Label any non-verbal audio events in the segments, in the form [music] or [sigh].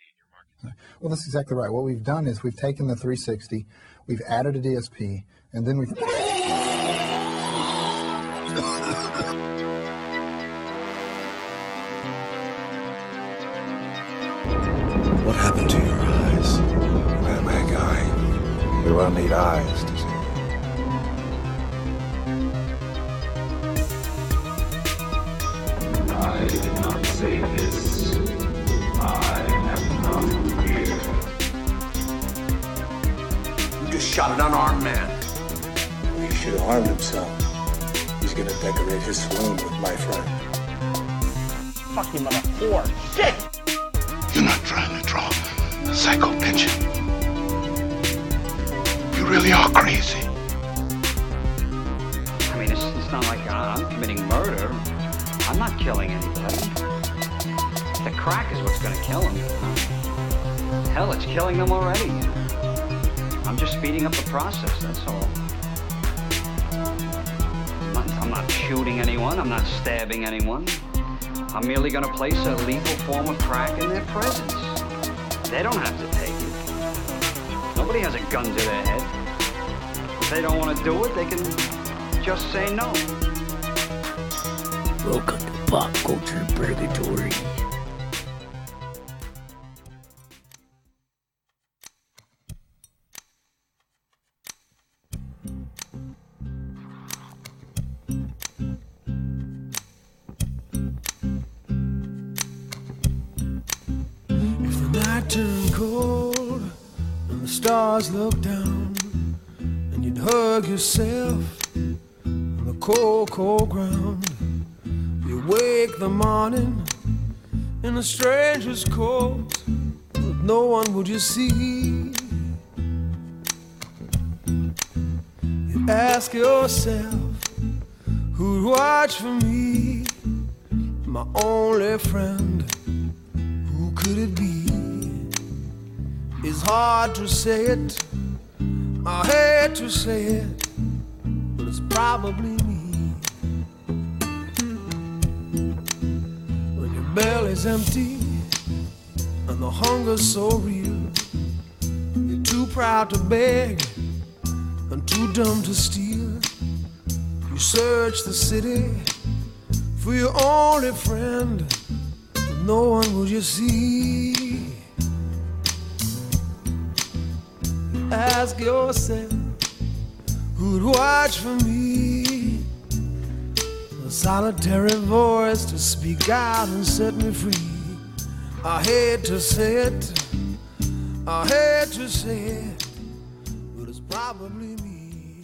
in your market? Well, that's exactly right. What we've done is we've taken the 360, we've added a DSP, and then we've. What happened to your eyes? Well, my guy, we will need eyes to see. Shot an unarmed man. He should have harmed himself. He's gonna decorate his swoon with my friend. Fucking mother whore. Shit! You're not trying to draw a psycho pension. You really are crazy. I mean, it's, it's not like I'm committing murder. I'm not killing anybody. The crack is what's going to kill him. Hell, it's killing them already. I'm just speeding up the process, that's all. I'm not, I'm not shooting anyone. I'm not stabbing anyone. I'm merely going to place a legal form of crack in their presence. They don't have to take it. Nobody has a gun to their head. If they don't want to do it, they can just say no. Welcome to pop culture purgatory. Coat, but no one would you see. You ask yourself, who'd watch for me, my only friend who could it be? It's hard to say it, I hate to say it, but it's probably me. When your belly's empty the hunger's so real, you're too proud to beg and too dumb to steal. You search the city for your only friend but no one will you see. Ask yourself who'd watch for me. A solitary voice to speak out and set me free. I hate to say it, I hate to say it, but it's probably me.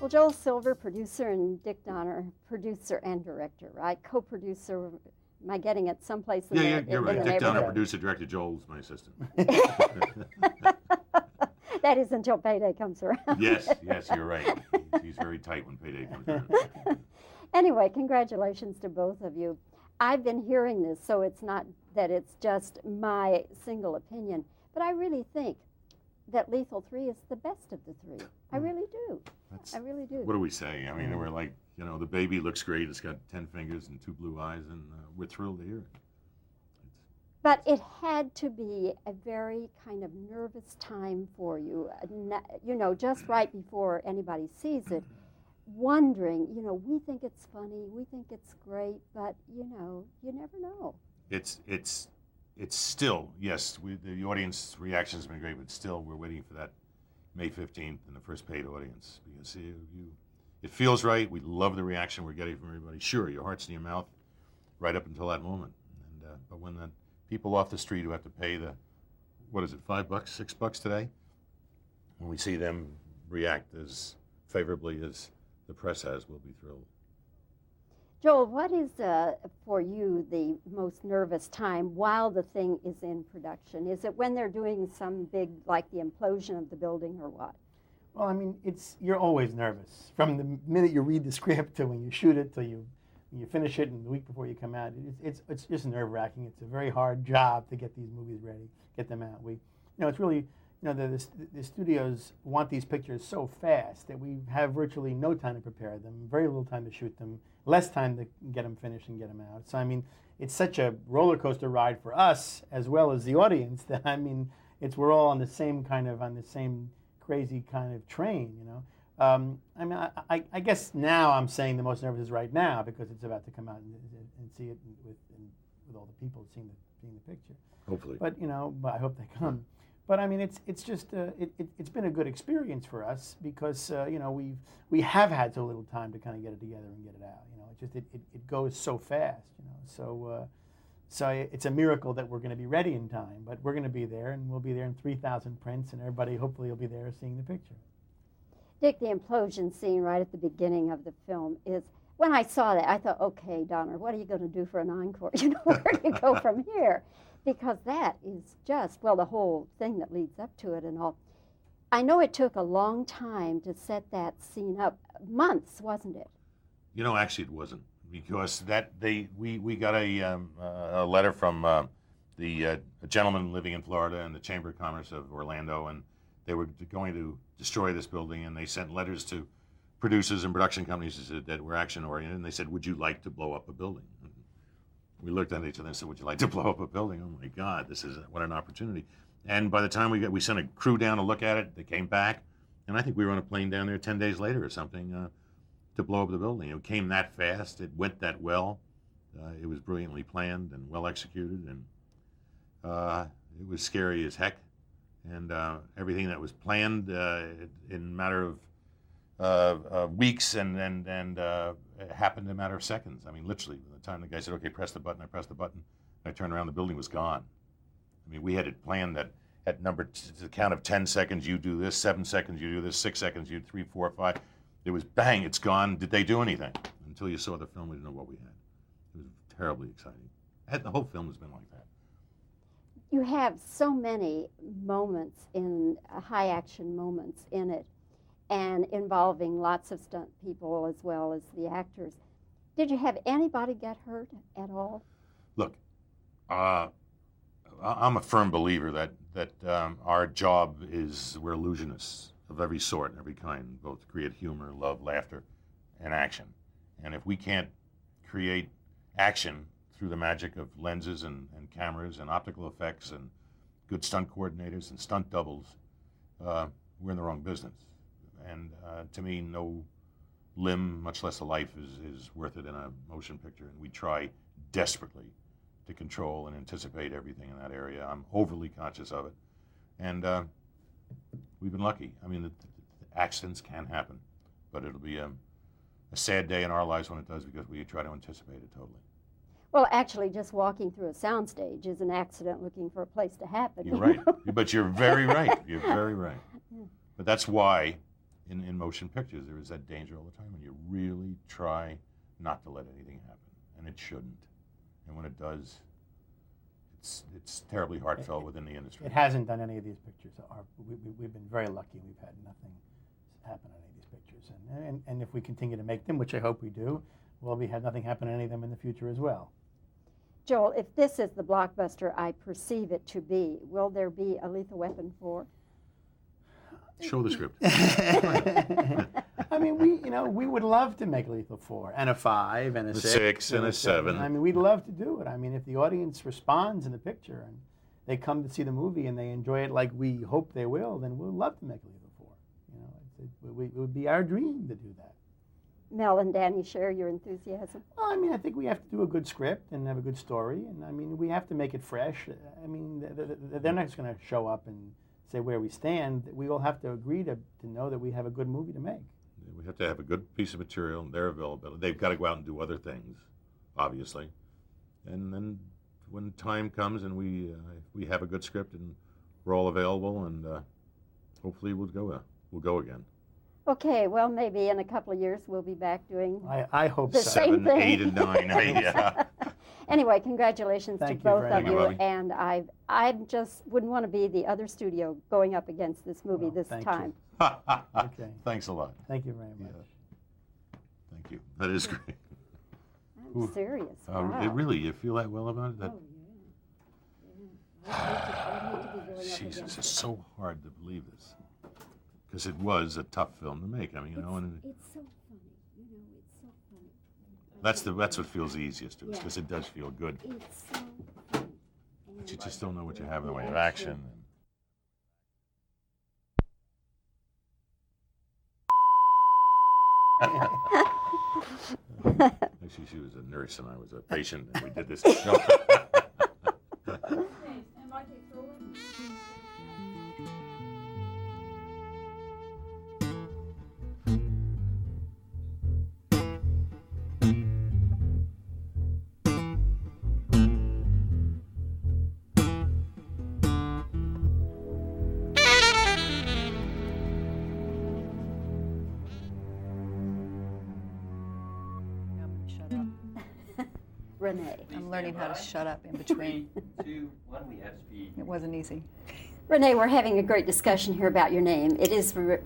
Well, Joel Silver, producer, and Dick Donner, producer and director, right? Co-producer. Am I getting it someplace in Yeah, the, yeah, you're right. the Dick Donner, neighborhood? producer, director. Joel's my assistant. [laughs] [laughs] that is until payday comes around. yes, yes, you're right. [laughs] He's, he's very tight when payday comes around. anyway, congratulations to both of you. I've been hearing this, so it's not that it's just my single opinion, but I really think that Lethal 3 is the best of the three. I really do. That's- I really do. What do we say? I mean, we're like, you know, the baby looks great. It's got 10 fingers and two blue eyes, and uh, we're thrilled to hear it. But it had to be a very kind of nervous time for you, uh, you know, just right before anybody sees it, wondering, you know, we think it's funny, we think it's great, but, you know, you never know. It's it's it's still yes. We, the audience reaction has been great, but still we're waiting for that May 15th and the first paid audience because you, you it feels right. We love the reaction we're getting from everybody. Sure, your heart's in your mouth right up until that moment, and uh, but when the people off the street who have to pay the what is it five bucks six bucks today when we see them react as favorably as the press has, we'll be thrilled. Joel, what is uh, for you the most nervous time while the thing is in production? Is it when they're doing some big, like the implosion of the building or what? Well, I mean, it's you're always nervous from the minute you read the [laughs] script to when you shoot it till you you finish it and the week before you come out. It's it's, it's just nerve wracking. It's a very hard job to get these movies ready, get them out. We, you know, it's really you know, the, the, the studios want these pictures so fast that we have virtually no time to prepare them, very little time to shoot them, less time to get them finished and get them out. So, I mean, it's such a roller coaster ride for us as well as the audience [laughs] that, I mean, it's we're all on the same kind of, on the same crazy kind of train, you know. Um, I mean, I, I, I, guess now I'm saying the most nervous is right now because it's about to come out and, and see it with, and with all the people seeing the, seeing the picture. Hopefully. But, you know, but I hope they come. But I mean, it's it's just uh, it, it, has been a good experience for us because uh, you know we we have had so little time to kind of get it together and get it out. You know, it just it, it, it goes so fast. You know, so uh, so it's a miracle that we're going to be ready in time. But we're going to be there, and we'll be there in 3,000 prints, and everybody hopefully will be there seeing the picture. Dick, the implosion scene right at the beginning of the film is. When I saw that, I thought, okay, Donner, what are you going to do for an encore? [laughs] You know, where do you go from here? Because that is just, well, the whole thing that leads up to it and all. I know it took a long time to set that scene up, months, wasn't it? You know, actually, it wasn't because that they we we got a um, a letter from uh, the uh, gentleman living in Florida and the Chamber of Commerce of Orlando, and they were going to destroy this building, and they sent letters to producers and production companies that were action oriented, and they said, "Would you like to blow up a building?" We looked at each other and said, "Would you like to [laughs] blow up a building?" Oh my God, this is what an opportunity! And by the time we got, we sent a crew down to look at it. They came back, and I think we were on a plane down there ten days later or something uh, to blow up the building. It came that fast. It went that well. Uh, it was brilliantly planned and well executed, and uh, it was scary as heck. And uh, everything that was planned uh, in a matter of uh, uh, weeks and and and happened in a matter of seconds. I mean, literally, time the guy said, "Okay, press the button," I pressed the button. I turned around, the building was gone. I mean, we had it planned that at number t- to the count of ten seconds, you do this, seven seconds, you do this, six seconds, you do three, four, five. It was bang, it's gone. Did they do anything? Until you saw the film, we didn't know what we had. It was terribly exciting. The whole film has been like that. You have so many moments in uh, high action moments in it and involving lots of stunt people as well as the actors. Did you have anybody get hurt at all? Look, uh, I'm a firm believer that that um, our job is we're illusionists of every sort and every kind, both create humor, love, laughter, and action. And if we can't create action through the magic of lenses and, and cameras and optical effects and good stunt coordinators and stunt doubles, uh, we're in the wrong business and uh, to me, no limb, much less a life, is, is worth it in a motion picture. And we try desperately to control and anticipate everything in that area. I'm overly conscious of it. And uh, we've been lucky. I mean, the, the accidents can happen, but it'll be a, a sad day in our lives when it does because we try to anticipate it totally. Well, actually, just walking through a soundstage is an accident looking for a place to happen. You're right. [laughs] but you're very right. You're very right. But that's why in, in motion pictures, there is that danger all the time, and you really try not to let anything happen, and it shouldn't. And when it does, it's it's terribly heartfelt within the industry. It hasn't done any of these pictures. Our, we, we, have been very lucky. We've had nothing happen on any of these pictures, and, and and if we continue to make them, which I hope we do, we'll be have nothing happen to any of them in the future as well. Joel, if this is the blockbuster I perceive it to be, will there be a Lethal Weapon 4? Show the script. [laughs] I mean, we you know we would love to make Lethal Four and a five and a, a six, six, and, and a seven. seven. I mean, we'd love to do it. I mean, if the audience responds in the picture and they come to see the movie and they enjoy it like we hope they will, then we'll love to make Lethal Four. You know, it, it, it would be our dream to do that. Mel and Danny share your enthusiasm. Well, I mean, I think we have to do a good script and have a good story, and I mean, we have to make it fresh. I mean, they're not just going to show up and say where we stand, we all have to agree to, to know that we have a good movie to make. We have to have a good piece of material and their availability. They've got to go out and do other things, obviously. And then when time comes and we uh, we have a good script and we're all available, and uh, hopefully we'll go uh, we'll go again. Okay, well, maybe in a couple of years we'll be back doing. I, I hope the so. Same Seven, thing. eight, and nine. yeah. [laughs] anyway, congratulations Thank to both of you. Thank you, and I, I just wouldn't want to be the other studio going up against this movie Well, this thank time. [laughs] Okay. Thanks a lot. Thank you very much. Thank you. That is great. I'm Ooh. serious. Uh, wow. it really, you feel that well about it? That, Oh, yeah. yeah. To- I need to be [sighs] Jesus, it's so hard to believe this because it was a tough film to make. I mean, you know, and It's so funny. You know, it's so funny. That's the that's what feels easiest to us because it does feel good. It's so. But you just don't know what you have in the way of action. [laughs] Actually, she was a nurse and I was a patient, and we did this. [laughs] Shut [laughs] up. Renee. I'm learning how to shut up in [laughs] between. Two, one, we have speed. It wasn't easy. Renee, we're having a great discussion here about your name. It is. Re-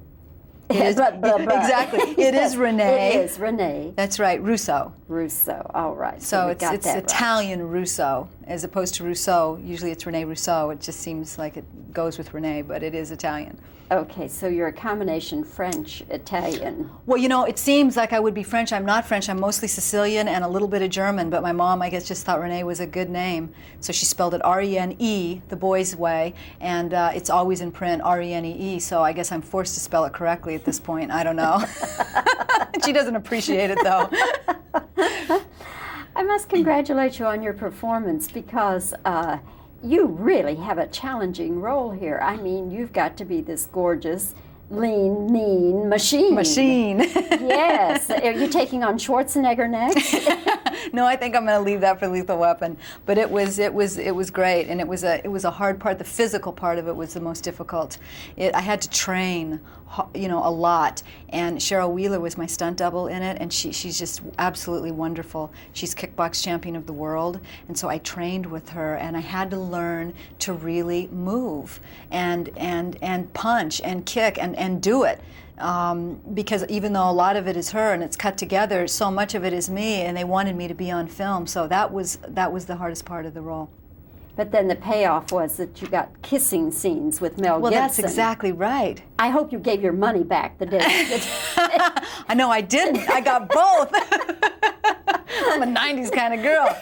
It is- Blah, blah, blah. exactly. [laughs] It is Renee. It is Renee That's right, Russo. Russo. All right. So we it's it's that right. Italian Russo as opposed to Rousseau. Usually it's Rene Rousseau. It just seems like it goes with Rene, but it is Italian. Okay, so you're a combination French Italian. Well, you know, it seems like I would be French. I'm not French. I'm mostly Sicilian and a little bit of German. But my mom, I guess, just thought Rene was a good name, so she spelled it R-E-N-E, the boy's way, and uh, it's always in print R-E-N-E-E. So I guess I'm forced to spell it correctly at this point. I don't know. [laughs] she doesn't appreciate it though. [laughs] I must congratulate you on your performance because uh, you really have a challenging role here. I mean, you've got to be this gorgeous, lean, mean machine. Machine. [laughs] yes. Are you taking on Schwarzenegger next? [laughs] no, I think I'm going to leave that for Lethal Weapon. But it was it was it was great, and it was a it was a hard part. The physical part of it was the most difficult. It, I had to train, you know, a lot. And Cheryl Wheeler was my stunt double in it, and she she's just absolutely wonderful. She's kickbox champion of the world, and so I trained with her, and I had to learn to really move and and and punch and kick and and do it um, because even though a lot of it is her and it's cut together, so much of it is me, and they wanted me to be on film. So that was that was the hardest part of the role. But then the payoff was that you got kissing scenes with Mel Well, Gibson. Well, that's exactly right. I hope you gave your money back the day. [laughs] I know I didn't. I got both. [laughs] I'm a 90s kind of girl.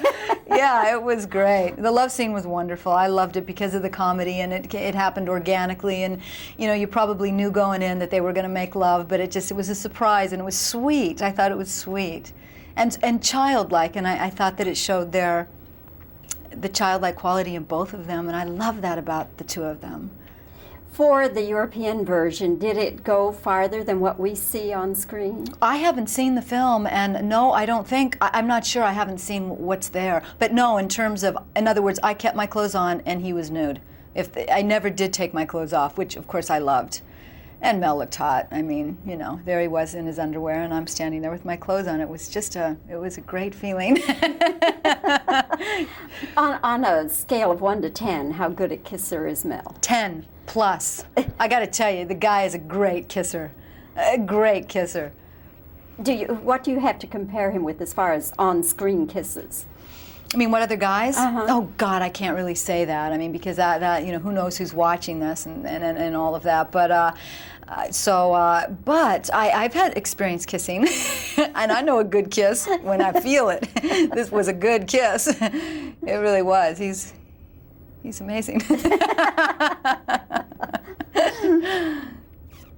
Yeah, it was great. The love scene was wonderful. I loved it because of the comedy and it, it happened organically. And, you know, you probably knew going in that they were going to make love, but it just, it was a surprise and it was sweet. I thought it was sweet and, and childlike. And I, I thought that it showed their, the childlike quality in both of them. And I love that about the two of them. For the European version, did it go farther than what we see on screen? I haven't seen the film, and no, I don't think, I, I'm not sure I haven't seen what's there. But no, in terms of, in other words, I kept my clothes on and he was nude. If the, I never did take my clothes off, which of course I loved. And Mel looked hot. I mean, you know, there he was in his underwear, and I'm standing there with my clothes on. It was just a, it was a great feeling. [laughs] On, on a scale of 1 to 10, how good a kisser is Mel? 10 plus. I got to tell you, the guy is a great kisser. A great kisser. Do you, what do you have to compare him with as far as on screen kisses? I mean, what other guys? Uh-huh. Oh God, I can't really say that. I mean, because that, that you know, who knows who's watching this and, and, and, all of that. But uh, uh, so, uh, but I, I've had experience kissing, [laughs] and I know a good kiss when I feel it. [laughs] this was a good kiss. [laughs] it really was. He's he's amazing.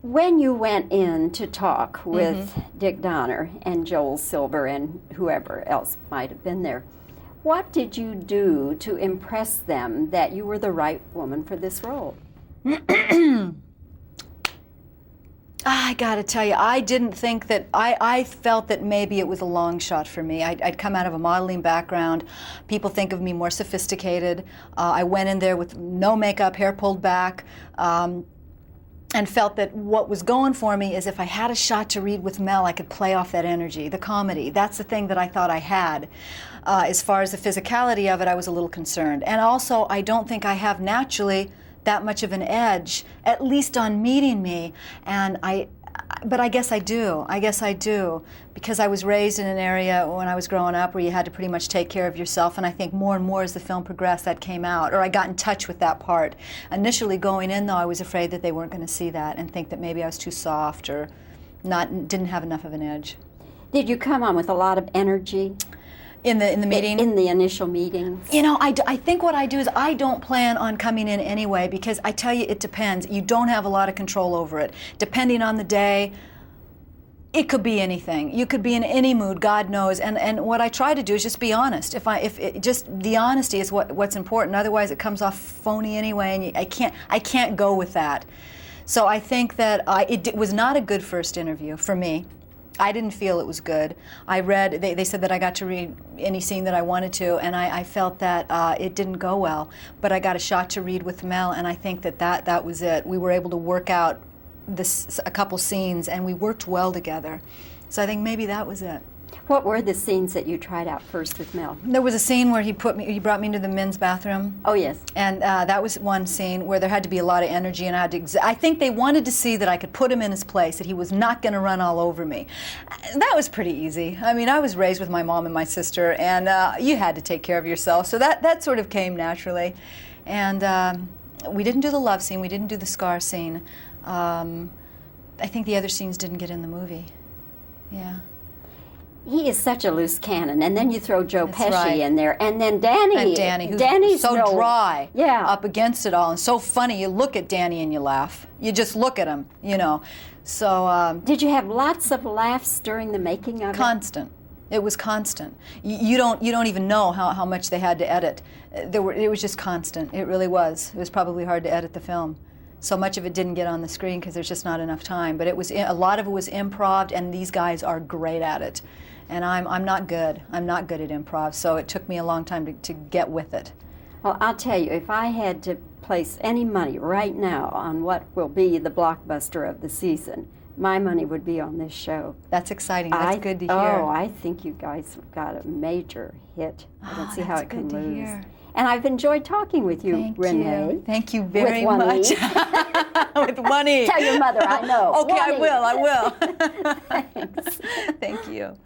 When you went in to talk with Mm-hmm. Dick Donner and Joel Silver and whoever else might have been there, what did you do to impress them that you were the right woman for this role? [clears throat] I gotta tell you, I didn't think that, I, I felt that maybe it was a long shot for me. I'd, I'd come out of a modeling background. People think of me more sophisticated. Uh, I went in there with no makeup, hair pulled back. Um, and felt that what was going for me is if I had a shot to read with Mel, I could play off that energy, the comedy. That's the thing that I thought I had. Uh, as far as the physicality of it, I was a little concerned. And also, I don't think I have naturally that much of an edge, at least on meeting me. And I, but I guess I do. I guess I do because I was raised in an area when I was growing up where you had to pretty much take care of yourself. And I think more and more as the film progressed, that came out, or I got in touch with that part. Initially, going in though, I was afraid that they weren't going to see that and think that maybe I was too soft or not didn't have enough of an edge. Did you come on with a lot of energy? In the in the meeting? In the initial meeting You know, I, I think what I do is I don't plan on coming in anyway because I tell you it depends. You don't have a lot of control over it. Depending on the day, it could be anything. You could be in any mood, God knows. And and what I try to do is just be honest. If I if it, just the honesty is what what's important. Otherwise, it comes off phony anyway, and you, I can't I can't go with that. So I think that I, it, it was not a good first interview for me. I didn't feel it was good. I read, they, they said that I got to read any scene that I wanted to, and I, I felt that uh, it didn't go well. But I got a shot to read with Mel, and I think that that, that was it. We were able to work out this, a couple scenes, and we worked well together. So I think maybe that was it. What were the scenes that you tried out first with Mel? There was a scene where he put me, he brought me into the men's bathroom. Oh yes. And uh, that was one scene where there had to be a lot of energy, and I had to. Exa- I think they wanted to see that I could put him in his place, that he was not going to run all over me. That was pretty easy. I mean, I was raised with my mom and my sister, and uh, you had to take care of yourself, so that that sort of came naturally. And um, we didn't do the love scene. We didn't do the scar scene. Um, I think the other scenes didn't get in the movie. Yeah he is such a loose cannon, and then you throw Joe That's Pesci right. in there, and then Danny. And Danny, who's Danny's so no- dry, Yeah. up against it all, and so funny. You look at Danny and you laugh. You just look at him, you know. So um, Did you have lots of laughs during the making of constant. It was constant. You, you don't you don't even know how, how much they had to edit. There were it was just constant. It really was. It was probably hard to edit the film. So much of it didn't get on the screen because there's just not enough time. But it was a lot of it was improv, and these guys are great at it. And I'm I'm not good. I'm not good at improv. So it took me a long time to, to get with it. Well, I'll tell you, if I had to place any money right now on what will be the blockbuster of the season, my money would be on this show. That's exciting. That's I- good to hear. Oh, I think you guys have got a major hit. I don't Ah, see how it can good to lose. hear. And I've enjoyed talking with you, Thank Renee. you. Thank you very one much. E. [laughs] With one E. Tell your mother I know. [laughs] Okay, I E. will. I will. [laughs] Thanks. Thank you.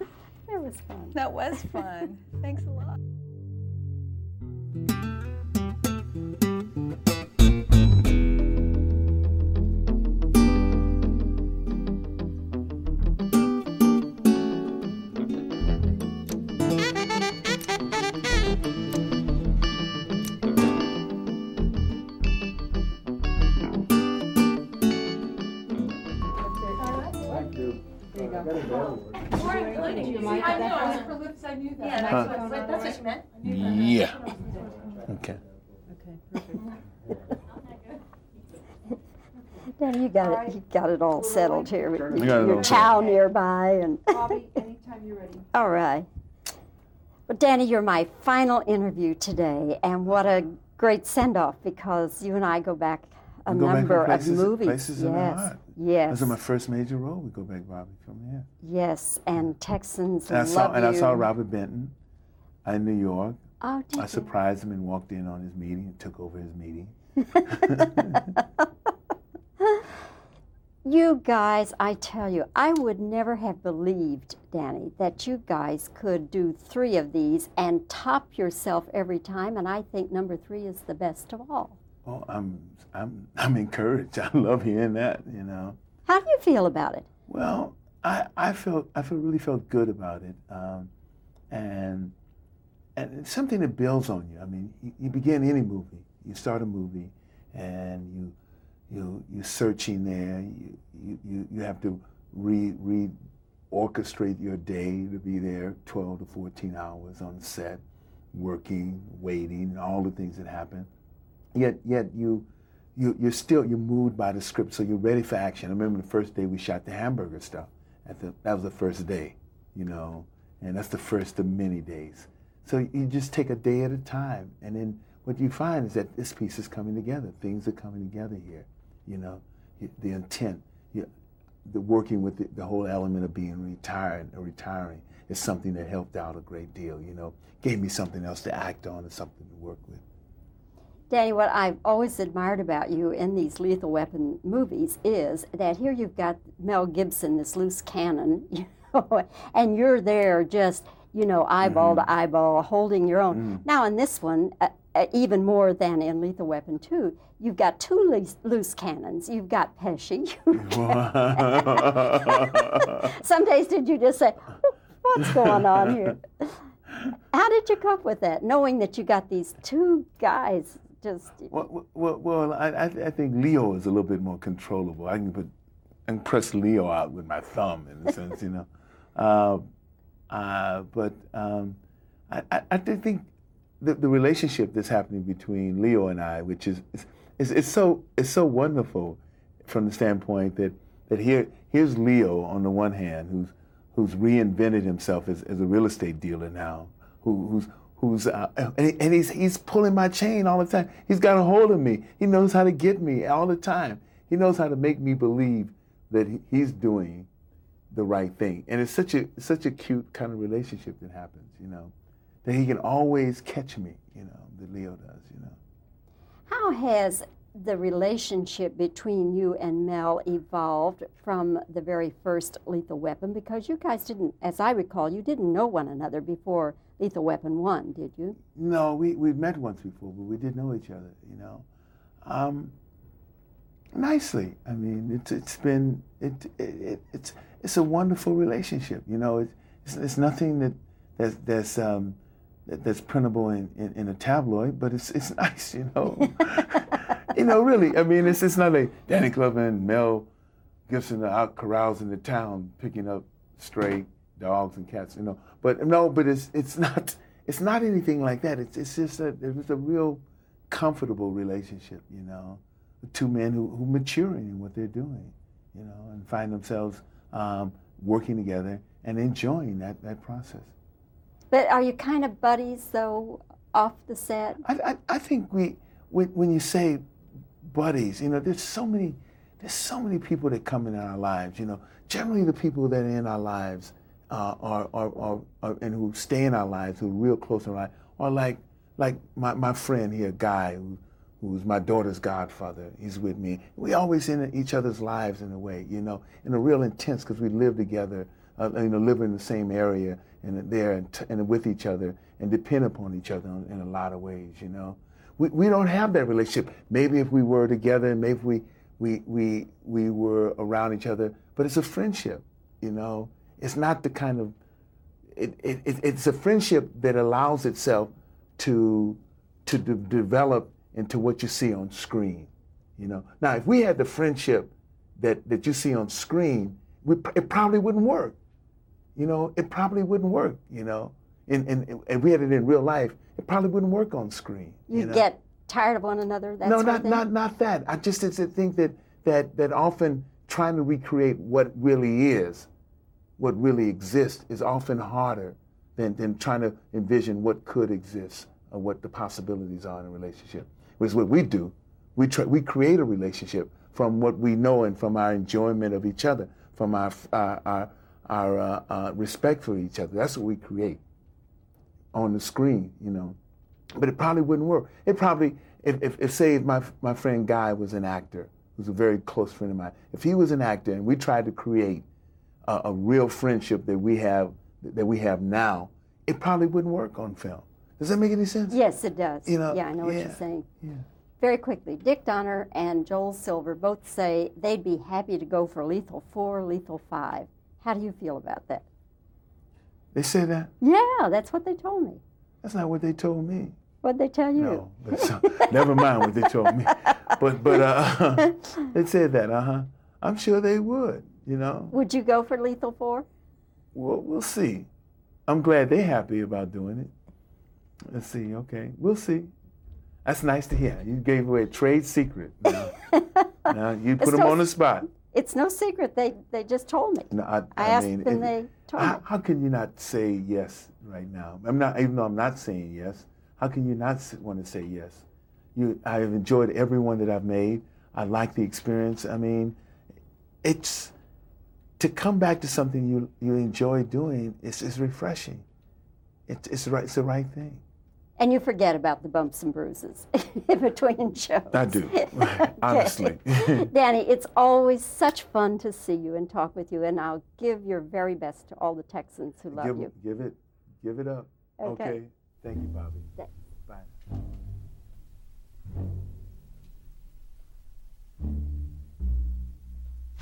That was fun. That was fun. [laughs] Thanks a lot. Yeah. Okay. Okay. Danny, you got it. You got it all settled here. with got it Your all towel nearby, and [laughs] Bobby, anytime you're ready. all right. Well, Danny, you're my final interview today, and what a great send-off because you and I go back a We go back to number of places- movies. places in our yes, heart. Yes, This is my first major role. We go back, Bobby, from here. yes, and Texans And I love saw, and I you. saw Robert Benton in New York. Oh, did I you? surprised him and walked in on his meeting and took over his meeting. [laughs] You guys, I tell you, I would never have believed, Danny, that you guys could do three of these and top yourself every time. And I think number three is the best of all. Well, I'm, I'm, [laughs] I'm encouraged. I love hearing that. You know. How do you feel about it? Well, I, I felt, I felt really felt good about it, um, and and it's something that builds on you. I mean, you, you begin any movie. You start a movie, and you you you're searching there. You you, you, you have to re re orchestrate your day to be there 12 to 14 hours on set, working, waiting, all the things that happen. Yet yet you you you're still you're moved by the script, so you're ready for action. I remember the first day we shot the hamburger stuff. The, that was the first day, you know, and that's the first of many days. So you just take a day at a time, and then what you find is that this piece is coming together. Things are coming together here, you know, the intent, the working with the, the whole element of being retired or retiring is something that helped out a great deal. You know, gave me something else to act on and something to work with. Danny, what I've always admired about you in these Lethal Weapon movies is that here you've got Mel Gibson, this loose cannon, [laughs] you know, and you're there just, you know, eyeball Mm-hmm. to eyeball, holding your own. Now, in this one, uh, uh, even more than in Lethal Weapon 2, you've got two loose, loose cannons. You've got Pesci. [laughs] [laughs] Some days did you just say, what's going on here? How did you cope with that, knowing that you got these two guys just. Well, well, well I, I I think Leo is a little bit more controllable. I can put, I can press Leo out with my thumb in a sense, you know. [laughs] Uh, uh, but um, I, I, I think the, the relationship that's happening between Leo and I, which is, is, is, so is so wonderful, from the standpoint that that here here's Leo on the one hand, who's who's reinvented himself as, as a real estate dealer now, who, who's who's uh, and, and he's he's pulling my chain all the time. He's got a hold of me. He knows how to get me all the time. He knows how to make me believe that he- he's doing the right thing. And it's such a such a cute kind of relationship that happens, you know, that he can always catch me, you know, that Leo does, you know. How has the relationship between you and Mel evolved from the very first Lethal Weapon? Because you guys didn't, as I recall, you didn't know one another before Lethal Weapon 1, did you? No, we we've met once before, but we didn't know each other, you know. Um, nicely. I mean, it's it's been it, it, it it's it's a wonderful relationship. You know, it, it's it's nothing that that's that's um, that, that's printable in, in, in a tabloid, but it's it's [laughs] nice. You know, [laughs] you know, really. I mean, it's it's not like Danny Glover and Mel Gibson are out carousing the town picking up stray dogs and cats. You know, but no, but it's it's not it's not anything like that. It's it's just a it was a real comfortable relationship. You know two men who, who maturing in what they're doing, you know, and find themselves um, working together and enjoying that, that process. But are you kind of buddies, though, off the set? I, I, I think we, when, when you say buddies, you know, there's so many, there's so many people that come in our lives, you know. Generally, the people that are in our lives uh, are, are, are, and who stay in our lives, who are real close to our lives, are like, like my, my friend here, Guy, who, who's my daughter's godfather. He's with me. We always in each other's lives in a way, you know, in a real intense because we live together, uh, you know, live in the same area and there and, t- and with each other and depend upon each other in, in a lot of ways, you know. We, we don't have that relationship. Maybe if we were together, and maybe we, we, we, we were around each other, but it's a friendship, you know. It's not the kind of, it, it, it, it's a friendship that allows itself to, to de- develop into what you see on screen. You know. Now, if we had the friendship that, that you see on screen, we, it probably wouldn't work. You know, it probably wouldn't work. You know, and and if we had it in real life, it probably wouldn't work on screen. You, know? get tired of one another? That no, not not not that. I just it's a think that that that often trying to recreate what really is, what really exists, is often harder than than trying to envision what could exist or what the possibilities are in a relationship. Which is what we do. We try, we create a relationship from what we know and from our enjoyment of each other, from our our our, our uh, uh, respect for each other. That's what we create on the screen, you know. But it probably wouldn't work. It probably, if, if, if say my, my friend Guy was an actor, who's a very close friend of mine, if he was an actor and we tried to create a, a real friendship that we have that we have now, it probably wouldn't work on film. Does that make any sense? Yes, it does. You know, yeah, I know what you're saying. yeah. Very quickly, Dick Donner and Joel Silver both say they'd be happy to go for Lethal 4, Lethal 5. How do you feel about that? They say that? Yeah, that's what they told me. That's not what they told me. What'd they tell you? No, that's, [laughs] never mind what they told me. But but uh, [laughs] they said that, uh huh. I'm sure they would. You know. Would you go for Lethal 4? Well, we'll see. I'm glad they're happy about doing it. Let's see. Okay, we'll see. That's nice to hear. You gave away a trade secret. [laughs] Now, now you put It's them no- on the spot. It's no secret. They they just told me. No, I, I asked mean, them, if- they told how, me. how can you not say yes right now? I'm not, even though I'm not saying yes. How can you not want to say yes? You, I've enjoyed every one that I've made. I like the experience. I mean, it's to come back to something you you enjoy doing. is, it's refreshing. It's it's the right it's the right thing. And you forget about the bumps and bruises [laughs] in between shows. I do, [laughs] honestly. [laughs] Danny, it's always such fun to see you and talk with you, and I'll give your very best to all the Texans who love give, you. give it, give it up. Okay. okay. Thank you, Bobby. Thanks. Bye.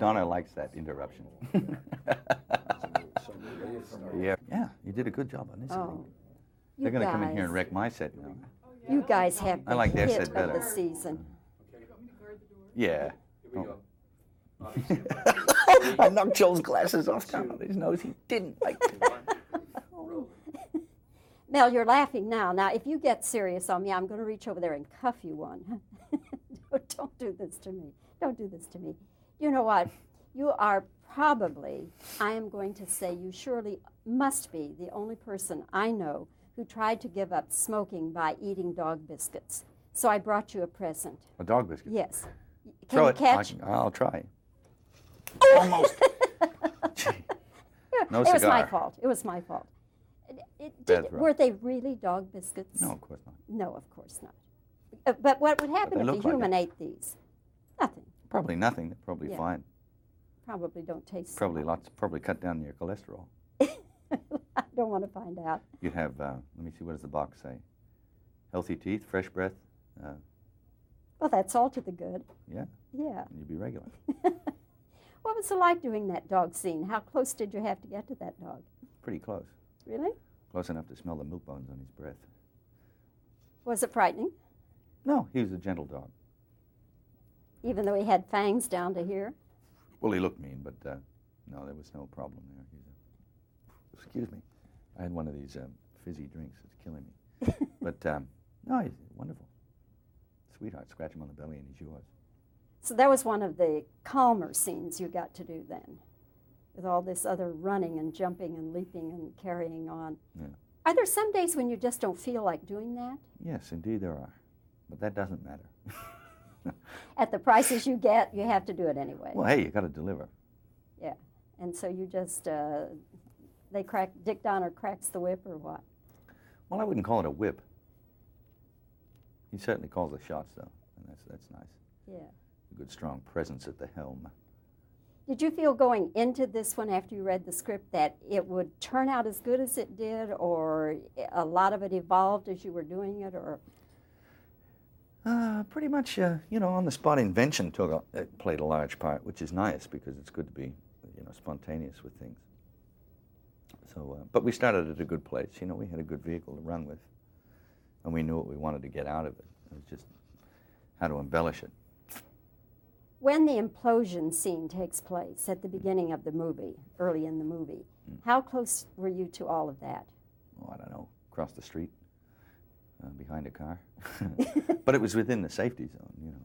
Donna likes that interruption. [laughs] yeah, yeah, you did a good job on this. Oh, think. you They're going to come in here and wreck my set now. You guys have the I like their hit set of better. the season. Yeah. Oh. [laughs] I knocked Joel's glasses off down on his nose. He didn't like [laughs] Mel, you're laughing now. Now, if you get serious on me, I'm going to reach over there and cuff you one. Don't do this to me. Don't do this to me. You know what? You are probably, I am going to say, you surely must be the only person I know who tried to give up smoking by eating dog biscuits. So I brought you a present. a dog biscuit. Yes. Can Throw you it. catch? I, I'll try. Almost. [laughs] No cigar. it was my fault. It was my fault. It- it- did- were they really dog biscuits? No, of course not. No, of course not. Uh, but what would happen if a look like human it. ate these? Nothing. Probably nothing. They're probably Yeah. fine. Probably don't taste. Probably lots. Probably cut down your cholesterol. [laughs] I don't want to find out. You'd have. Uh, let me see. What does the box say? Healthy teeth, fresh breath. Uh, Well, that's all to the good. yeah, Yeah. you'd be regular. [laughs] What was it like doing that dog scene? How close did you have to get to that dog? Pretty close. Really? Close enough to smell the moot bones on his breath. Was it frightening? No, he was a gentle dog. Even though he had fangs down to here? Well, he looked mean, but uh, no, there was no problem there. A, excuse me. I had one of these um, fizzy drinks. It's killing me. [laughs] but um, no, he's wonderful. Sweetheart, scratch him on the belly and he's yours. So that was one of the calmer scenes you got to do then, with all this other running and jumping and leaping and carrying on. Yeah. Are there some days when you just don't feel like doing that? Yes, indeed there are. But that doesn't matter. [laughs] At the prices you get, you have to do it anyway. well, hey, you got to deliver. Yeah. And so you just, uh, they crack, Dick Donner cracks the whip or what? Well, I wouldn't call it a whip. He certainly calls the shots, though, and that's that's nice. Yeah. A good, strong presence at the helm. Did you feel going into this one after you read the script that it would turn out as good as it did, or a lot of it evolved as you were doing it, or Uh, pretty much, uh, you know, on-the-spot invention took a, it played a large part, which is nice because it's good to be, you know, spontaneous with things. So, uh, but we started at a good place. You know, we had a good vehicle to run with, and we knew what we wanted to get out of it. It was just how to embellish it. when the implosion scene takes place at the beginning of the movie, early in the movie, how close were you to all of that? Oh, I don't know, across the street, uh, behind a car. [laughs] but it was within the safety zone, you know.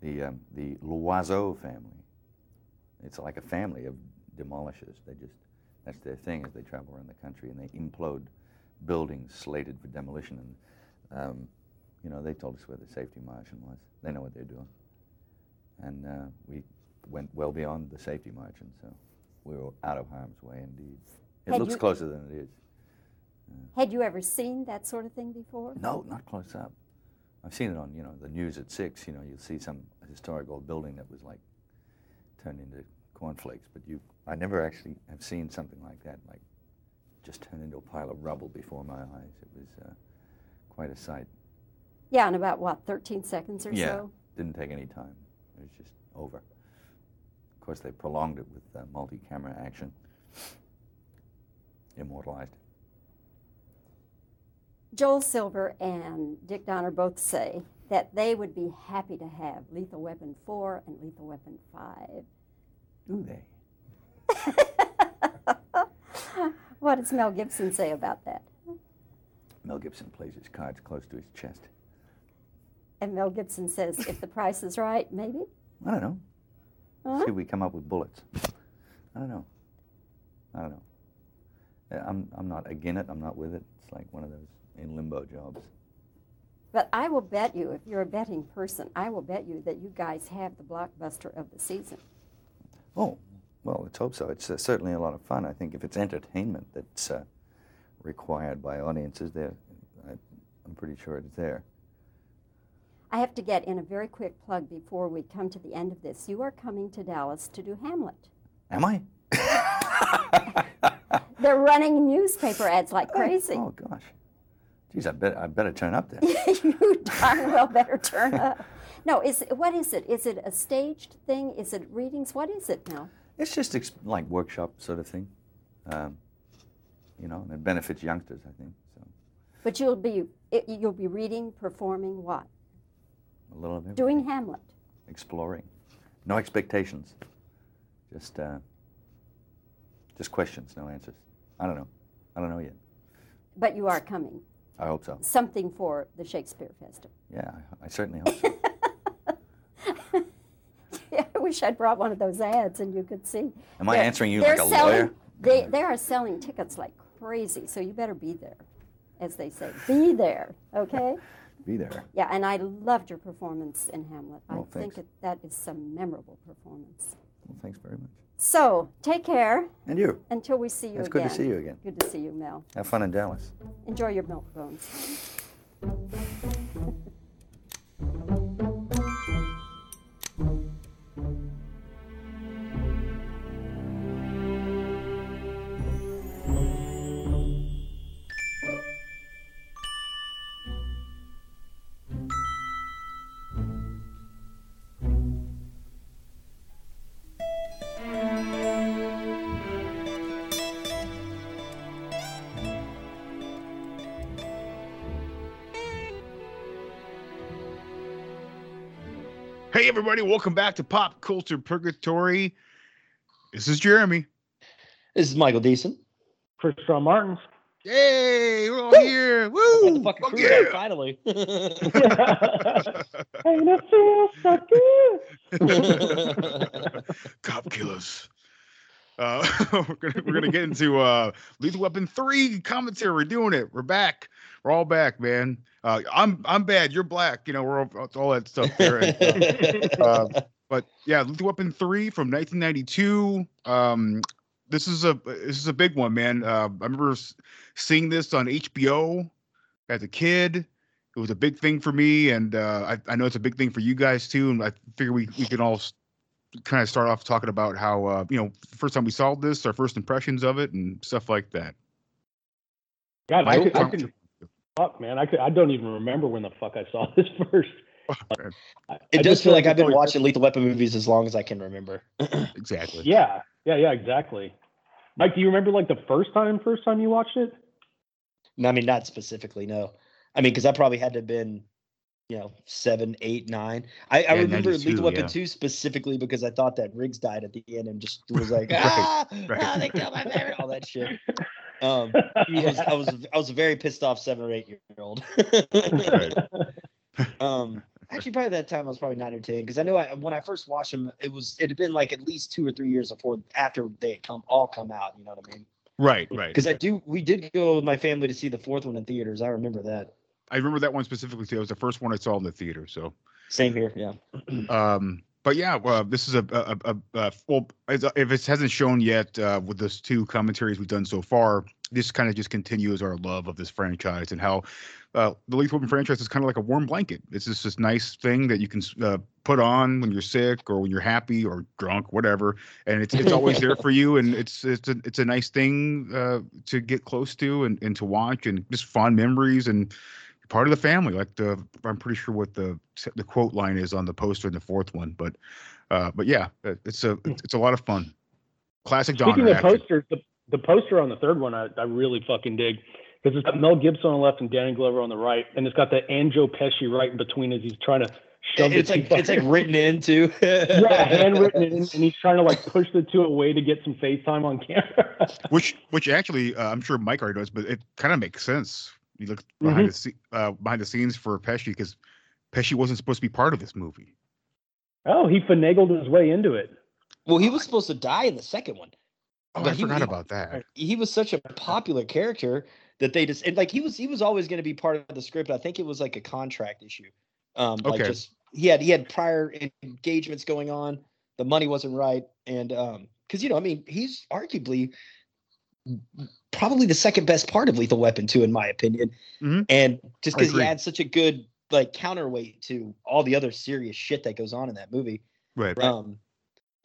The um, the Loizeaux family. It's like a family of demolishers. They just that's their thing as they travel around the country and they implode buildings slated for demolition. And um, you know, they told us where the safety margin was. They know what they're doing. And uh, we went well beyond the safety margin, so we were out of harm's way indeed. It Had looks you- closer than it is. Had you ever seen that sort of thing before? No, not close up. I've seen it on, you know, the news at six. You know, you'll see some historic old building that was like turned into cornflakes. But you, I never actually have seen something like that, like just turned into a pile of rubble before my eyes. It was uh, quite a sight. Yeah, in about what, 13 seconds or so? yeah, so? didn't take any time. It was just over. Of course, they prolonged it with uh, multi-camera action. Immortalized it. Joel Silver and Dick Donner both say that they would be happy to have Lethal Weapon 4 and Lethal Weapon 5. Do they? [laughs] What does Mel Gibson say about that? Mel Gibson plays his cards close to his chest. And Mel Gibson says, if the price is right, maybe? I don't know. Huh? See if we come up with bullets. I don't know. I don't know. Uh, I'm, I'm not against it. I'm not with it. It's like one of those in limbo jobs. But I will bet you, if you're a betting person, I will bet you that you guys have the blockbuster of the season. Oh, well, let's hope so. It's uh, certainly a lot of fun. I think if it's entertainment that's uh, required by audiences, there, I'm pretty sure it's there. I have to get in a very quick plug before we come to the end of this. You are coming to Dallas to do Hamlet. Am I? [laughs] They're running newspaper ads like crazy. Oh gosh. Geez, I bet I better turn up there. [laughs] you darn well better turn up. No, is what is it? Is it a staged thing? Is it readings? What is it now? It's just ex- like workshop sort of thing. Um, you know, and it benefits youngsters, I think. So But you'll be it, you'll be reading, performing what? a little of everything. Doing Hamlet. exploring. No expectations. Just uh, just questions, no answers. I don't know. I don't know yet. But you are coming. I hope so. Something for the Shakespeare Festival. Yeah, I, I certainly hope so. [laughs] Yeah, I wish I'd brought one of those ads and you could see. Am I answering you like a selling, lawyer? They, they are selling tickets like crazy, so you better be there, as they say. Be there, okay? [laughs] Be there. Yeah, and I loved your performance in Hamlet. I Oh, think it, that is some memorable performance. Well, thanks very much. So, take care. And you. Until we see you It's again. good to see you again. Good to see you, Mel. Have fun in Dallas. Enjoy your milk bones. Everybody, welcome back to Pop Culture Purgatory. This is Jeremy. This is Michael Deason. Chris Shaw Martins. Yay, we're all here. Woo! The fucking Fuck crew yeah. back finally. And it feels so good. Cop killers. Uh, [laughs] we're gonna we're gonna get into uh, Lethal Weapon three commentary. We're doing it. We're back. We're all back, man. Uh, I'm I'm bad. You're black. You know, we're all, all that stuff there. And, uh, uh, [laughs] but yeah, Lethal Weapon three from 1992. Um, this is a this is a big one, man. Uh, I remember seeing this on HBO as a kid. It was a big thing for me, and uh, I, I know it's a big thing for you guys too. And I figure we we can all kind of start off talking about how uh, you know first time we saw this, our first impressions of it, and stuff like that. God, I, Michael, could, I talk- could, fuck, man, I could, I don't even remember when the fuck I saw [laughs] this first. [laughs] I- It I does feel like I've been always- watching Lethal Weapon movies as long as I can remember. [clears throat] exactly. Yeah, yeah, yeah, exactly. Mike, do you remember like the first time, first time you watched it? No, I mean, not specifically, no. I mean, because I probably had to have been, you know, seven, eight, nine. I, I Yeah, remember Lethal Weapon yeah. 2 specifically because I thought that Riggs died at the end and just was like, [laughs] Right, ah, right. they killed my favorite, all that shit. Um, I, was, I was [laughs] I was a very pissed off seven or eight year old. [laughs] um, actually, probably that time I was probably nine or ten because I know I, when I first watched them, it was it had been like at least two or three years before after they had come all come out. You know what I mean? Right, right. Because I do, we did go with my family to see the fourth one in theaters. I remember that. I remember that one specifically too. It was the first one I saw in the theater. So Same here, yeah. [clears throat] um but yeah well this is a a, a, a well if it hasn't shown yet uh with those two commentaries we've done so far this kind of just continues our love of this franchise and how uh the lethal weapon franchise is kind of like a warm blanket it's just this nice thing that you can uh, put on when you're sick or when you're happy or drunk whatever and it's it's always there for you and it's it's a it's a nice thing uh to get close to and, and to watch and just fond memories and part of the family. Like the, I'm pretty sure what the the quote line is on the poster in the fourth one. But, uh, but yeah, it's a it's, it's a lot of fun. Classic Speaking Donner of action. posters, the, the poster on the third one I, I really fucking dig because it's got Mel Gibson on the left and Danny Glover on the right, and it's got the Anjo Pesci right in between as he's trying to shove It's the like two it's like fuckers- written into. [laughs] yeah, handwritten, in, [laughs] and he's trying to like push the two away to get some FaceTime on camera. which which actually uh, I'm sure Mike already knows, but it kind of makes sense. You look behind Mhm. the sce- uh, behind the scenes for Pesci because Pesci wasn't supposed to be part of this movie. Oh, he finagled his way into it. Well, he was supposed to die in the second one. Oh, But I he- forgot he- about that. He was such a popular character that they just and like he was he was always going to be part of the script. I think it was like a contract issue. Um, like just he had he had prior engagements going on. The money wasn't right, and um, because you know, I mean, he's arguably probably the second best part of Lethal Weapon 2, in my opinion. Mhm. And just because he agree. adds such a good like counterweight to all the other serious shit that goes on in that movie. Right. Um,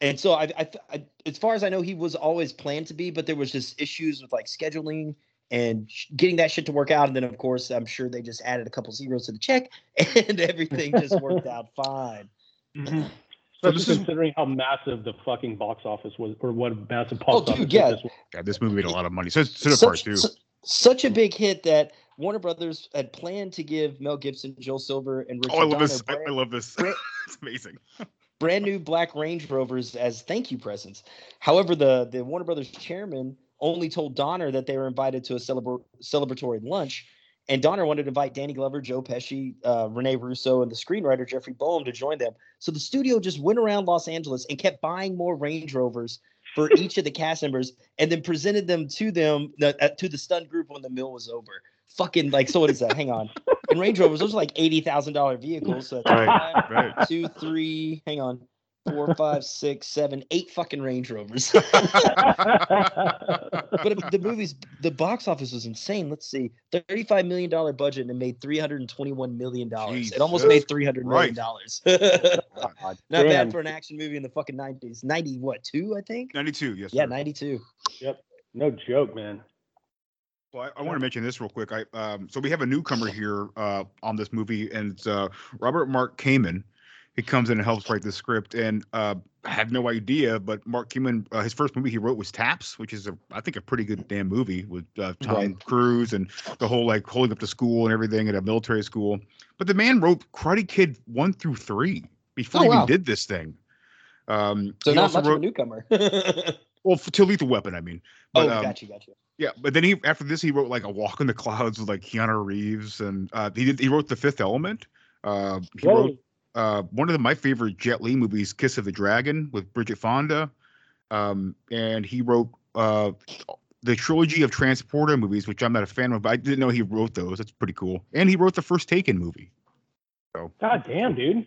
and so I, I, I, as far as I know, he was always planned to be, but there was just issues with like scheduling and sh- getting that shit to work out. And then, of course, I'm sure they just added a couple zeros to the check, [laughs] and everything just worked [laughs] out fine. Especially this is- considering how massive the fucking box office was, or what massive Oh, box office dude, yeah. this was. Yeah, this movie made a lot of money. So, so did part Such, two. su- such a big hit that Warner Brothers had planned to give Mel Gibson, Joel Silver, and Richard Oh, I love Donner this. I, I love this. brand- [laughs] it's amazing. brand new black Range Rovers as thank you presents. However, the the Warner Brothers chairman only told Donner that they were invited to a celebra- celebratory lunch, and Donner wanted to invite Danny Glover, Joe Pesci, uh, Rene Russo, and the screenwriter Jeffrey Boam to join them. So the studio just went around Los Angeles and kept buying more Range Rovers for [laughs] each of the cast members, and then presented them to them uh, to the stunned group when the meal was over. Fucking like so. What is that? Hang on. And Range Rovers, those are like eighty thousand dollar vehicles. So that's Right, one, right. two, three. Hang on. Four, five, six, seven, eight fucking Range Rovers. [laughs] but the movie's the box office was insane. Let's see, thirty-five million dollar budget and it made three hundred and twenty-one million dollars. It almost made three hundred million dollars. [laughs] Not damn. bad for an action movie in the fucking nineties. Ninety what two? I think. 92, yes. Yeah, sir. ninety-two. Yep. No joke, man. Well, I, I want to mention this real quick. I um, so we have a newcomer here uh, on this movie, and it's uh, Robert Mark Kamen. He comes in and helps write the script, and uh, I had no idea, but Mark Kamen, uh, his first movie he wrote was Taps, which is a I think a pretty good damn movie with uh, Tom Right. Cruise and the whole like holding up the school and everything at a military school. But the man wrote Karate Kid one through three before Oh, he even did this thing. Um, So not much of a wrote newcomer. [laughs] well f- to Lethal Weapon, I mean. But, oh, um, gotcha, gotcha. yeah, but then he after this he wrote like a Walk in the Clouds with like Keanu Reeves, and uh, he did he wrote The Fifth Element. Uh, he Whoa. wrote uh, one of the, my favorite Jet Li movies, Kiss of the Dragon, with Bridget Fonda, um, and he wrote uh, the trilogy of Transporter movies, which I'm not a fan of, but I didn't know he wrote those. That's pretty cool. And he wrote the first Taken movie. So God damn, dude.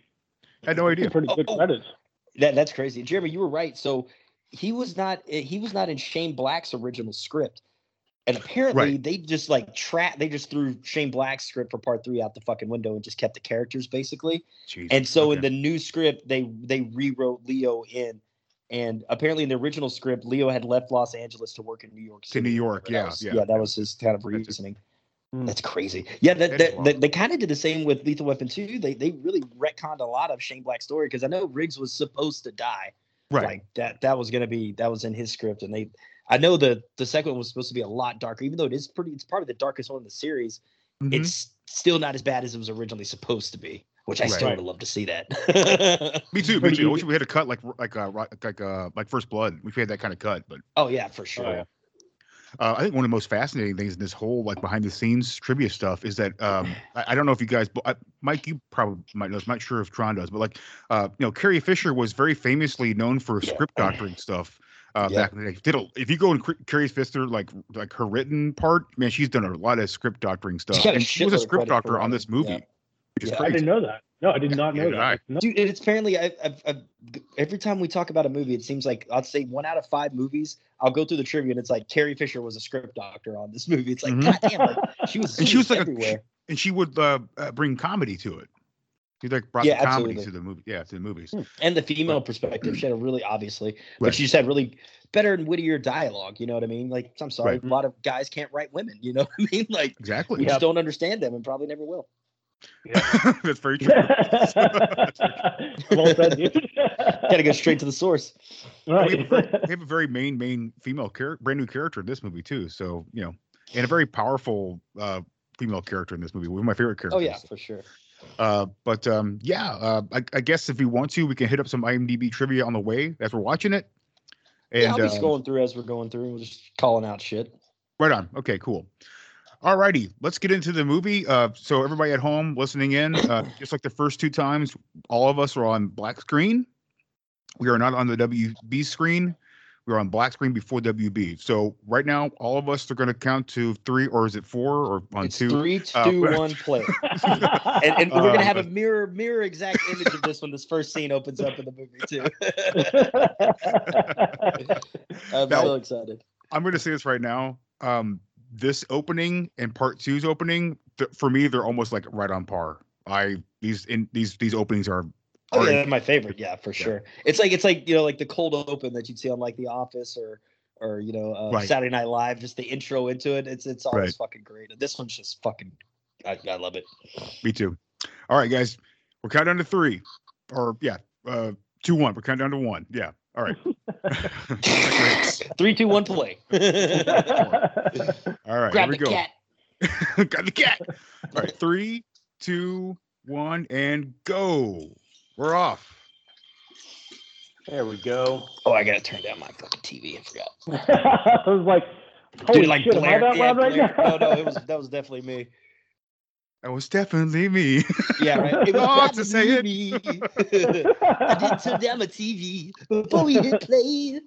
I had no idea. Pretty good Oh, oh. credits. That that's crazy, Jeremy. You were right. So he was not he was not in Shane Black's original script, and apparently Right. they just like trap they just threw Shane Black's script for part three out the fucking window and just kept the characters basically. And so in the new script, they they rewrote Leo in, and apparently in the original script, Leo had left Los Angeles to work in New York City. To New York, yeah, was- yeah. yeah, that was his kind of reasoning. Hmm. That's crazy. Yeah, that, That that, they, they kind of did the same with Lethal Weapon 2. They they really retconned a lot of Shane Black's story because I know Riggs was supposed to die. right. Like that that was gonna be that was in his script, and they I know the the second one was supposed to be a lot darker, even though it is pretty. It's probably the darkest one in the series. Mhm. It's still not as bad as it was originally supposed to be, which I still would love to see that. me too. Me too. I wish we had a cut like like uh ri- like uh like First Blood. We had that kind of cut, but oh yeah, for sure. yeah. Uh, I think one of the most fascinating things in this whole like behind the scenes trivia stuff is that um, [clears throat] I, I don't know if you guys, but I, Mike, you probably might know. I'm not sure if Tron does, but like uh, you know, Carrie Fisher was very famously known for script doctoring stuff. Uh, Yeah. Back in the day, did a, if you go in Cr- Carrie Fisher like like her written part, man, she's done a lot of script doctoring stuff, got and she was a script doctor on this movie, yeah. which is Yeah. I didn't know that. No, I did not know did that. No. Dude, it's apparently I, I've, I've, every time we talk about a movie, it seems like I'd say one out of five movies. I'll go through the trivia, and it's like Carrie Fisher was a script doctor on this [laughs] movie. It's like, Mhm. God damn, like she was, and she was like a, everywhere. and she would uh, uh, bring comedy to it. She like brought Yeah, the comedy absolutely. to the movie. Yeah, to the movies. and the female perspective. She had a really obviously, but Right. she just had really better and wittier dialogue. You know what I mean? Like, I'm sorry, Right. a lot of guys can't write women. You know [laughs] what I mean? Like, Exactly. we just don't understand them and probably never will. Yeah. [laughs] That's very true. [laughs] well said, dude. Got to go straight to the source. We have, a right. very, we have a very main main female character, brand new character in this movie too. So you know, and a very powerful uh, female character in this movie. One of my favorite characters. Oh yeah, for sure. Uh, but um, yeah, uh, I, I guess if we want to, we can hit up some IMDb trivia on the way as we're watching it. And yeah, I'll be um, scrolling through as we're going through. We're just calling out shit. Right on. Okay, cool. Alrighty, let's get into the movie. Uh, so everybody at home listening in, uh, [coughs] just like the first two times, all of us are on black screen. We are not on the WB screen. We're on black screen before WB. So right now, all of us are going to count to three, or is it four, or on It's two? three, Uh, [laughs] one, play. [laughs] and, and we're gonna have a Uh, mirror, mirror exact image of this when this first scene opens up in the movie too. [laughs] I'm Now- so excited. I'm going to say this right now. Um, this opening and part two's opening, th- for me, they're almost like right on par. I these in these these openings are. Oh yeah, my favorite. Yeah, for sure. It's like it's like you know like the cold open that you'd see on like The Office or or you know uh, Right. Saturday Night Live. Just the intro into it. It's it's always Right. fucking great. And this one's just fucking. I, I love it. Me too. All right, guys, we're counting down to three, or yeah, uh, two one. We're counting down to one. Yeah. All right. [laughs] [laughs] Three, two, one, play. [laughs] All right. Grab here we the go. cat. Grab the cat. All right. Three, two, one, and go. We're off. There we go. Oh, I gotta turn down my fucking TV. I forgot. [laughs] I was like, holy Dude, like shit, Blair, am I that yeah, loud right Blair- now? No, no, it was that was definitely me. That was definitely me. Yeah, right. [laughs] It was Oh, bad to say it. me. [laughs] I did turn down my TV before we hit play.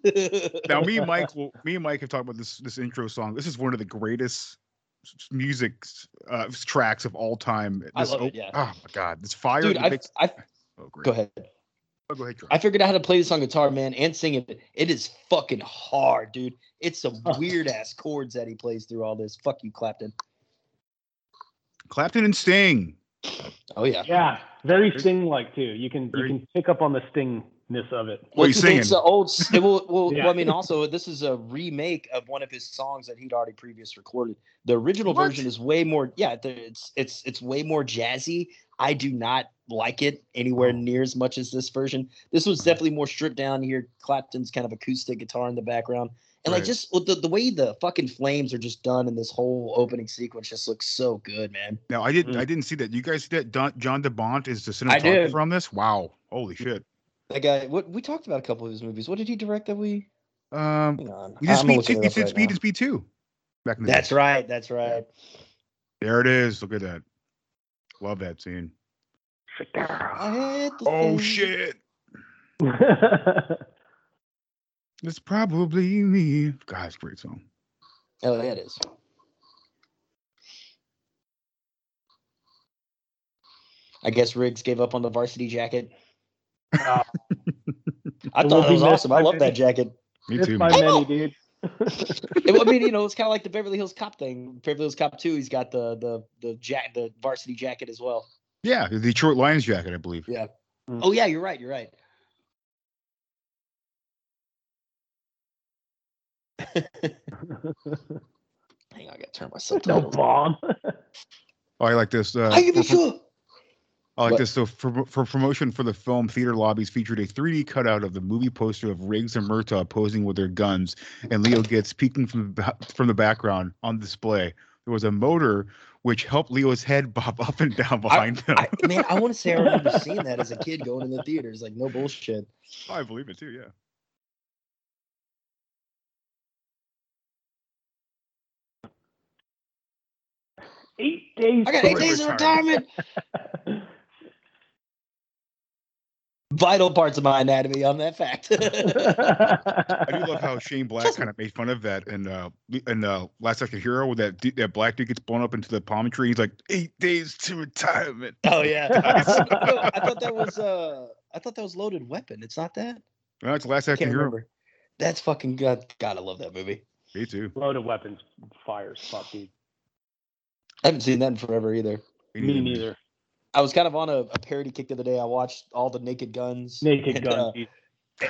now me and Mike will me and Mike have talked about this this intro song. This is one of the greatest music uh, tracks of all time. I This love it, yeah. Oh my god, this fire. Dude, I, makes- I oh, great. go ahead. Oh, go ahead. Troy. I figured out how to play this on guitar, man, and sing it. It is fucking hard, dude. It's some [laughs] weird ass chords that he plays through all this. Fuck you, Clapton. Clapton and Sting. Oh yeah. Yeah, very sting like too. You can you can pick up on the stingness of it. What are you It's- singing? It's an old. It will, well, Yeah. well, I mean, also this is a remake of one of his songs that he'd already previous recorded. The original What? version is way more. Yeah, the- it's it's it's way more jazzy. I do not like it anywhere near as much as this version. This was definitely more stripped down. Here, Clapton's kind of acoustic guitar in the background, and like just with the the way the fucking flames are just done in this whole opening sequence just looks so good, man. Now I didn't I didn't see that. You guys see that Don, John de Bont is the Mm. I did. cinematographer on this? Wow. Holy shit. That guy. What we talked about a couple of his movies. What did he direct that we? Um Hang on. we did speed two, it we up did right speed and speed two. Back in the That's day. right. That's right. There it is. Look at that. Love that scene. I Oh shit. [laughs] It's probably me. God, it's a great song. Oh, yeah, it is. I guess Riggs gave up on the varsity jacket. Uh, I [laughs] It thought will that be was awesome. I love many. that jacket. Me too. by man. many, dude. It- I mean, you know, it's kind of like the Beverly Hills Cop thing. Beverly Hills Cop 2, he's got the the the jack the varsity jacket as well. Yeah, the Detroit Lions jacket, I believe. Yeah. Mm. Oh yeah, you're right. You're right. [laughs] Hang on, I gotta turn my No subtitles. bomb. Oh, I like this. Uh, I give for- you for- sure. I like What? this. So for, for promotion for the film, theater lobbies featured a 3D cutout of the movie poster of Riggs and Murtaugh posing with their guns, and Leo gets peeking from the, from the background on display. There was a motor which helped Leo's head [laughs] bob up and down behind him. I, man, I want to say I remember [laughs] seeing that as a kid going in the theaters. Like no bullshit. I believe it too. Yeah. Eight days. I got eight days of retirement. [laughs] retirement. Vital parts of my anatomy on that fact. I do love [laughs] how Shane Black kind of made fun of that in uh in uh Last Action Hero where that du- that black dude gets blown up into the palm tree. He's like eight days to retirement. oh yeah. [laughs] No, I thought that was uh I thought that was loaded weapon. It's not that. That's Last I Action can't Hero. remember. That's fucking god. God, I love that movie. Me too. Loaded weapons fires. Fuck, dude. I haven't seen that in forever either. Me neither. I was kind of on a, a parody kick the other day. I watched all the Naked Guns. Naked and, Gun. uh.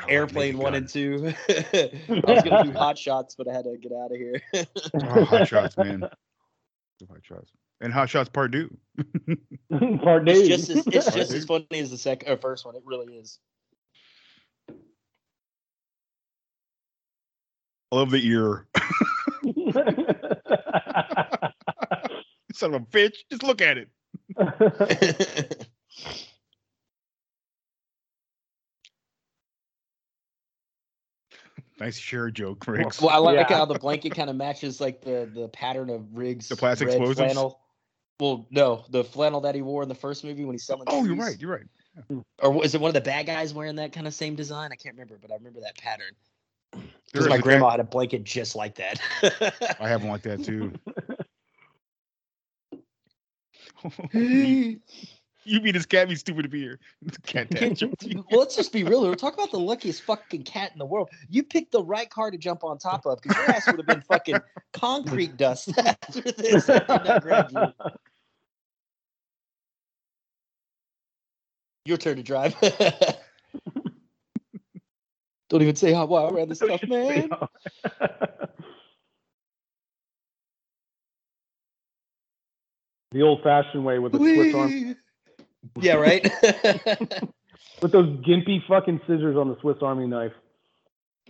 Airplane Naked one Gun. and two. [laughs] I was gonna do [laughs] hot shots, but I had to get out of here. Oh, hot [laughs] shots, man. Hot shots. And Hot Shots Part Two. Part it's dude. just as, it's just as funny as the second or first one. It really is. I love the ear. Son of a bitch. Just look at it. [laughs] Nice share joke, Riggs. Well, I like Yeah. how the blanket kind of matches like the the pattern of Riggs. The plastic red explosives? flannel. Well, no, the flannel that he wore in the first movie when he's selling. Oh, you're right. You're right. Or was it one of the bad guys wearing that kind of same design? I can't remember, but I remember that pattern. Because my grandma guy- had a blanket just like that. I have one like that too. [laughs] [laughs] you mean this cat be stupid to be here? Cat dad joke. well, let's just be real. We're talking about the luckiest fucking cat in the world. You picked the right car to jump on top of because your ass would have been fucking concrete [laughs] dust [laughs] after this. had you not grabbed you. Your turn to drive. Don't even say how well I ran this stuff, man. The old-fashioned way with a Swiss Army, Yeah, right. [laughs] with those gimpy fucking scissors on the Swiss Army knife.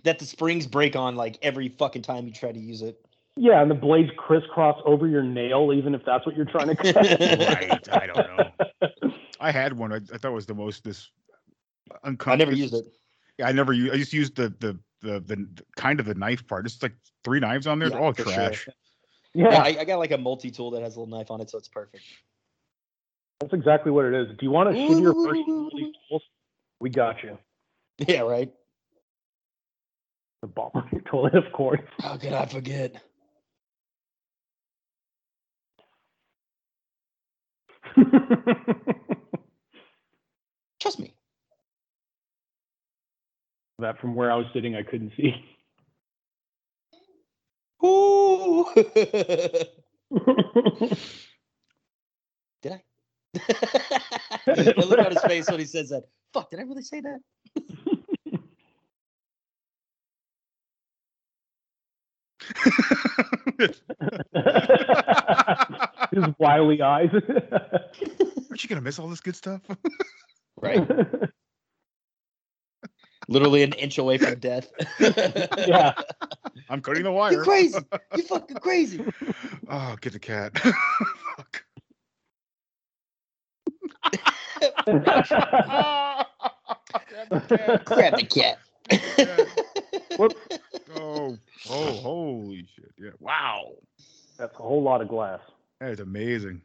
that the springs break on like every fucking time you try to use it. Yeah, and the blades crisscross over your nail, even if that's what you're trying to [laughs] cut. right. I don't know. [laughs] I had one. I, I thought it was the most this uncomfortable. I never used it. Yeah, I never used. I just used the the the the, the kind of the knife part. It's like three knives on there. They're all trash. sure. Yeah, Yeah, I, I got like a multi tool that has a little knife on it, so it's perfect. that's exactly what it is. Do you want to shittier your of these tools? We got you. Yeah, right. The bomber toilet, of course. How could I forget? [laughs] Trust me. that from where I was sitting, I couldn't see. Ooh. [laughs] did I? [laughs] I look at his face when he says that. Fuck, did I really say that? [laughs] His wily eyes. Aren't you gonna miss all this good stuff? Right. Literally an inch away from death. [laughs] yeah. I'm cutting the wire. You're crazy. [laughs] You fucking crazy. Oh, get the cat. [laughs] Grab the cat. oh, oh, holy shit! Yeah, wow, That's a whole lot of glass. that is amazing.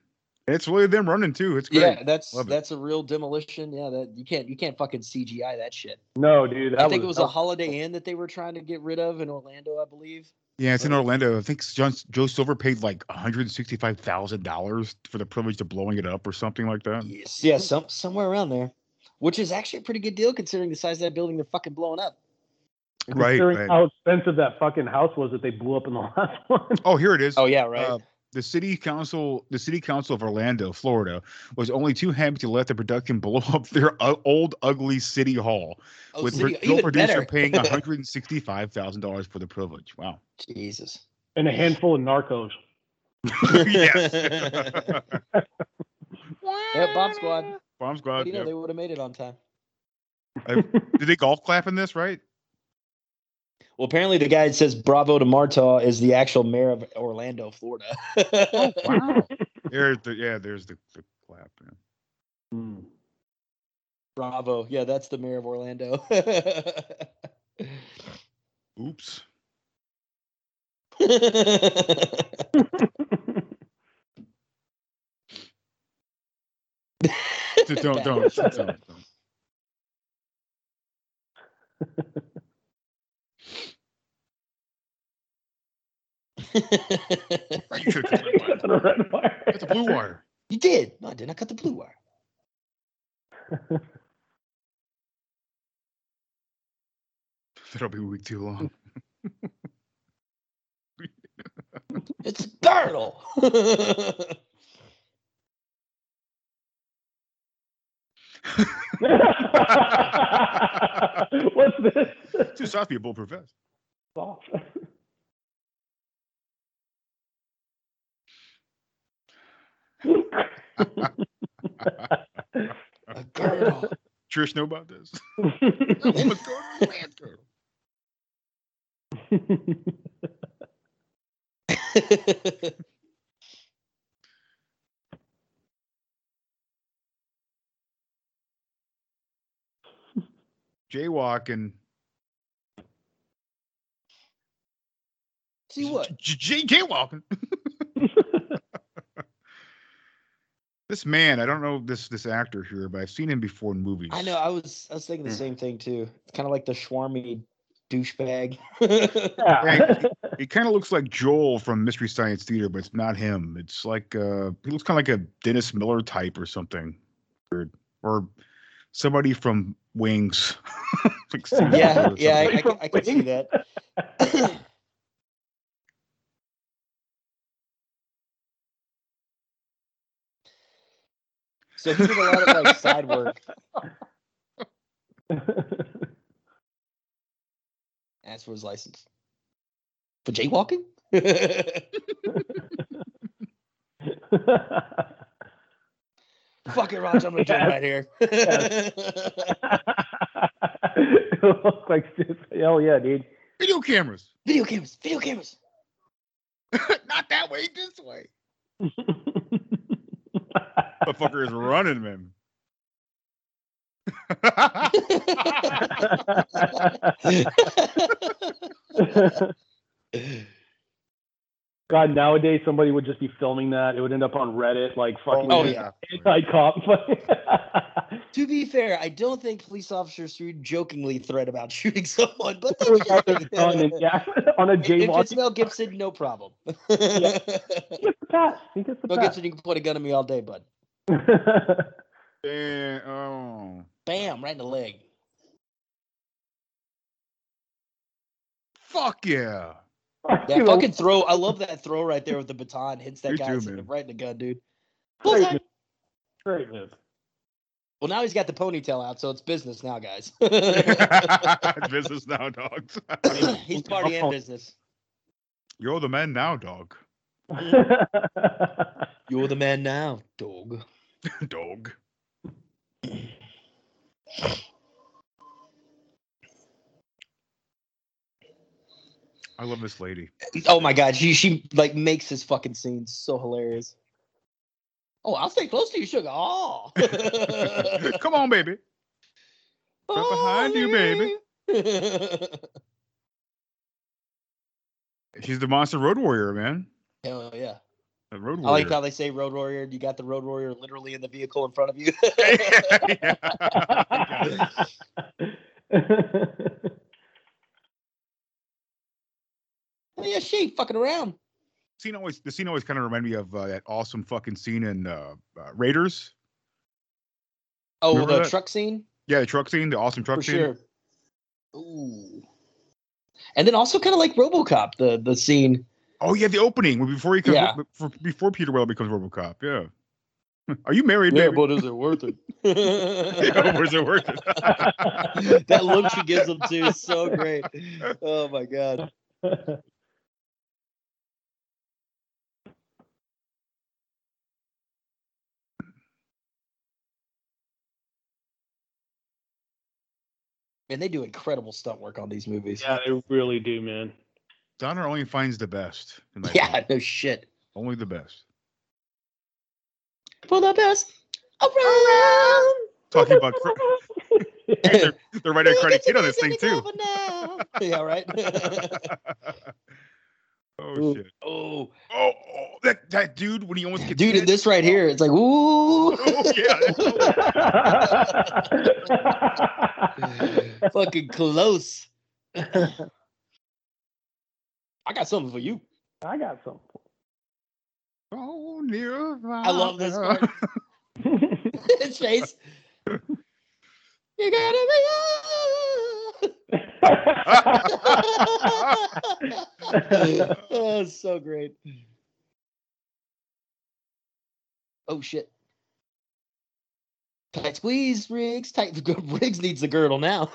It's really them running too. It's great. Yeah, that's Love it. that's a real demolition. Yeah, that you can't you can't fucking CGI that shit. No, dude. That I think it was that a Holiday Inn that they were trying to get rid of in Orlando, I believe. Yeah, it's in Orlando. I think John, Joel Silver paid like one hundred sixty-five thousand dollars for the privilege of blowing it up or something like that. Yes, yeah, some somewhere around there, which is actually a pretty good deal considering the size of that building they're fucking blowing up. Right. Considering right. how expensive that fucking house was that they blew up in the [laughs] last one. Oh, here it is. Oh yeah, right. Uh, the city council, the city council of Orlando, Florida, was only too happy to let the production [laughs] blow up their uh, old, ugly city hall, Oh, with city- pro- producer better. paying [laughs] one hundred and sixty-five thousand dollars for the privilege. Wow. Jesus. and a handful of narcos. [laughs] yes. Yeah, Bomb Squad. Bomb Squad. do you know yep. they would have made it on time? I- did they golf clap in this? Right? Well, apparently the guy that says "Bravo to Marta" is the actual mayor of Orlando, Florida. Oh [laughs] wow. There's the yeah. There's the, the clap. yeah. Hmm. Bravo. Yeah, that's the mayor of Orlando. [laughs] Oops. [laughs] Don't, don't, don't, don't. [laughs] you should have [laughs] cut the red wire. Cut the blue wire. You did. No, I didn't. I cut the blue wire. [laughs] That'll be a week too long. It's Girdle. What's this? Too soft to be a bulletproof vest. Soft. A girdle. Trish know about this? That [laughs] woman's going to man's girdle. Jaywalking. See what? J- jaywalking. [laughs] this man, I don't know this this actor here, but I've seen him before in movies. I know. I was I was thinking the same thing too. It's kind of like the Schwarmy douchebag. Yeah, [laughs] he, he kind of looks like Joel from Mystery Science Theater, but it's not him. It's like uh, he looks kind of like a Dennis Miller type or something, or, or somebody from Wings. [laughs] Like yeah, or yeah, I, something. I, I can see that. [laughs] [clears throat] so he did a lot of like side work. [laughs] Asked for his license for jaywalking. [laughs] Fuck it, Raj. I'm gonna jump right here. it looks [laughs] like hell yeah, dude. Video cameras. Video cameras. Video cameras. not that way, this way. The fucker is running, man. [laughs] [laughs] [laughs] God, nowadays somebody would just be filming that. It would end up on Reddit, like oh, fucking Oh, yeah. anti-cop. [laughs] to be fair, I don't think police officers should jokingly threat about [laughs] shooting someone, but It was out there done, yeah, on a if it's. Mel Gibson, no problem. [laughs] He gets the pass. He gets the Mel pass. Gibson, you can point a gun at me all day, bud. Damn, oh. Bam, right in the leg. Fuck yeah. That fucking throw. I love that throw right there with the baton. Hits that Me guy too, hits man. him right in the gun, dude. Great Bullseye. move. Great move. Well, now he's got the ponytail out, so it's business now, guys. [laughs] [laughs] business now, dogs. he's party and [laughs] business. You're the man now, dog. You're the man now, dog. dog. I love this lady. Oh my god, she she like makes this fucking scenes so hilarious. Oh, I'll stay close to you, sugar. Oh, [laughs] Come on, baby. Right oh, behind you, baby. She's the monster road warrior, man. Hell yeah. The road I like how they say road warrior. You got the road warrior literally in the vehicle in front of you. [laughs] yeah, [laughs] she fucking around. scene always the scene always kind of remind me of uh, that awesome fucking scene in uh, uh, Raiders. Oh, Remember the that? truck scene Yeah, the truck scene, the awesome truck for scene. sure. Ooh. And then also kind of like RoboCop, the the scene. Oh yeah, the opening before he comes Yeah. before, before Peter Weller becomes RoboCop. Yeah. [laughs] Are you married, Yeah, baby? but is it worth it? [laughs] Yeah, was it worth it? [laughs] that look she gives him too is so great. Oh my god. And they do incredible stunt work on these movies. yeah, they really do, man. Donner only finds the best. in my Yeah, opinion. no shit. Only the best. For the best around. Talking about cr- [laughs] they're, they're writing a credit kid on this thing [laughs] too. yeah, right. [laughs] Oh shit. Oh, Oh, oh, that that dude when he almost gets dude, hit. in this right here, it's like, [laughs] ooh, Oh, [laughs] yeah. fucking close. [laughs] I got something for you. I got some. Oh, near I love this part. His face. You gotta be. oh, it's so great. Oh shit. Tight squeeze, Riggs. Tight. [laughs] Riggs needs the girdle now.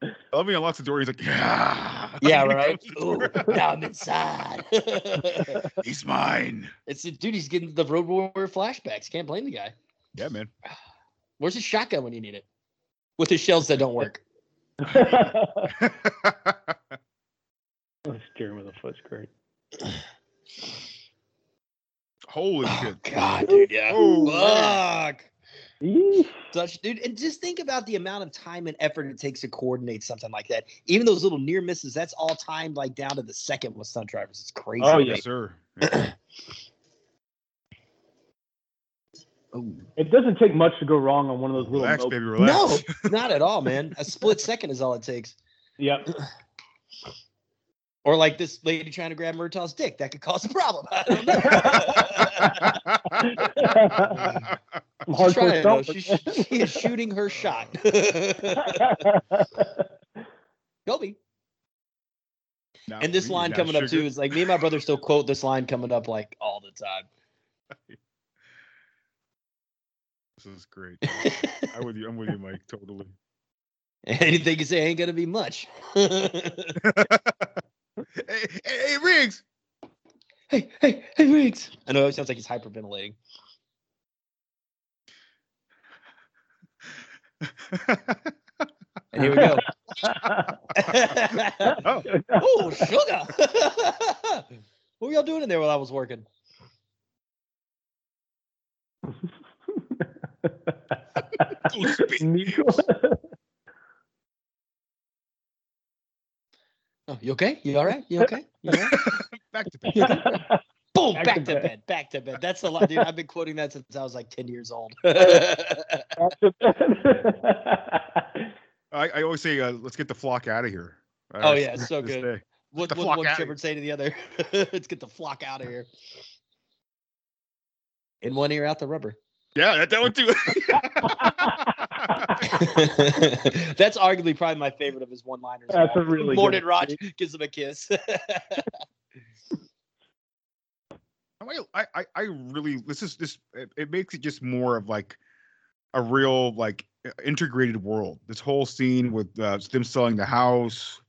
I love he unlocks the door. He's like, yeah. yeah, [laughs] right. Ooh, now I'm inside. [laughs] He's mine. it's dude. He's getting the Road Warrior flashbacks. Can't blame the guy. Yeah, man. [sighs] Where's his shotgun when you need it? With his shells that don't work. Let's steer Steering with a foot's great. [sighs] Holy oh, shit. God, dude, yeah. Oh. Fuck. Such dude, and just think about the amount of time and effort it takes to coordinate something like that. Even those little near misses, that's all timed like down to the second with stunt drivers. It's crazy. Oh, yes, me. sir. [clears throat] Oh. It doesn't take much to go wrong on one of those little. Relax, baby, relax. No, [laughs] not at all, man. A split second is all it takes. Yep. [clears throat] Or like this lady trying to grab Murtaugh's dick. That could cause a problem. I don't know. [laughs] She's trying, though. She, she is shooting her shot. [laughs] Kobe. Now, And this we- line now coming up too is like me and my brother still quote this line coming up like all the time. This is great. I'm with you. I'm with you, Mike. Totally. [laughs] Anything you say ain't gonna be much. Hey, hey, hey, Riggs. Hey, hey, hey, Riggs. I know it sounds like he's hyperventilating. And here we go. [laughs] oh. oh, sugar. [laughs] what were y'all doing in there while I was working? [laughs] Nico. Oh, you okay? You all right? You okay? You all right? [laughs] Back to You okay? Boom, Back back, to to bed. bed. back to bed. That's a lot, dude. I've been quoting that since I was like 10 years old. [laughs] I, I always say, uh, let's get the flock out of here. I Oh, yeah, it's so good. day. what the what one shepherd say to the other? [laughs] Let's get the flock out of here. In one ear, out the rubber. Yeah, that, that one too. [laughs] That's arguably probably my favorite of his one-liners. That's a really Morden good- Raj gives him a kiss. [laughs] I, I, I- I really this is this it, it makes it just more of like a real like integrated world. This whole scene with uh, them selling the house.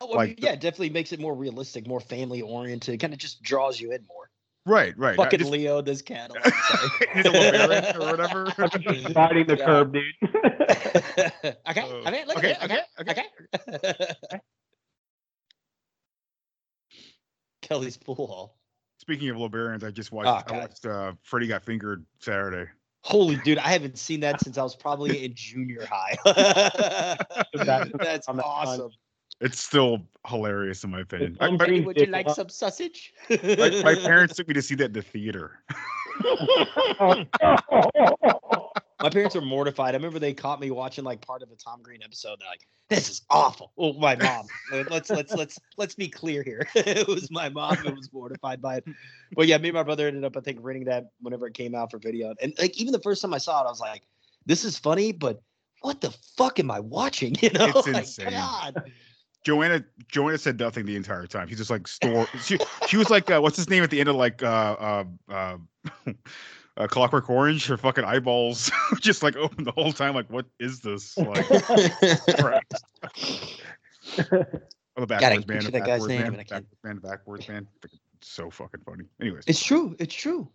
Oh, well, Like yeah, it definitely makes it more realistic, more family-oriented. Kind of just draws you in more. Right, right. Fucking just- Leo, does cat. I'm [laughs] sorry. He's a LeBaron or whatever. Just riding the Yeah. curb, dude. [laughs] okay, Uh, okay, look okay, at it. Okay, okay. [laughs] Kelly's pool hall. Speaking of LeBarons, I just watched Oh, I watched uh, Freddy Got Fingered Saturday. Holy dude, I haven't seen that since I was probably in junior high. That's awesome. It's still hilarious in my opinion. I- my, would you did like some sausage? my, [laughs] my parents took me to see that in the theater. [laughs] My parents were mortified. I remember they caught me watching like part of a Tom Green episode. They're like, "This is awful." Oh, my mom. let's let's let's let's be clear here. [laughs] it was my mom who was mortified by it. But yeah, me and my brother ended up, I think, renting that whenever it came out for video. And like even the first time I saw it, I was like, "This is funny," but what the fuck am I watching? You know, It's like, insane. God. Joanna Joanna said nothing the entire time. She's just like store. She she was like, uh, what's his name at the end of like uh uh, uh, [laughs] uh Clockwork Orange? Her fucking eyeballs [laughs] just like open the whole time. Like, what is this? Like. [laughs] Oh, the backwards man, picture the that guy's backwards name, man, and I can't- backwards man, backwards man. So fucking funny. Anyways, It's true. It's true.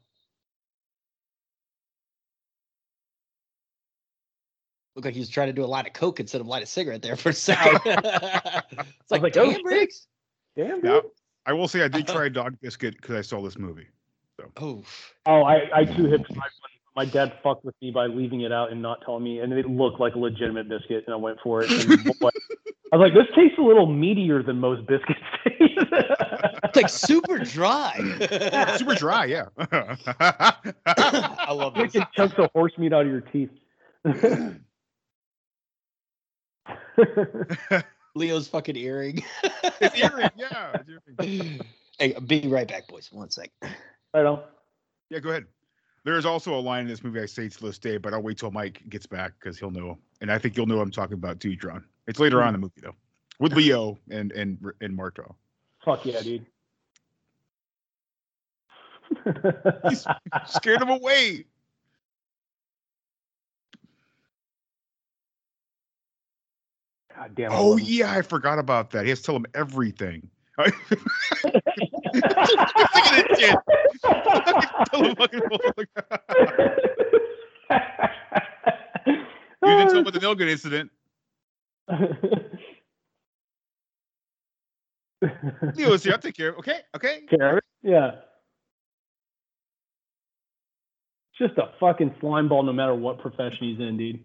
Look like he was trying to do a line of coke instead of light a cigarette there for a [laughs] second. [laughs] it's like, like, oh, damn, Riggs. Damn, now. I will say I did [laughs] try dog biscuit because I saw this movie. Oh, Oh, I, I too hit my my dad fucked with me by leaving it out and not telling me, and it looked like a legitimate biscuit, and I went for it. And boy, I was like, this tastes a little meatier than most biscuits taste. it's like super dry. Super dry, yeah. I love this. Taking chunks of horse meat out of your teeth. [laughs] Leo's fucking earring. [laughs] it's earring, yeah. it's earring. [laughs] hey, I'll be right back, boys. One sec. I don't. Yeah, go ahead. There's also a line in this movie I say to this day, but I'll wait till Mike gets back because he'll know, and I think you'll know what I'm talking about too, John. It's later on in the movie though, with Leo and and and Murtaugh. Fuck yeah, dude. Scared him away. God damn. Oh love him. yeah, I forgot about that. He has to tell him everything. [laughs] Look at this shit. Tell him fucking- [laughs] You didn't tell him about the Milgan incident. Leo's here. I'll take care of it. Okay, okay. Carrot? Yeah. Just a fucking slime ball, no matter what profession he's in, dude.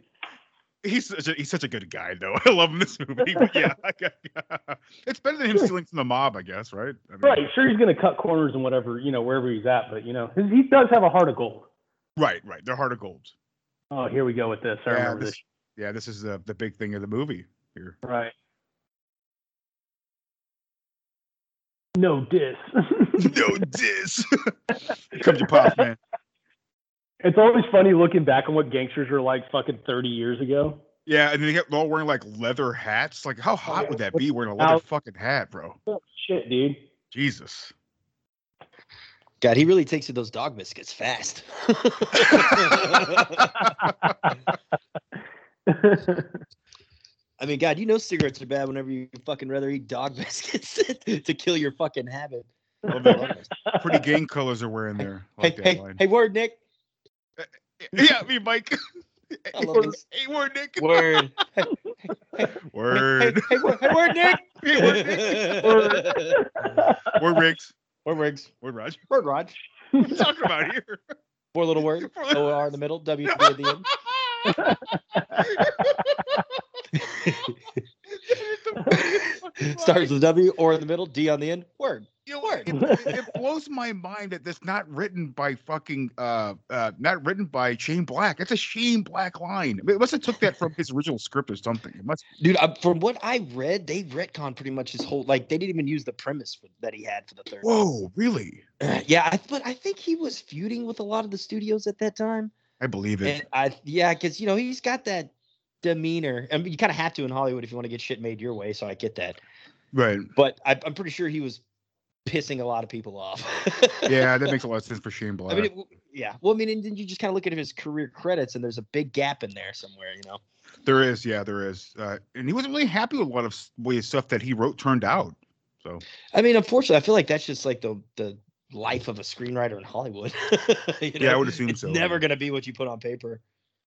He's such a, he's such a good guy, though. [laughs] I love him in this movie. But yeah, [laughs] it's better than him stealing from the mob, I guess, right? I mean, Right, sure he's gonna cut corners and whatever, you know, wherever he's at, but you know, his, he does have a heart of gold. Right, right. They're heart of gold. Oh, here we go with this. I yeah, remember this, this. yeah, this is the the big thing of the movie here. Right. No diss. [laughs] no diss. Comes your pops, man. It's always funny looking back on what gangsters were like fucking 30 years ago. Yeah, and they get all wearing like leather hats. Like, how hot would that be wearing a leather fucking hat, bro? Oh, shit, dude. Jesus. God, he really takes to those dog biscuits fast. I mean, God, you know cigarettes are bad whenever you fucking rather eat dog [laughs] biscuits [laughs] to kill your fucking habit. Oh, Pretty gang colors are wearing there. I Hey, like hey, hey, word, Nick. Yeah, me, Mike. [laughs] I love this. [laughs] Hey, word, Nick. Word. Word. hey, word, hey, word, Nick. Hey, word, Nick. Word, Riggs. Word, Riggs. Word, Raj. Word, Raj. What are you talking about here? Four little words. [laughs] O R in the middle. W T at the end. [laughs] Starts with W or in the middle. D on the end. Word. You know, it, it- it blows my mind that that's not written by fucking uh uh not written by Shane Black. It's a Shane Black line. I mean, it must have took that from his original script or something. It must. Dude, uh, from what I read, they retconned pretty much his whole. Like, they didn't even use the premise for, that he had for the third. Whoa, really? [clears throat] Yeah, I, but I think he was feuding with a lot of the studios at that time. I believe it. And I, yeah, because you know he's got that demeanor. I mean, you kind of have to in Hollywood if you want to get shit made your way. So I get that. Right. But I, I'm pretty sure he was pissing a lot of people off. [laughs] Yeah, that makes a lot of sense for Shane Black. I mean, it, yeah. Well, I mean, and then you just kind of look at his career credits, and there's a big gap in there somewhere. You know. there is, yeah, there is, uh, and he wasn't really happy with a lot of way stuff that he wrote turned out. So I mean, unfortunately, I feel like that's just like the the life of a screenwriter in Hollywood. [laughs] You Yeah, I would assume it's so, never yeah. gonna be what you put on paper,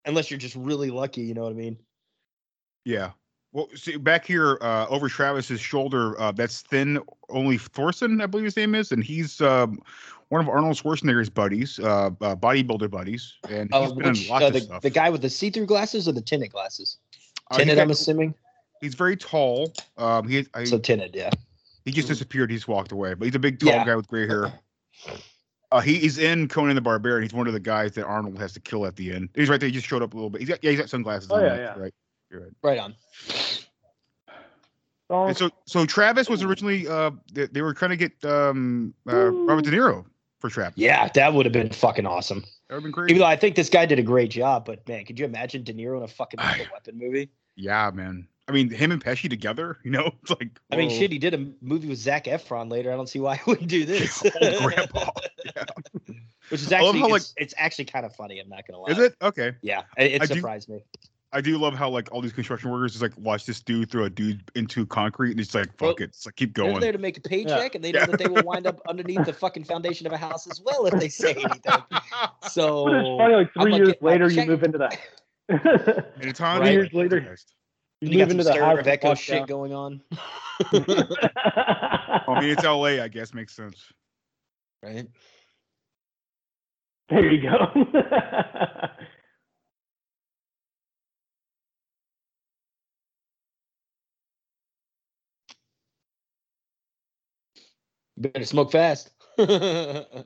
unless you're just really lucky. You know what I mean? yeah. Well, see, back here uh, over Travis's shoulder, uh, that's Thin Only Thorson, I believe his name is, and he's um, one of Arnold Schwarzenegger's buddies, uh, uh, bodybuilder buddies, and he's been which, in lots uh, of stuff. the guy with the see-through glasses or the tinted glasses? Uh, Tinted, I'm assuming. He's very tall. Um, he I, So tinted, yeah. he just disappeared. He's walked away, but he's a big, tall Yeah. guy with gray hair. Uh, he, he's in Conan the Barbarian. He's one of the guys that Arnold has to kill at the end. He's right there. He just showed up a little bit. He's got yeah, he's got sunglasses. Oh, on, yeah, yeah. Right. You're right. Right on. Oh, And so, so Travis was originally uh, they, they were trying to get um, uh, Robert De Niro for Travis. Yeah, that would have been fucking awesome. That would have been great. Even though I think this guy did a great job, but man, could you imagine De Niro in a fucking [sighs] Lethal Weapon movie? Yeah, man. I mean, him and Pesci together. You know, [laughs] it's like. I mean, shit, he did a movie with Zac Efron later. I don't see why he wouldn't do this. Old [laughs] grandpa. Which is actually how, like- it's, it's actually kind of funny. I'm not gonna lie. Is it okay? Yeah, it, it I do- surprised me. I do love how like all these construction workers just like watch this dude throw a dude into concrete and it's like fuck it, it's like keep going. They're there to make a paycheck, and they know Yeah. that they will wind up [laughs] underneath the fucking foundation of a house as well if they say anything. So but it's funny, like I'm three years get my later, you move into that. And it's on Three Right. years later, you And you got move some into the stir house. of echo shit down. going on, [laughs] I mean, it's LA, I guess makes sense. right? There you go. [laughs] Better smoke fast. [laughs]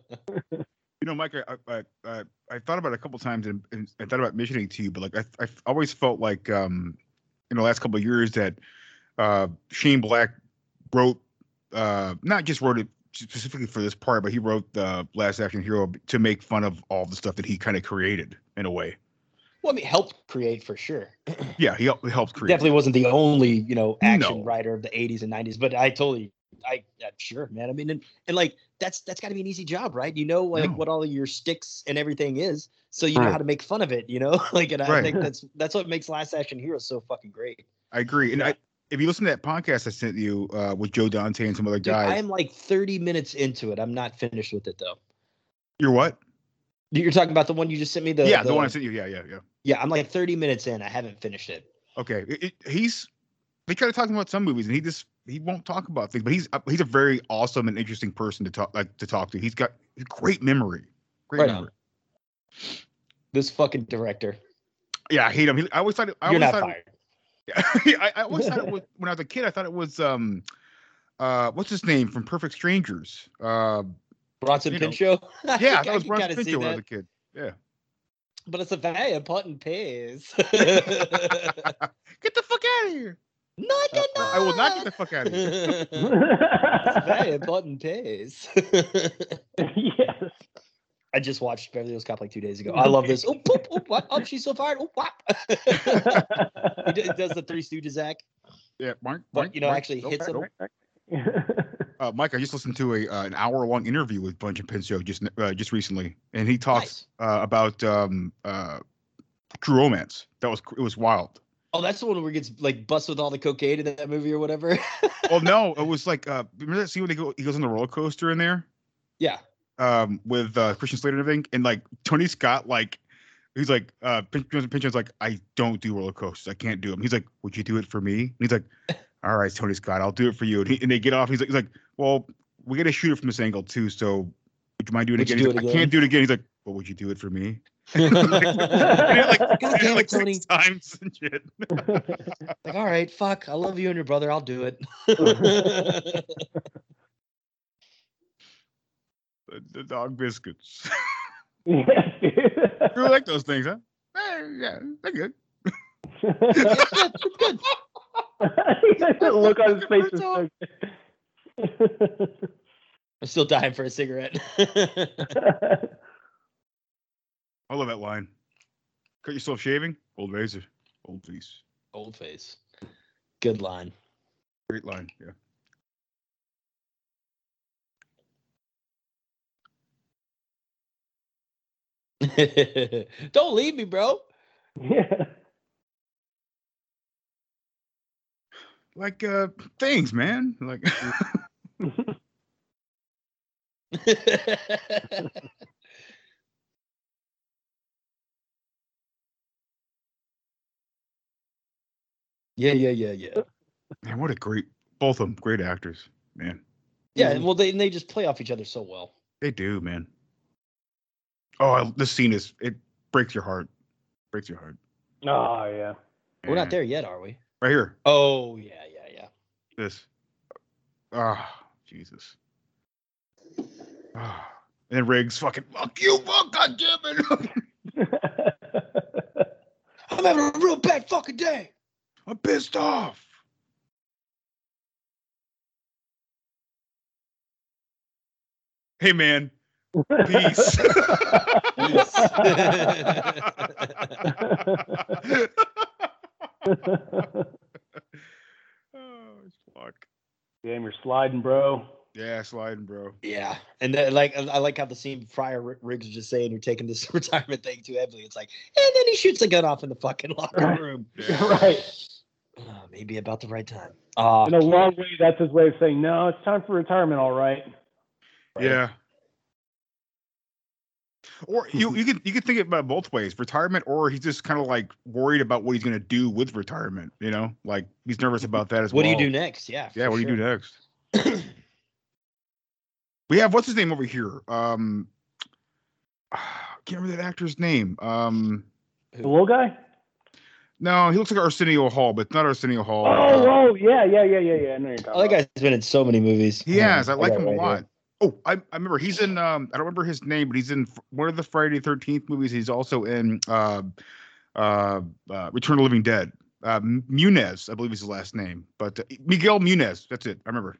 You know, Mike, I I, I, I thought about it a couple times and, and I thought about mentioning it to you, but like I I always felt like um in the last couple of years that uh Shane Black wrote uh not just wrote it specifically for this part, but he wrote the Last Action Hero to make fun of all the stuff that he kind of created in a way. well, I mean, helped create for sure. [clears throat] Yeah, he helped, helped create. Definitely wasn't the only you know action No. writer of the 80s and 90s, but I totally, I sure, man. I mean, and, and like that's that's got to be an easy job, right? You know, like No. what all of your sticks and everything is, so you know how to make fun of it. You know, [laughs] like, and I Right. think [laughs] that's that's what makes Last Action Hero so fucking great. I agree. And I, if you listen to that podcast I sent you uh, with Joe Dante and some other Dude, guys, I am like 30 minutes into it. I'm not finished with it though. you're what? You're talking about the one you just sent me. The yeah, the, one I sent you. Yeah, yeah, yeah. Yeah, I'm like 30 minutes in. I haven't finished it. Okay, it, it- he's they try to talk about some movies, and he just he won't talk about things. But he's uh, he's a very awesome and interesting person to talk like to talk to. He's got great memory, great Right on. memory. This fucking director. Yeah, I hate him. He, I always thought. It, I You're always not thought fired. [laughs] It, I, I always thought it [laughs] was when I was a kid. I thought it was um, uh, what's his name from Perfect Strangers? Uh, Bronson you know. Pinchot. [laughs] Yeah, I that was Bronson Pinchot when I was a kid. Yeah. But it's a very important piece. Get the fuck out of here. Not Uh, I will not get the fuck out of here. [laughs] it's a very important piece. yes. I just watched Beverly Hills Cop like two days ago. I love this. Oh, poop, oh, what? Oh, she's so fired. Oh, whop. he does the Three Stooges act, Yeah, Mark. but you know, actually hits it. Uh, Mike, I just listened to a uh, an hour long interview with Bronson Pinchot just uh, just recently, and he talks uh, about um, uh, True Romance. That was it was wild. Oh, that's the one where he gets like busted with all the cocaine in that movie or whatever. oh no, it was like uh, remember that scene when they go he goes on the roller coaster in there yeah. um, with uh, Christian Slater and everything, and like Tony Scott like. He's like, uh, Pin- Pinchot's like, I don't do roller coasters. I can't do them. He's like, would you do it for me? And he's like, all right, Tony Scott, I'll do it for you. And, he, and they get off. He's like, he's like, well, we got to shoot it from this angle too. So would you mind doing it Would again? Do like, it I can't do it again. He's like, well, would you do it for me? God damn like [laughs] it, Tony. times and shit. [laughs] Like, all right, fuck. I love you and your brother. I'll do it. [laughs] the, the dog biscuits. Yeah, dude. you like those things, huh? Eh, yeah, they're good. the look on his face is so I'm still dying for a cigarette. I love that line. Cut yourself shaving? Old razor. Old face. Old face. Good line. Great line. Yeah. [laughs] Don't leave me, bro. Yeah. [laughs] Like uh things, man. Like [laughs] yeah, yeah, yeah, yeah. [laughs] man, what a great both of them great actors, man. Yeah, well, they and they just play off each other so well. They do, man. Oh, I, this scene is it breaks your heart. Breaks your heart. Oh yeah. We're not there yet, are we? Right here. Oh yeah, yeah, yeah. This. Ah, Jesus. Ah. And then Riggs fucking fuck you, fuck god damn it. I'm having a real bad fucking day. I'm pissed off. Hey man. Peace. [laughs] oh, fuck. Damn, you're sliding, bro. Yeah, sliding, bro. Yeah, and then, like I like how the scene Fryer Riggs was just saying, "You're taking this [laughs] retirement thing too heavily." It's like, and then he shoots a gun off in the fucking locker room. [laughs] right. Uh, maybe about the right time. Uh, In a long way, that's his way of saying, no, it's time for retirement, all right. Yeah. Or you [laughs] you could you could think about both ways, retirement, or he's just kind of like worried about what he's gonna do with retirement. You know, like he's nervous about that as what well. What do you do next? Yeah. Yeah, for what do you do next? [clears throat] we have what's his name over here? Um, [sighs] I can't remember that actor's name. Um, The little guy? No, he looks like Arsenio Hall, but it's not Arsenio Hall. Oh, Uh, oh, yeah, yeah, yeah, yeah, yeah. I know you're talking Oh, that about. guy's been in so many movies. He has. I like it him a right here. lot. Oh, I, I remember he's in. Um, I don't remember his name, but he's in one of the Friday Thirteenth movies. He's also in uh, uh, uh, Return of the Living Dead. Uh, Munez, I believe is his last name, but uh, Miguel Munez. That's it. I remember.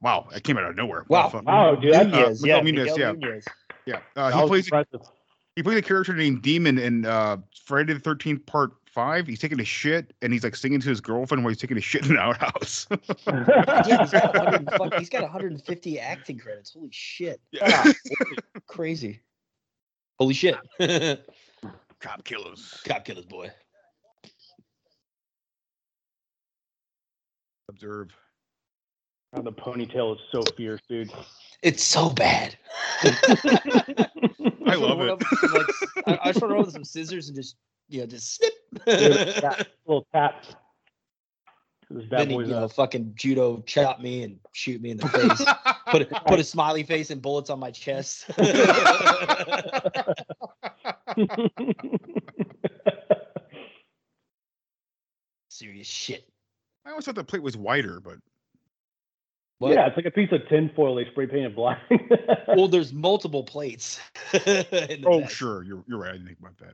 Wow, that came out of nowhere. Wow. What the fuck? Wow, dude, that's- Uh, Munez, yeah, Miguel Munez, Miguel yeah, Munez. yeah. Uh, he plays. impressive. He played a character named Demon in uh, Friday the Thirteenth Part Five. He's taking a shit and he's like singing to his girlfriend while he's taking a shit in an outhouse. [laughs] Yeah, he's got 100 fuck- he's got 150 acting credits. Holy shit. Yeah. Ah, Holy- Crazy. Holy shit. [laughs] Cop killers. Cop killers, boy. Observe. Oh, the ponytail is so fierce, dude. It's so bad. [laughs] I love it. up like, I, I just want to run with some scissors and just, you know, just snip. Dude, [laughs] tap, little taps. This bad then he, you know, fucking judo chop me and shoot me in the face. put a, put a smiley face and bullets on my chest. [laughs] Serious shit. I always thought the plate was wider, but Yeah, it's like a piece of tinfoil they spray painted black. well, there's multiple plates. [laughs] oh bag. sure, you're you're right. I didn't think about that.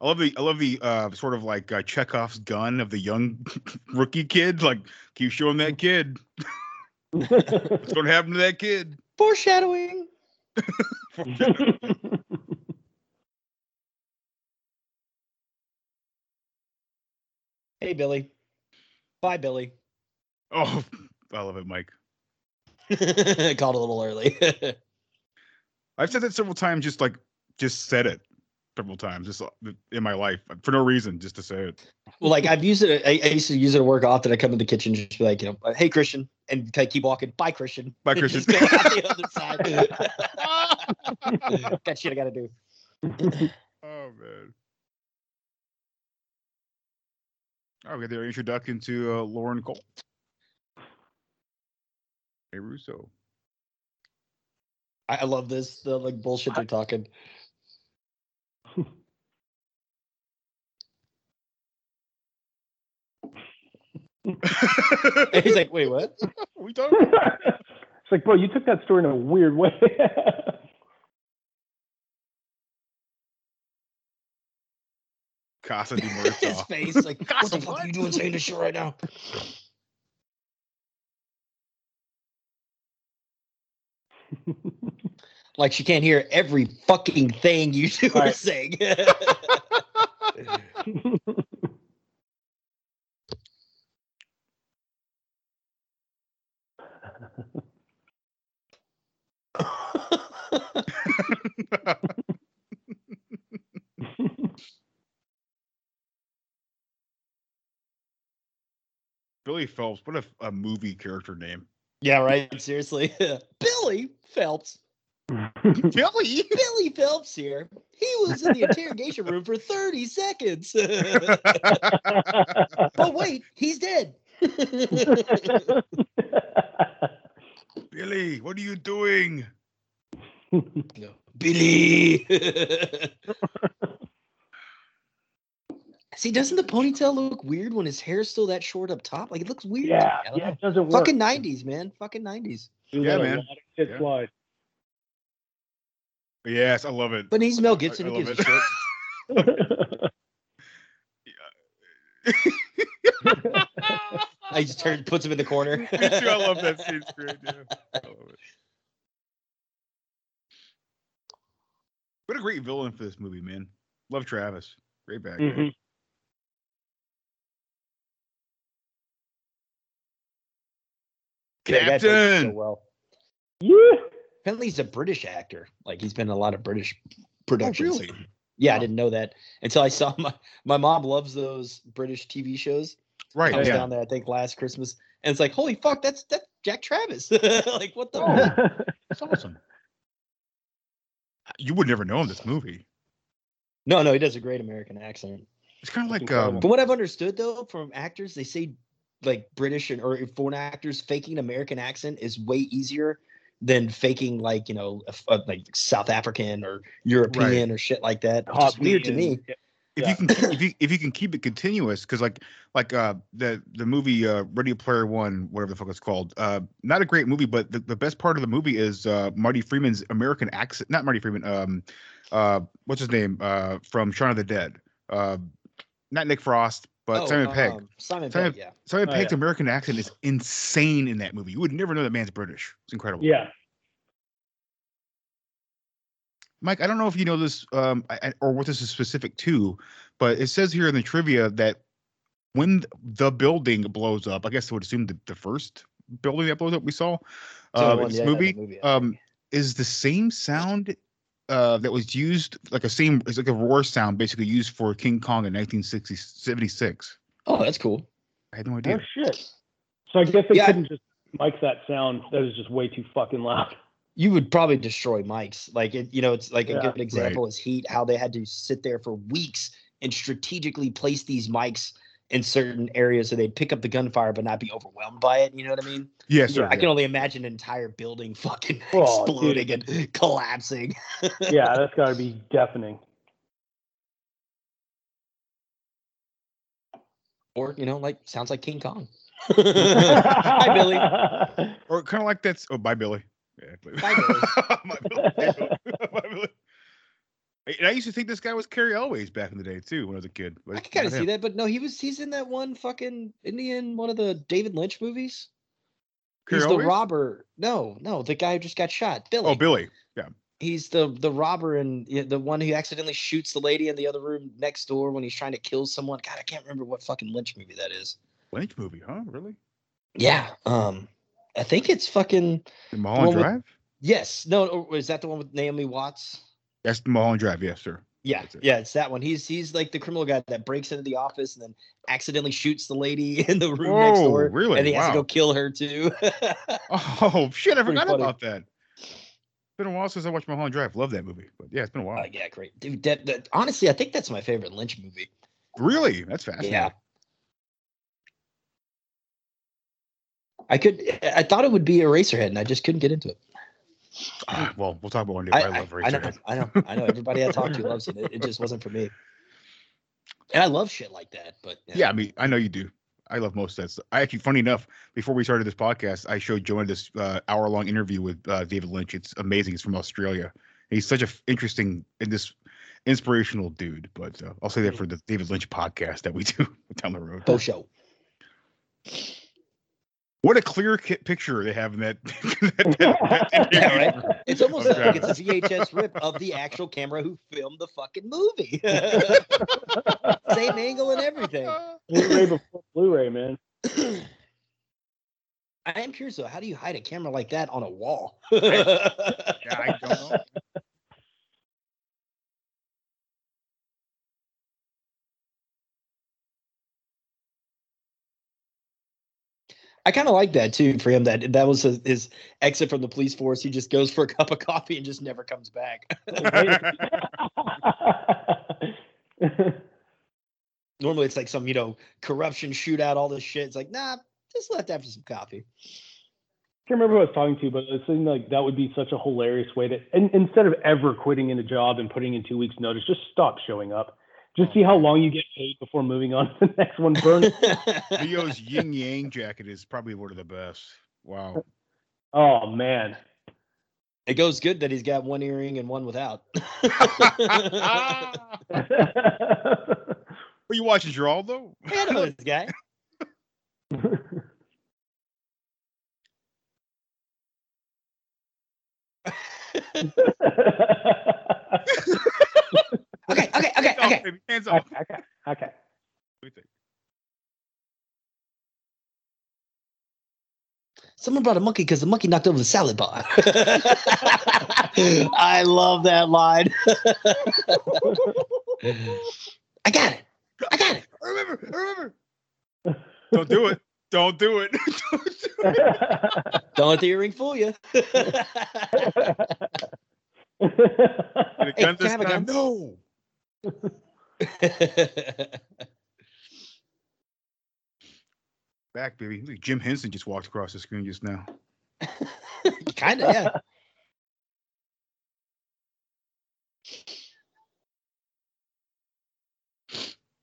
I love the I love the uh, sort of like uh, Chekhov's gun of the young [laughs] rookie kid. Like keep showing that kid. [laughs] What's going to happen to that kid? Foreshadowing. Foreshadowing. [laughs] Hey, Billy. Bye, Billy. Oh, I love it, Mike. Called a little early. I've said that several times. Just like just said it several times, just uh, in my life for no reason, just to say it. well, like I've used it. I, I used to use it at work often. I come in the kitchen, just be like, you know, hey Christian, and kind of keep walking. Bye Christian. Bye, [laughs] Christian. just go [laughs] out the other side. [laughs] Got shit I gotta do. Oh man. Oh, we got their introduction to uh, Lorna Cole. Hey Russo. I, I love this. The like bullshit they're talking. [laughs] And he's like, wait, what? [laughs] we talking? [laughs] it's like, bro, you took that story in a weird way. Casa de His face, like, what the fuck are you doing saying this shit right now? like she can't hear every fucking thing you two are saying. [laughs] Billy Phelps. What a, a movie character name. yeah, right. Seriously, [laughs] Billy Phelps. [laughs] Billy. Billy Phelps here. He was in the interrogation room for 30 seconds. but wait, he's dead. Billy, what are you doing? Billy. See, doesn't the ponytail look weird when his hair's still that short up top? Like it looks weird. to yeah, me. Yeah, know. it doesn't work. Fucking 90s, man. Fucking 90s. Yeah, man. lot of Yeah. slide. Yes, I love it. But he's Mel I- Gibson. I Who gives love a it. shit? [laughs] [laughs] I just turn, puts him in the corner. [laughs] Me too. I love that scene. It's great. Yeah, I love it. What a great villain for this movie, man. Love Travis. Great bad guy. Mhm. Yeah, that plays it so Captain. well. Yeah. Apparently, he's a British actor. Like he's been in a lot of British productions. really? Yeah, I didn't know that until I saw [laughs] my my mom loves those British TV shows. Right. I was yeah. down there, I think, last Christmas, and it's like, holy fuck, that's that's Jack Travis. [laughs] like, what the? Oh. That's awesome. You would never know in this movie. No, no, he does a great American accent. It's kind of like incredible. um, From what I've understood, though, from actors, they say like British and or foreign actors faking American accent is way easier than faking like you know a, a- like South African or European or shit like that. Which is weird to me. If you can keep, if you if you can keep it continuous because like like uh the the movie uh ready player one whatever the fuck it's called uh not a great movie but the, the best part of the movie is uh marty freeman's american accent not marty freeman um uh what's his name uh from shaun of the dead uh not nick frost but Oh, simon pegg um, Simon simon, Pegg, yeah. simon Oh, pegg's yeah. american accent is insane in that movie you would never know that man's british it's incredible Yeah. Mike, I don't know if you know this um, I, I- or what this is specific to, but it says here in the trivia that when the building blows up, I guess I would assume the, the first building that blows up we saw So uh, in this yeah, the movie, movie, um, is the same sound uh, that was used, like a same, it's like a roar sound basically used for King Kong in 1976. Oh, that's cool. I had no idea. Oh shit. So I guess they Yeah. couldn't just mic that sound. That was just way too fucking loud you would probably destroy mics. Like it, you know, it's like yeah, a good example right. is Heat, how they had to sit there for weeks and strategically place these mics in certain areas so they'd pick up the gunfire but not be overwhelmed by it. You know what I mean? Yes, yeah, yeah, I can only imagine an entire building [laughs] fucking oh, exploding dude. and [laughs] collapsing. yeah, [laughs] that's gotta be deafening. Or, you know, like sounds like King Kong. Hi Billy. Or kind of like that's oh bye Billy. Yeah. [laughs] [laughs] And I used to think this guy was Cary Elwes back in the day too when I was a kid. But I can kind of see that, but no, he was he's in that one fucking Indian one of the David Lynch movies. Cary He's the robber. No, no, the guy who just got shot. Billy. Oh, Billy. Yeah. He's the the robber and the one who accidentally shoots the lady in the other room next door when he's trying to kill someone. God, I can't remember what fucking Lynch movie that is. Lynch movie, huh? Really? Yeah. Um, I think it's fucking The Mulholland one with- Drive? yes. No, is that the one with Naomi Watts? That's the Mulholland Drive, yes, sir. Yeah, yeah, it's that one. He's he's like the criminal guy that breaks into the office and then accidentally shoots the lady [laughs] in the room next door. really? And he has to go kill her too. [laughs] Oh shit, I forgot funny. about that. It's been a while since I watched Mulholland Drive. Love that movie. But yeah, it's been a while. Uh, yeah, great, dude. That, that honestly, I think that's my favorite Lynch movie. Really? That's fascinating. Yeah. I could. I thought it would be Eraserhead, and I just couldn't get into it. Ah, well, we'll talk about one day. I, I, love I know. I know. I know. Everybody I talk to loves it. it. It just wasn't for me. And I love shit like that, but Yeah, I mean, I know you do. I love most of that stuff. I actually, funny enough, before we started this podcast, I showed Joanne this uh, hour-long interview with uh, David Lynch. It's amazing. It's from Australia. He's such a f- interesting and this inspirational dude. But uh, I'll say that for the David Lynch podcast that we do [laughs] down the road. Bo show. What a clear ki- picture they have in that. [laughs] that- that [laughs] Yeah, right. It's almost of like it's a VHS rip of the actual camera who filmed the fucking movie. [laughs] Same angle and everything. Blu-ray before Blu-ray, man. I am curious though, how do you hide a camera like that on a wall? yeah, I don't know. I kind of like that too for him. That that was his, his exit from the police force. He just goes for a cup of coffee and just never comes back. [laughs] Normally, it's like some you know corruption shootout, all this shit. It's like nah, just left after some coffee. I can't remember who I was talking to, but it seemed like that would be such a hilarious way to, and instead of ever quitting in a job and putting in two weeks' notice, just stop showing up. Just see how long you get paid before moving on to the next one. Burn. Leo's [laughs] yin yang jacket is probably one of the best. Wow. oh man. It goes good that he's got one earring and one without. [laughs] Are you watching Geraldo? I know this guy. [laughs] okay, okay, okay, okay. Baby, Hands off. Okay, okay. Someone brought a monkey because the monkey knocked over the salad bar. [laughs] [laughs] I love that line. [laughs] I got it. I got it. I remember. I remember. Don't do it. Don't do it. Don't let the earring fool you. Get a Hey, gun can I this have a time? gun? No. [laughs] Back, baby. Look, Jim Henson just walked across the screen just now. [laughs] kind of, yeah.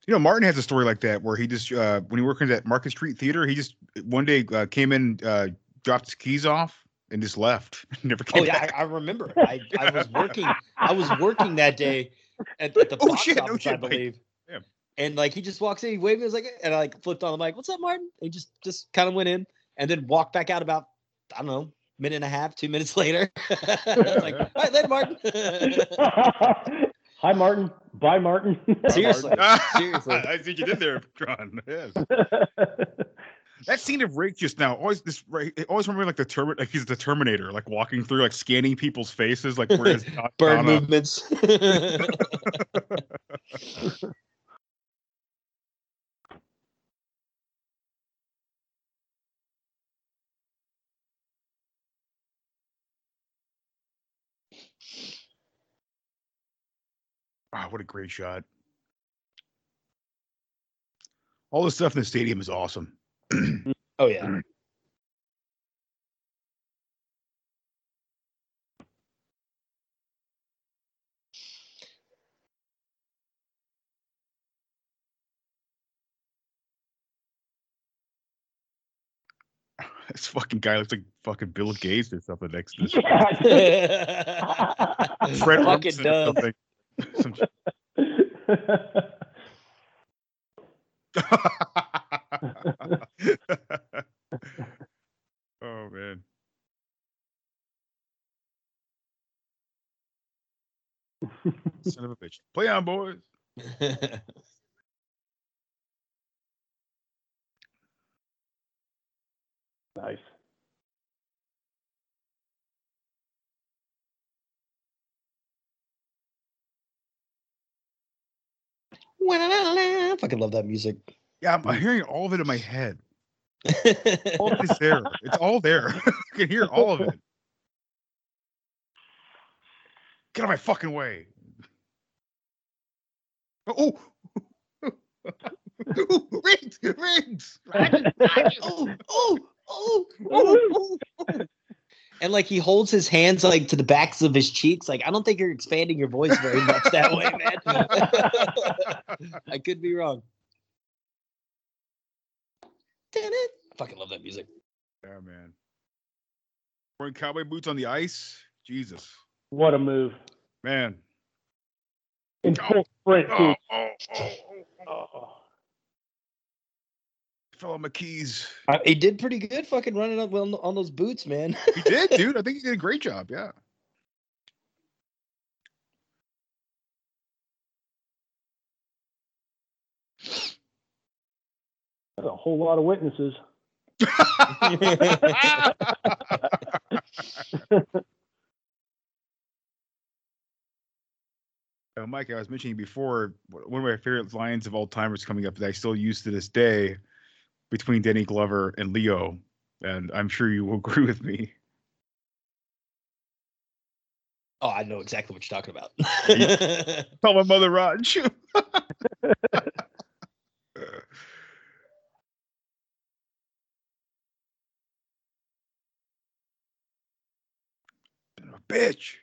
You know, Martin has a story like that where he just, uh, when he worked at Market Street Theater, he just one day uh, came in, uh, dropped his keys off, and just left. [laughs] Never came Oh yeah, back. I, I remember. I, I was working. I was working that day at, at the Oh, box shit, no office, oh, I shit, Mike. believe. Yeah. And like he just walks in, he waved, me, was like, and I like flipped on the mic. What's up, Martin? And he just just kind of went in and then walked back out about I don't know, minute and a half, two minutes [laughs] later. I like, all right, later, Martin. [laughs] Hi, Martin. Bye, Martin. Seriously, [laughs] seriously. I see you did there, John. Yes. That scene of Rick just now always this right. I always remember like the term like he's the Terminator, like walking through, like scanning people's faces, like where his [laughs] Bird movements. [laughs] Ah, what a great shot! All the stuff in the stadium is awesome. Mm. [clears throat] oh yeah. Mm. [laughs] this fucking guy looks like fucking Bill Gates or something next to this. Yeah. [laughs] Fred fucking dumb. Some... [laughs] oh man. Son of a bitch. Play on, boys. Nice. I Fucking love that music. Yeah, I'm, hearing all of it in my head. all of it's there. It's all there. I can hear all of it. Get out of my fucking way. Oh, oh. Ooh, rings, rings. oh, oh, oh, oh, oh. And like he holds his hands like to the backs of his cheeks. Like I don't think you're expanding your voice very much that way, man. I could be wrong. I fucking love that music. Yeah, man. Wearing cowboy boots on the ice. Jesus, What a move. man. In full sprint, Oh, too. oh, oh, oh, Oh. Fell on my keys. Uh, he did pretty good, fucking running up on, on those boots, man. He did, [laughs] dude. I think he did a great job. Yeah. That's a whole lot of witnesses. [laughs] Uh, Mike, I was mentioning before, one of my favorite lines of all time is coming up that I still use to this day between Danny Glover and Leo. And I'm sure you will [laughs] agree with me. Oh, I know exactly what you're talking about. [laughs] Tell my mother, Raj. Bitch.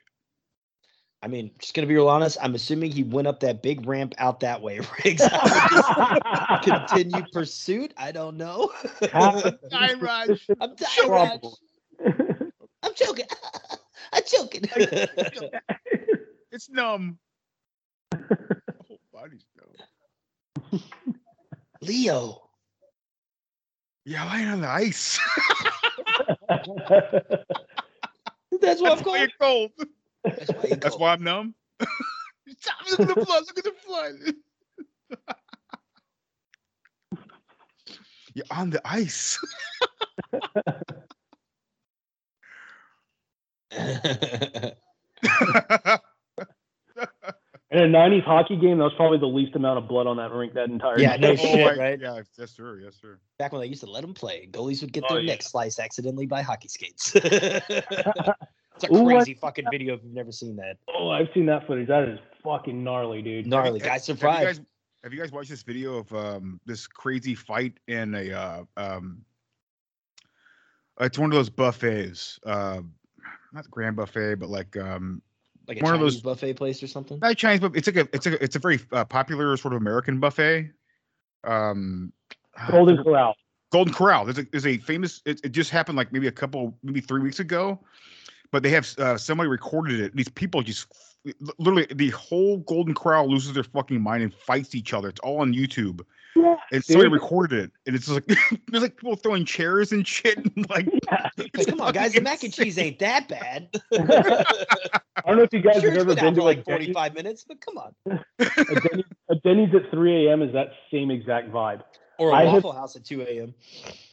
I mean, just gonna be real honest. I'm assuming he went up that big ramp out that way, [laughs] Riggs. I continue [laughs] pursuit. I don't know. [laughs] Dying, Raj. I'm dying, Raj. I'm joking. I'm joking. It's numb. The whole body's numb. Leo. Yeah, lying on the ice. That's what I'm That's why you're cold. That's why you That's why I'm numb. Stop, [laughs] look at the blood. Look at the blood. [laughs] You're on the ice. [laughs] In a '90s hockey game, that was probably the least amount of blood on that rink that entire Yeah, day. no [laughs] shit, right? Yeah, yes, sir. Yes, sir. Back when they used to let them play, goalies would get Oh, their yeah. neck sliced accidentally by hockey skates. [laughs] it's a Ooh, what- crazy fucking video if you've never seen that. Oh, I've seen that footage. That is fucking gnarly, dude. Gnarly. Have- Guy have you survived. guys, have you guys watched this video of um, this crazy fight in a uh, um, it's one of those buffets, uh, not the Grand Buffet, but like um, Like a one Chinese of those buffet place or something. not Chinese, but it's like a it's a it's a very uh, popular sort of American buffet. Um, Golden Corral. Golden Corral. There's a there's a famous. It, it just happened like maybe a couple, maybe three weeks ago, but they have uh, somebody recorded it. These people just literally the whole Golden Corral loses their fucking mind and fights each other. It's all on YouTube. And somebody dude. recorded it, and it's like [laughs] there's like people throwing chairs and shit. And like, But come on, guys, the mac and cheese ain't that bad. [laughs] [laughs] I don't know if you guys sure, have ever been been to like like 45 minutes, but come on. a, Denny's, a Denny's at 3 a.m. is that same exact vibe. Or a I have- Waffle House at 2 a.m.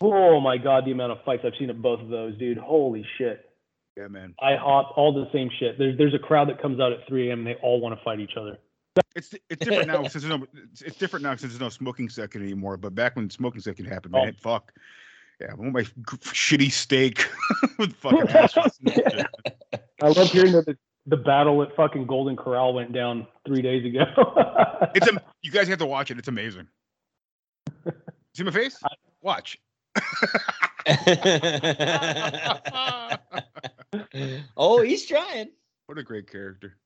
Oh my god, the amount of fights I've seen at both of those, dude. Holy shit. yeah, man. IHOP all the same shit. There's there's a crowd that comes out at 3 a.m. and they all want to fight each other. It's it's different now since there's no it's, it's different now since there's no smoking section anymore. But back when smoking section happened, man, Oh. fuck. Yeah, I want my g- shitty steak [laughs] with fucking ass. [laughs] I love hearing that the, the battle at fucking Golden Corral went down three days ago. [laughs] It's a you guys have to watch it. It's amazing. See my face? Watch. oh, he's trying. What a great character.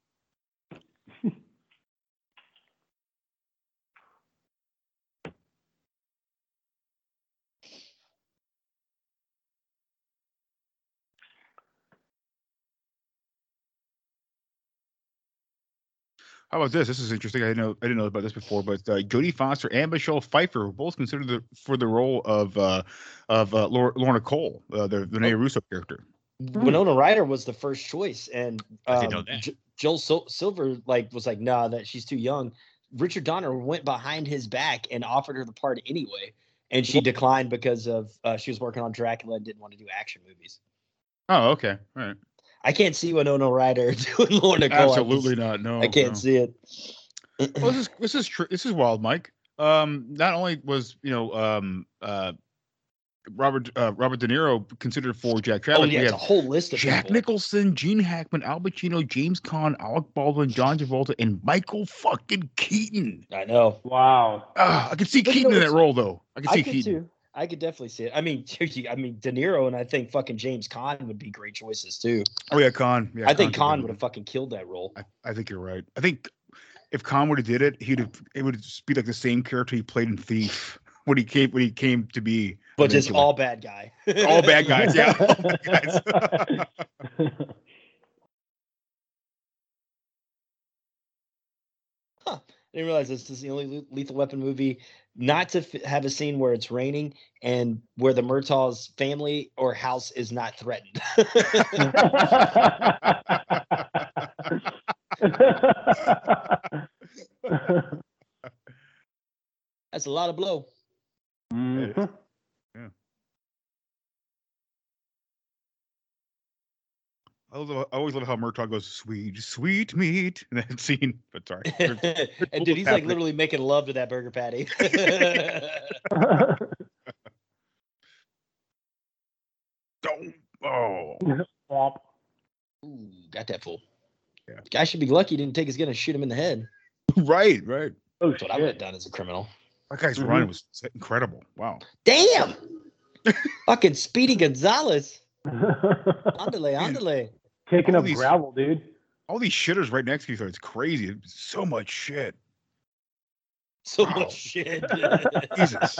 How about this? This is interesting. I didn't know I didn't know about this before, but uh, Jodie Foster and Michelle Pfeiffer were both considered the, for the role of uh, of uh, Lor- Lorna Cole, uh, the Renee Russo character. Winona Ryder was the first choice, and I know um, that. J- Joel Sil- Silver like was like, nah, that she's too young. Richard Donner went behind his back and offered her the part anyway, and she declined because of uh, she was working on Dracula and didn't want to do action movies. Oh, okay, all right. I can't see Winona Ryder [laughs] doing Lorna Cole. Absolutely just- not. No, I can't no. see it. well, this is this is tr- this is wild, Mike. Um, not only was you know um uh Robert uh, Robert De Niro considered for Jack Travis, Oh we yeah, it's a whole list of Jack people. Nicholson, Gene Hackman, Al Pacino, James Caan, Alec Baldwin, John Travolta, and Michael fucking Keaton. I know. Wow. Ah, I can see But you Keaton know, in that role though. I can see could Keaton. too. I could definitely see it. I mean, [laughs] I mean, De Niro and I think fucking James Caan would be great choices too. Oh yeah, Caan. Yeah, I think Caan would have fucking killed that role. I, I think you're right. I think if Caan would have did it, he'd have it would be like the same character he played in Thief [laughs] when he came when he came to be. But just all bad guy. all bad guys. Yeah, all [laughs] bad guys. Didn't realize this is the only Lethal Weapon movie not to f- have a scene where it's raining and where the Murtaugh's family or house is not threatened. [laughs] That's a lot of blow. Mhm. I, love, I always love how Murtaugh goes sweet, sweet meat [laughs] in that scene. But sorry, [laughs] and dude, he's like literally making love to that burger patty. [laughs] Don't. Oh, Ooh, got that fool. Yeah. Guy should be lucky he didn't take his gun and shoot him in the head. right, right. Oh That's what I would have done as a criminal. That guy's Mhm. run was incredible. Wow. Damn! Fucking Speedy Gonzalez. Andale, andale. Taking All up these- gravel, dude. All these shitters right next to each other. It's crazy. So much shit. So Wow. much shit. [laughs] [laughs] Jesus.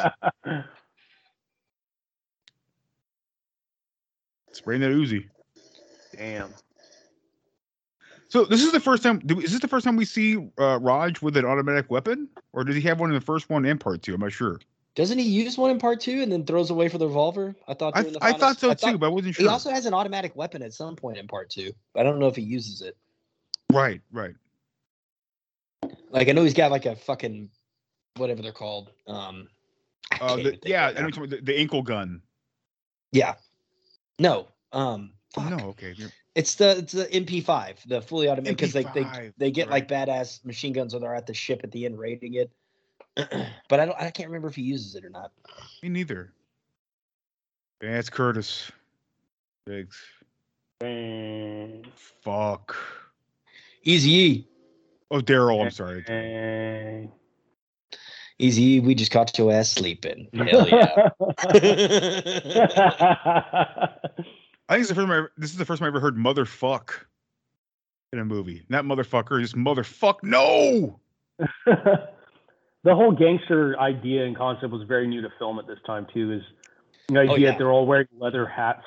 Spraying that Uzi. Damn. So this is the first time. Is this the first time we see uh, Raj with an automatic weapon, or does he have one in the first one and part two? I'm not sure. Doesn't he use one in part two and then throws away for the revolver? I thought. I, I thought so I too, but I wasn't sure. He also has an automatic weapon at some point in part two. But I don't know if he uses it. Right, right. Like I know he's got like a fucking whatever they're called. Um, Uh, the, yeah, right I know now. what you're talking about, the, the ankle gun. yeah. No. Um. fuck. No, okay. you're- It's the it's the MP5, the fully automatic, because they, they they get like badass machine guns when they're at the ship at the end raiding it. [clears throat] but I don't I can't remember if he uses it or not. Me neither. Yeah, it's Curtis. Biggs. Bang. Fuck. Easy E. Oh, Daryl. I'm sorry. Bang. Easy E, we just caught your ass sleeping. Hell yeah. [laughs] I think it's the first time I ever, this is the first time I ever heard motherfuck in a movie. Not motherfucker, just motherfuck. No. [laughs] the whole gangster idea and concept was very new to film at this time too. Is the idea Oh, yeah. that they're all wearing leather hats.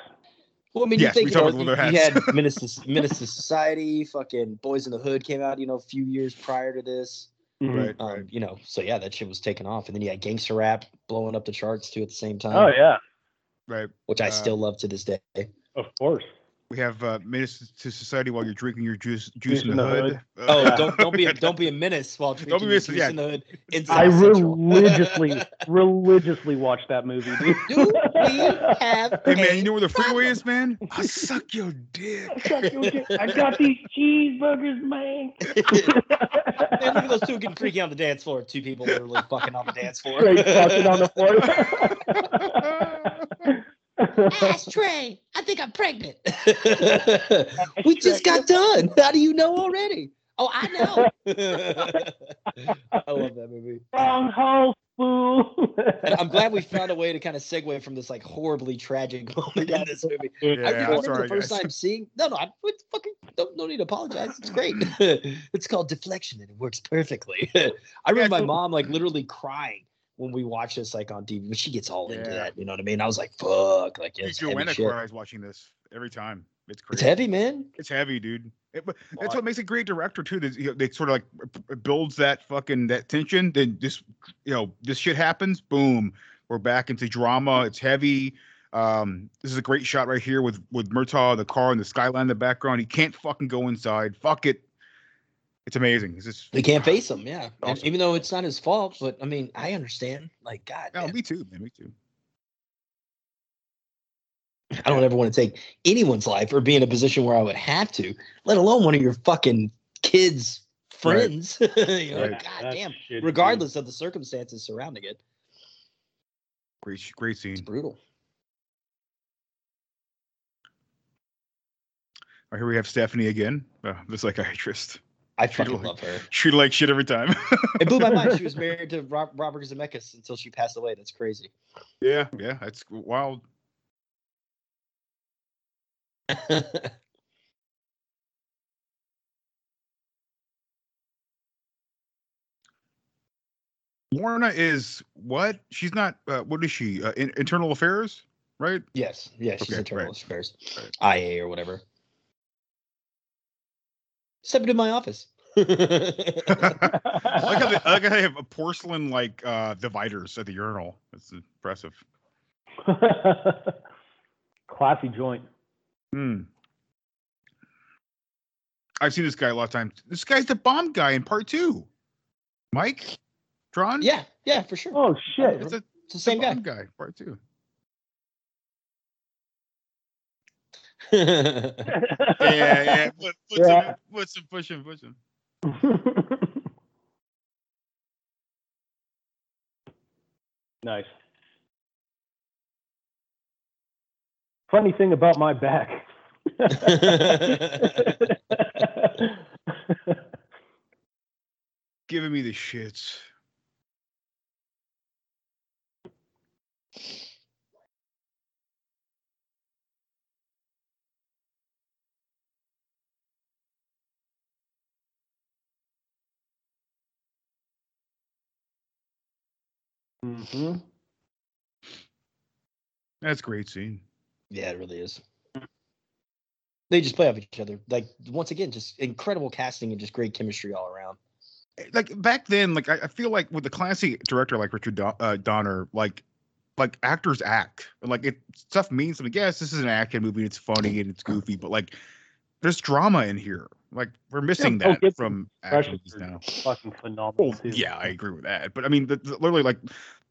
Well, I mean, Yes, you think talked you, know, leather you, you had Menace to, Menace to Society, fucking Boyz n the Hood came out, you know, a few years prior to this. Mhm. Right, Um, right. You know, so yeah, that shit was taken off, and then you had gangster rap blowing up the charts too at the same time. Oh yeah, Right. which I Uh, still love to this day. of course. We have uh, Menace to Society while you're drinking your juice, juice in the, hood. Oh, Uh, don't don't be a, [laughs] don't be a menace while drinking Don't be your missing- juice yeah. in the hood. [laughs] I Inside Central. religiously, religiously watch that movie, dude. [laughs] Do we have? Hey man, you know where the freeway is, man? I suck your dick. I got these cheeseburgers, man. Man, look at those two getting freaky on the dance floor. Two people literally fucking on the dance floor. Straight fucking on the floor. Ashtray. I think I'm pregnant. [laughs] we just got done. How do you know already? Oh, I know. [laughs] I love that movie. Wrong hole, fool. And I'm glad we found a way to kind of segue from this like horribly tragic [laughs] moment in this movie. I Yeah, remember I'm sorry, the first guys. time seeing. No, no, I what fucking don't no need to apologize. It's great. it's called deflection, and it works perfectly. I remember my mom like literally crying when we watch this like on TV. But she gets all into that. You know what I mean? I was like, fuck, like it's Joanna cries watching this every time. It's crazy. It's heavy, man. It's heavy, dude. It, but that's what makes a great director too. That you know, they sort of like builds that fucking that tension. Then this, you know, this shit happens. Boom, we're back into drama. It's heavy. Um, this is a great shot right here with with Murtaugh, the car, and the skyline in the background. He can't fucking go inside. Fuck it. It's amazing. It's just They can't face him, yeah. And Awesome. even though it's not his fault, but I mean, I understand. Like, God, Oh, man, me too, man. Me too. I don't ever want to take anyone's life or be in a position where I would have to, let alone one of your fucking kids' Right. friends. [laughs] you know, Right. God That's damn. shitty, Regardless of the circumstances surrounding it, Great, great scene. it's brutal. Right, here we have Stephanie again, uh, the psychiatrist. I Treat fucking like- love her. Treat her like shit every time. It blew my mind. She was [laughs] married to Rob, Robert Zemeckis until she passed away. That's crazy. yeah, yeah, that's wild. [laughs] Lorna is what? She's not. Uh, what is she? Uh, in, internal affairs, right? yes, yeah, she's Okay, internal right. affairs, Right. IA or whatever. Step into my office. [laughs] [laughs] I like how they, I like how they have a porcelain like uh, dividers at the urinal. That's impressive. [laughs] Classy joint. Hmm. I've seen this guy a lot of times. This guy's the bomb guy in part two. Mike, Tron. yeah, yeah, for sure. Oh shit. it's, a, It's the same guy. bomb guy. Part two. [laughs] yeah, Yeah. Put, put Yeah. some, put some, push him, push him. [laughs] nice. Funny thing about my back. [laughs] Giving me the shits. Hmm That's a great scene. Yeah, it really is. They just play off each other. Like once again, just incredible casting and just great chemistry all around. Like back then, like I, I feel like with a classy director like Richard Don- uh, Donner, like like actors act and like it stuff means something. Yes, this is an action movie. It's funny and it's goofy, but like there's drama in here. Like we're missing Bill that from action Impressions movies are now. fucking phenomenal too. Yeah, I agree with that. But I mean, the, the- literally, like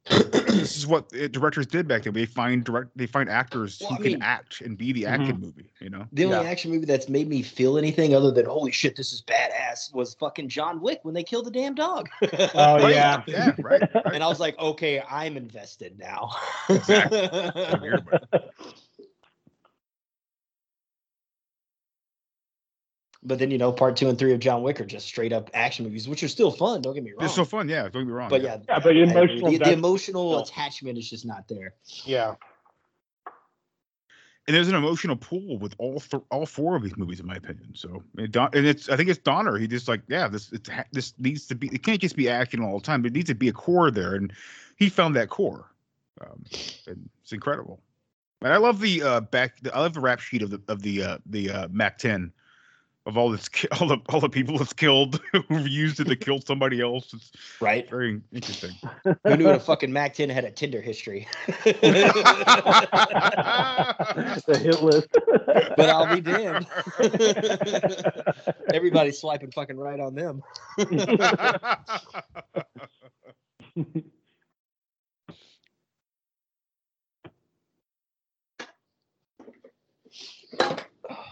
this is what uh, directors did back then. They find direct, they find actors Well, who I can mean- Mm-hmm. act and be the action movie. You know, The only Yeah. action movie that's made me feel anything other than holy shit, this is badass was fucking John Wick when they killed the damn dog. [laughs] Oh Right, yeah. yeah, right. right. and I was like, okay, I'm invested now. Exactly. [laughs] Same here, but- But then you know, part two and three of John Wick are just straight up action movies, which are still fun. Don't get me wrong. It's so fun. Yeah, don't get me wrong. but yeah, Yeah, but emotional the, the emotional still. attachment is just not there. Yeah. and there's an emotional pool with all th- all four of these movies, in my opinion. So, and, Don- and it's I think it's Donner. He just like, yeah, this it's ha- this needs to be. It can't just be action all the time. But it needs to be a core there, and he found that core. Um, and it's incredible. And I love the uh back. The, I love the rap sheet of the of the uh the uh Mac 10 of all this all the all the people it's killed [laughs] who've used it to [laughs] kill somebody else. It's Right? very interesting. [laughs] Who knew a fucking Mac 10 had a Tinder history? the hit list. but I'll be damned. Everybody's swiping fucking right on them.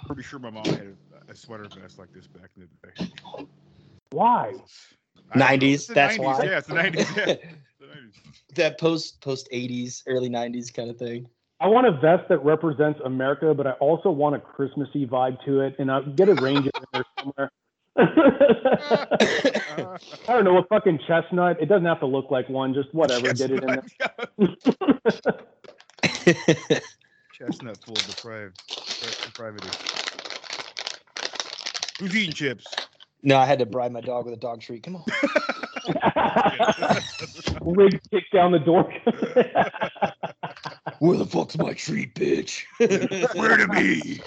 Pretty sure my mom had a, a sweater vest like this back in the day. Why? I don't know. 90s, that's 90s, why. Yeah, it's the 90s. Yeah. [laughs] The 90s. that post post 80s, early 90s kind of thing. I want a vest that represents America, but I also want a Christmassy vibe to it, and I get a ranger in there somewhere. [laughs] I don't know, a fucking chestnut. It doesn't have to look like one, just whatever. Get it in there. Chestnut [laughs] full of deprived depravity. Who's eating chips? No, I had to bribe my dog with a dog treat. Come on. [laughs] Rig kick down the door. [laughs] Where the fuck's my treat, bitch? [laughs] Where to be?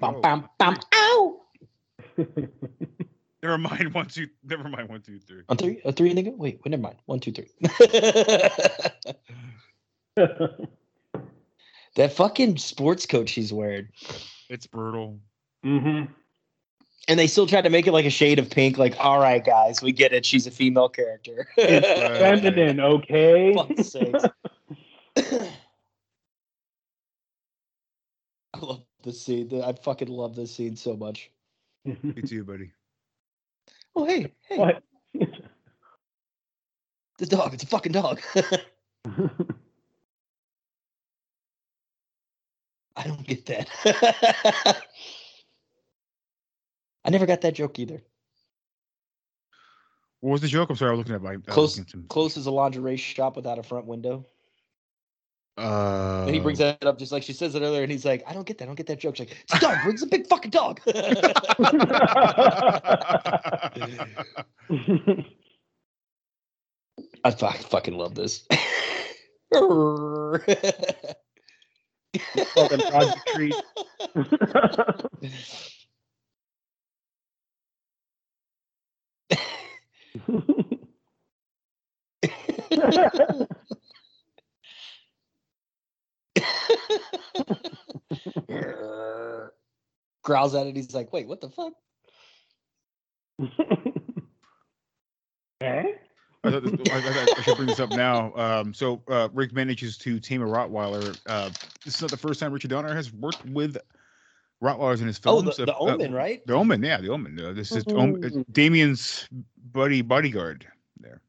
Bum, bum, bum, ow! Never mind. One, two. [laughs] Never mind. One, two, three. On three, a three, nigga. Wait, wait, never mind. One, two, three. [laughs] that fucking sports coat she's wearing, It's brutal. Mm-hmm. and they still tried to make it like a shade of pink. Like, all right, guys, we get it. She's a female character. It's [laughs] feminine, okay? Fuck's sakes. I love this scene. I fucking love this scene so much. Me too, buddy. Oh, hey, hey, What? [laughs] the dog. It's a fucking dog. [laughs] I don't get that. [laughs] I never got that joke either. What was the joke? I'm sorry. I was looking at my. Close, close is a lingerie shop without a front window. Uh, And he brings that up just like she says it earlier, and he's like, I don't get that. I don't get that joke. She's like, it's a dog. Brings a big fucking dog. [laughs] I fucking love this. Fucking Project Treat. [laughs] Growls at it. He's like, wait, what the fuck? [laughs] Eh? I, thought this, I, I, thought I should bring this up now. Um, so uh, Rick manages to tame a Rottweiler. Uh, this is not the first time Richard Donner has worked with Rottweilers in his Oh, films. the, Uh, the uh, Omen, right? The Omen, yeah, the Omen. Uh, this is Om- uh, Mhm. Damien's buddy bodyguard there.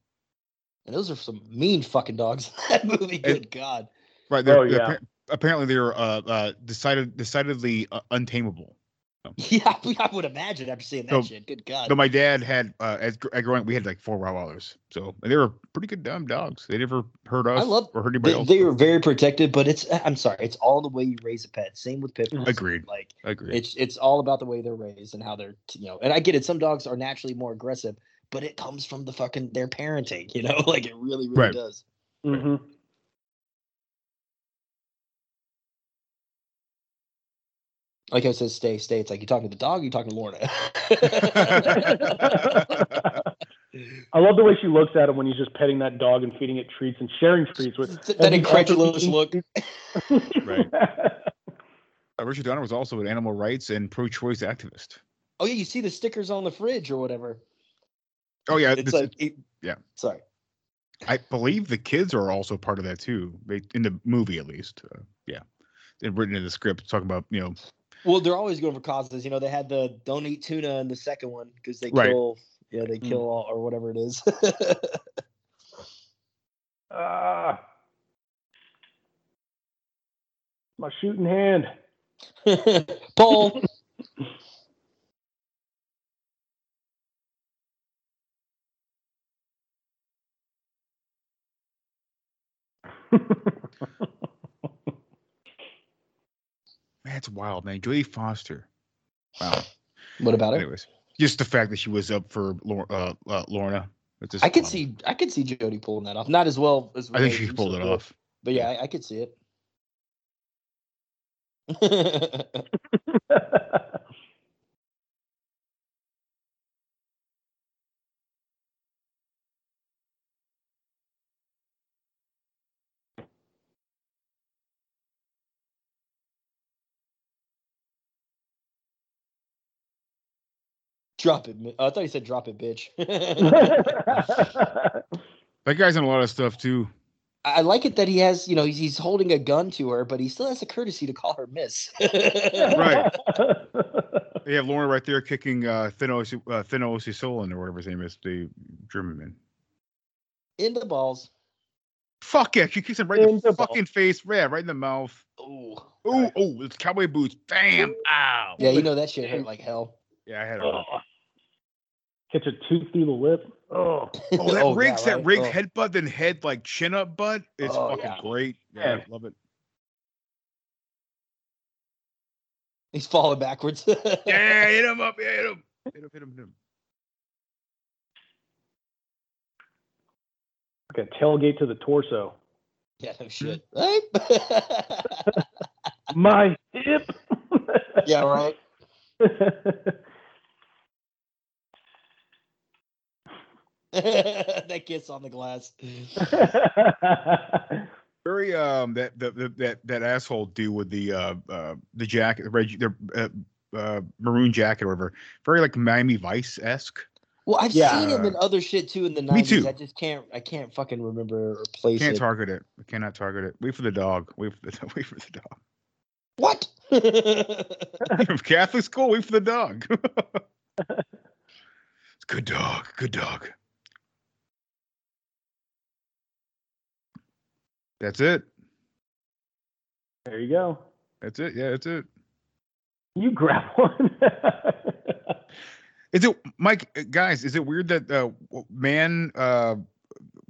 And those are some mean fucking dogs in that movie. Good God. Right. They're, Oh, they're yeah. apparently they're uh, uh, decided decidedly uh, untamable. [laughs] Yeah, I would imagine after seeing that So- shit. Good God. Though my dad had, uh, as gr- uh, growing up, we had like four Rottweilers. So and they were pretty good dumb dogs. They never hurt us I love or hurt anybody they, else. they are very protected, but it's I'm sorry, it's all the way you raise a pet. Same with pit bulls. Agreed. Like Agreed. it's it's all about the way they're raised and how they're you know. And I get it. Some dogs are naturally more aggressive, but it comes from the fucking their parenting. You know, [laughs] like it really really Right. does. Mm-hmm. Like I said, stay stay. It's like you're talking to the dog, you're talking to Lorna. [laughs] I love the way she looks at him when he's just petting that dog and feeding it treats and sharing treats with that and he's also incredulous look. Right. [laughs] Uh, Richard Donner was also an animal rights and pro-choice activist. Oh yeah, you see the stickers on the fridge or whatever. Oh yeah, It's this- like it- yeah. sorry. I believe the kids are also part of that too, they, in the movie at least. Uh, yeah, they're written in the script talking about you know Well, they're always going for causes. You know, they had the don't eat tuna in the second one because they Right. kill, yeah, they Mm. kill all or whatever it is. [laughs] Ah. my shooting hand. [laughs] Paul. [laughs] man, it's wild, man. Jodie Foster. Wow. What about her? Anyways, just the fact that she was up for Lor- uh, uh, Lorna. I could wild. see, I could see Jodie pulling that off. Not as well as I think she Russo pulled it did, off. But yeah, I, I could see it. [laughs] [laughs] drop it. mi- I thought you said drop it, bitch. [laughs] That guy's in a lot of stuff too. I like it that he has, you know, he's, he's holding a gun to her, but he still has the courtesy to call her miss. [laughs] Right. They have Lorna right there kicking uh, Thanos, uh, Thanos Solon or whatever his name is, the German man. In the balls. Fuck yeah, she kicks him right in In the the fucking face, yeah, right in the mouth. Ooh. Oh, oh, it's cowboy boots. Bam! Ow. Yeah, you know that shit hurt like hell. Yeah, I had a. Oh. Catch a tooth through the lip. Oh. Oh, [laughs] that Oh, yeah, Riggs, that right? Riggs Oh. headbutt, then head like chin up butt. It's Oh, fucking yeah. great. Yeah, Yeah. love it. He's falling backwards. [laughs] Yeah, hit him up. Yeah, hit him. Hit him, hit him, hit him. Like a tailgate to the torso. Yeah, Hmm. no shit. Right? [laughs] My hip. yeah, right. [laughs] that kiss on the glass. [laughs] Very um that the, the that that asshole dude with the uh uh the jacket the red the uh, uh, maroon jacket or whatever. Very like Miami Vice esque. Well, I've Yeah. seen him in other shit too in the Me nineties. too. I just can't. I can't fucking remember or place it. Can't it. target it. I cannot target it. Wait for the dog. Wait for the [laughs] wait for the dog. What? You're from Catholic school. Wait for the dog. good dog. Good dog. That's it. There you go. That's it. Yeah, that's it. You grab [laughs] one. Is it Mike? uh, Guys, is it weird that uh, man uh,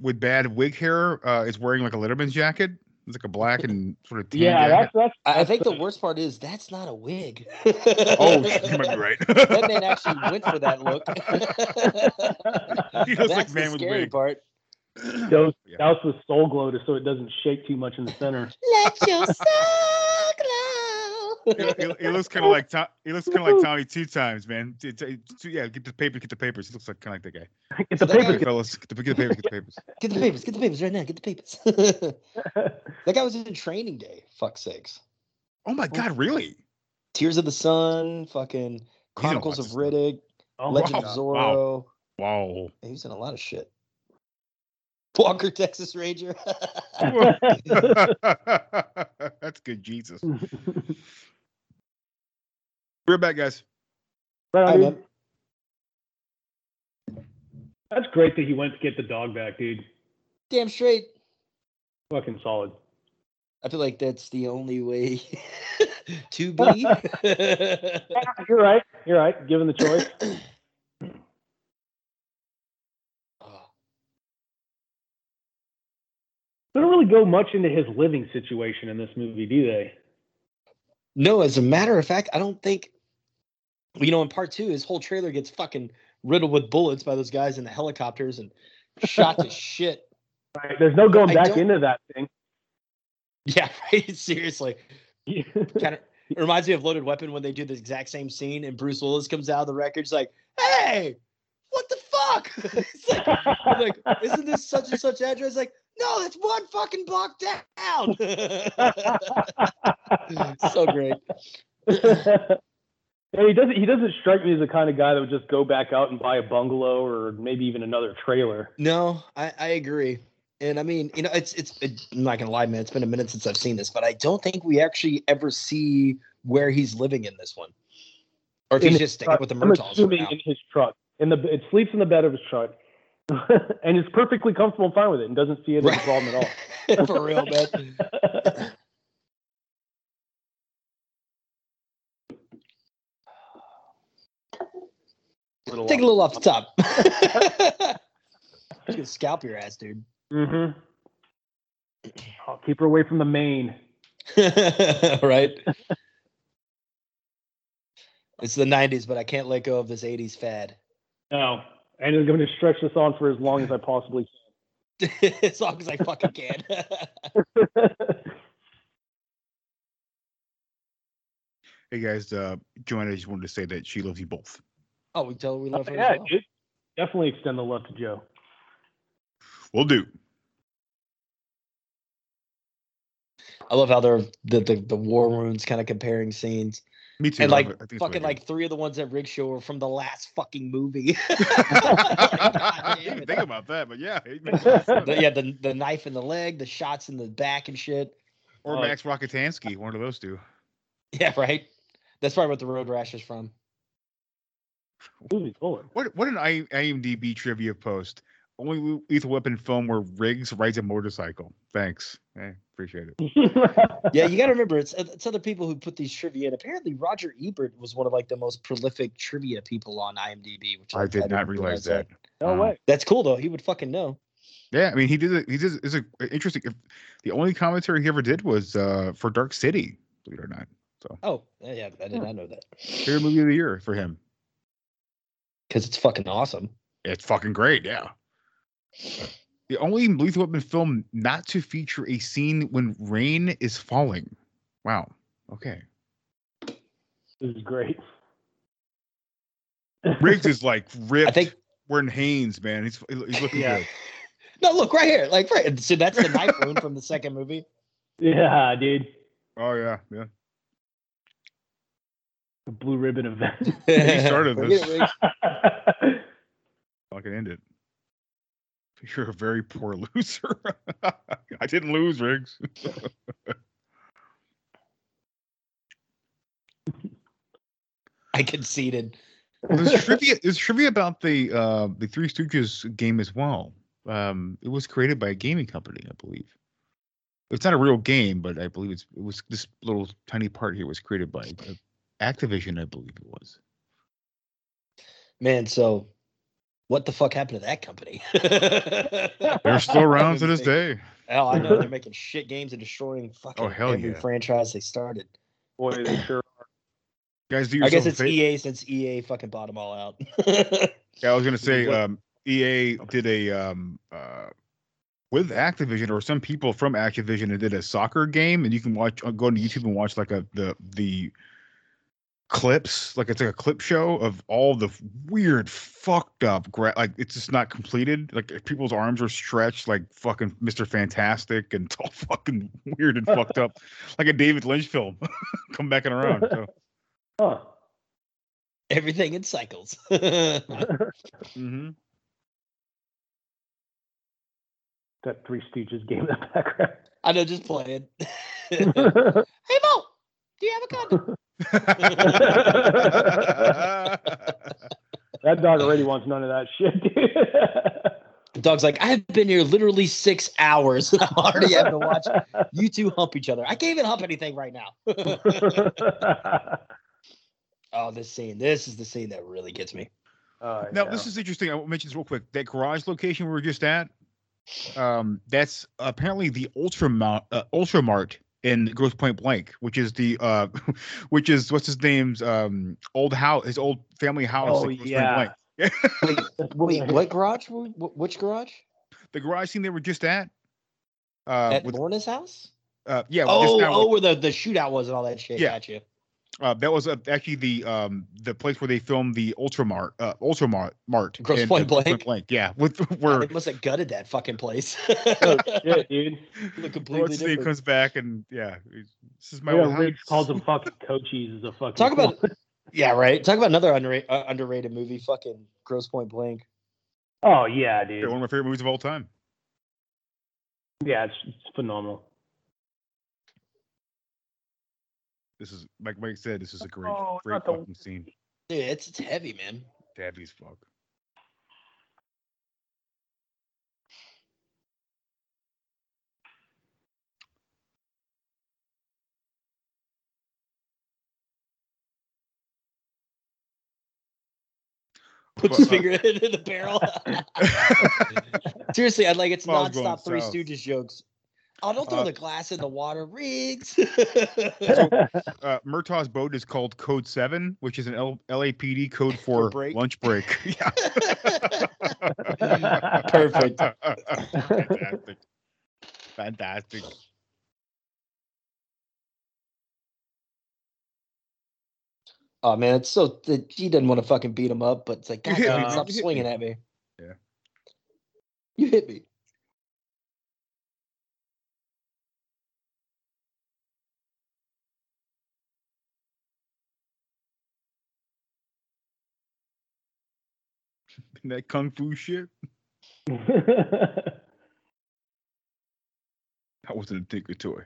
with bad wig hair uh, is wearing like a Letterman's jacket? It's like a black and sort of tan yeah, jacket. that's that's. I I think the [laughs] worst part is that's not a wig. Oh, [laughs] you might be right. that man actually went for that look. He looks that's like man the with scary wig. part. [clears throat] Douse, douse with Soul Glo to so it doesn't shake too much in the center. Let your [laughs] soul He, he- he looks kind of like Tom, he looks kind of like Tommy two times, man. T- t- t- yeah, get the papers, get the papers. He looks like kind of like that guy. Get the So papers. guy- Fellas, get the, get the papers, get the papers. [laughs] Get the papers. Get the papers right now. Get the papers. [laughs] that guy was in Training Day. Fuck sakes. Oh my God, oh. really? Tears of the Sun. Fucking Chronicles of lots of stuff. Riddick. Oh, Legend wow. of Zorro. Wow. He was in a lot of shit. Walker, Texas Ranger. [laughs] That's good, Jesus. [laughs] We're back, guys. Right, Hi, dude. man. That's great that he went to get the dog back, dude. Damn straight. Fucking solid. I feel like that's the only way [laughs] to be. You're right. You're right. Given the choice. They don't really go much into his living situation in this movie, do they? no, as a matter of fact, I don't think. You know, in part two, his whole trailer gets fucking riddled with bullets by those guys in the helicopters and shot to [laughs] shit. Right. There's no going back into that thing. Yeah, [laughs] right. Seriously. kind of it reminds me of Loaded Weapon when they do the exact same scene and Bruce Willis comes out of the record. He's like, "Hey, what the fuck?" it's like, like, isn't this such and such address? Like, no, that's one fucking block down. [laughs] so great. [laughs] And he doesn't. He doesn't strike me as the kind of guy that would just go back out and buy a bungalow or maybe even another trailer. No, I, I agree. And I mean, you know, it's it's. It, I'm not gonna lie, man. It's been a minute since I've seen this, but I don't think we actually ever see where he's living in this one, or if In he's just staying truck. with the I'm Murtaughs. for assuming in his truck. In the it sleeps in the bed of his truck, [laughs] and is perfectly comfortable and fine with it, and doesn't see it as a problem at all. [laughs] for real, man. Little Take a little off the top. She's [laughs] gonna scalp your ass, dude. Mm-hmm. I'll keep her away from the main. right? It's the 90s, but I can't let go of this 80s fad. No, and I'm going to stretch this on for as long as I possibly can. [laughs] as long as I fucking can. can. [laughs] Hey guys, uh, Joanna just wanted to say that she loves you both. oh, we tell her we love her. yeah, as well. dude. Definitely extend the love to Joe. We'll do. I love how they're the, the, the war wounds kind of comparing scenes. Me too. And like. I think fucking like three of the ones at Rig Show are from the last fucking movie. [laughs] [laughs] I didn't even think about that, but yeah, it makes a lot of sense. The- yeah, the the knife in the leg, the shots in the back and shit. Or Oh. Max Rockatansky, one of those two. Yeah, right. That's probably what the Road Rash is from. What what an IMDb trivia post. Only lethal weapon film where Riggs rides a motorcycle. Thanks. I appreciate it. [laughs] Yeah, you got to remember it's it's other people who put these trivia in. Apparently, Roger Ebert was one of like the most prolific trivia people on IMDb. Which I did didn't not realize that. No Um, way. That's cool though. He would fucking know. Yeah, I mean, he did. it- He did. Is a interesting. If the only commentary he ever did was uh, for Dark City, believe it or not. So Oh, yeah, yeah, I did not know that. favorite movie of the year for him. Because it's fucking awesome. It's fucking great. Yeah. The only Lethal Weapon film not to feature a scene when rain is falling. Wow. Okay. This is great. Riggs is like [laughs] ripped. I think we're in Hanes, man. He's he's looking Yeah. good. No, look right here. Like right. So that's the knife wound from the second movie. Yeah, dude. Oh yeah, yeah. The blue ribbon event. he started [laughs] this. it, Riggs. [laughs] I can end it. You're a very poor [laughs] loser. I didn't lose, Riggs. I conceded. there's [laughs] trivia. There's trivia about the uh, the Three Stooges game as well. Um, it was created by a gaming company, I believe. It's not a real game, but I believe it's it was this little tiny part here was created by uh, Activision, I believe it was. Man, so what the fuck happened to that company? [laughs] They're still [laughs] around to this day. Hell, I know they're [laughs] making shit games and destroying fucking Oh, hell every yeah. franchise they started. Boy, they [coughs] sure are. Guys, do I guess it's fa- EA since EA fucking bought them all out. Yeah, I was gonna say, um, EA did a um, uh, with Activision or some people from Activision that did a soccer game, and you can watch uh, go to YouTube and watch like a the the clips, like it's like a clip show of all the weird, fucked up, gra- like it's just not completed. Like people's arms are stretched like fucking Mister Fantastic, and [laughs] all fucking weird and fucked up, [laughs] like a David Lynch film. [laughs] Come back and around. So. Huh. Everything in cycles. mm-hmm. That Three Stooges game in the background. I know, just playing. hey Moe, do you have a condom? [laughs] That dog already wants none of that shit, dude. The dog's like, I have been here literally six hours [laughs] and I'm already having to watch you two hump each other. I can't even hump anything right now. [laughs] oh, this scene. This is the scene that really gets me. Uh, Now this is interesting. I will mention this real quick. That garage location we were just at, um, that's apparently the Ultramart, uh, Ultramart in Grosse Pointe Blank, which is the uh, [laughs] which is what's his name's um old house, his old family house. Oh, yeah. Blank. Wait, wait, what [laughs] garage? Wh- wh- Which garage? the garage scene they were just at. Uh, At with, Lorna's house? uh, yeah. Oh, oh, where the, the shootout was and all that shit. Yeah. Gotcha. Uh, that was uh, actually the um the place where they filmed the Ultramart, uh, Ultramart, Mart, Grosse in, Pointe uh, Grosse Blank? Blank. Yeah, with [laughs] God, where they must have gutted that fucking place. [laughs] oh, shit, dude. Look completely what's his name different. comes back and yeah, this is my Yeah, old house. Riggs calls him [laughs] fucking Cochise is a fucking. Talk about yeah, right. Talk about another underrated, uh, underrated movie. Fucking Grosse Pointe Blank. Oh yeah, Yeah, dude. one of my favorite movies of all time. Yeah, it's, it's phenomenal. This is like Mike said. This is a great, Oh, great not the- scene. Dude, it's it's heavy, man. Heavy as fuck. Puts his uh, finger [laughs] in the barrel. [laughs] Seriously, I'd like it's Ball's going nonstop Three south. Stooges jokes. Oh, don't throw Uh, the glass in the water, Riggs. [laughs] [laughs] uh, Murtaugh's boat is called Code Seven, which is an L- LAPD code for, [laughs] break? lunch break. yeah. Perfect. Fantastic. Fantastic. oh man, it's so that he doesn't want to fucking beat him up, but it's like, God, hit damn it, stop swinging at me. Yeah. You hit me. [laughs] that kung fu shit. [laughs] That wasn't a Tinker Toy.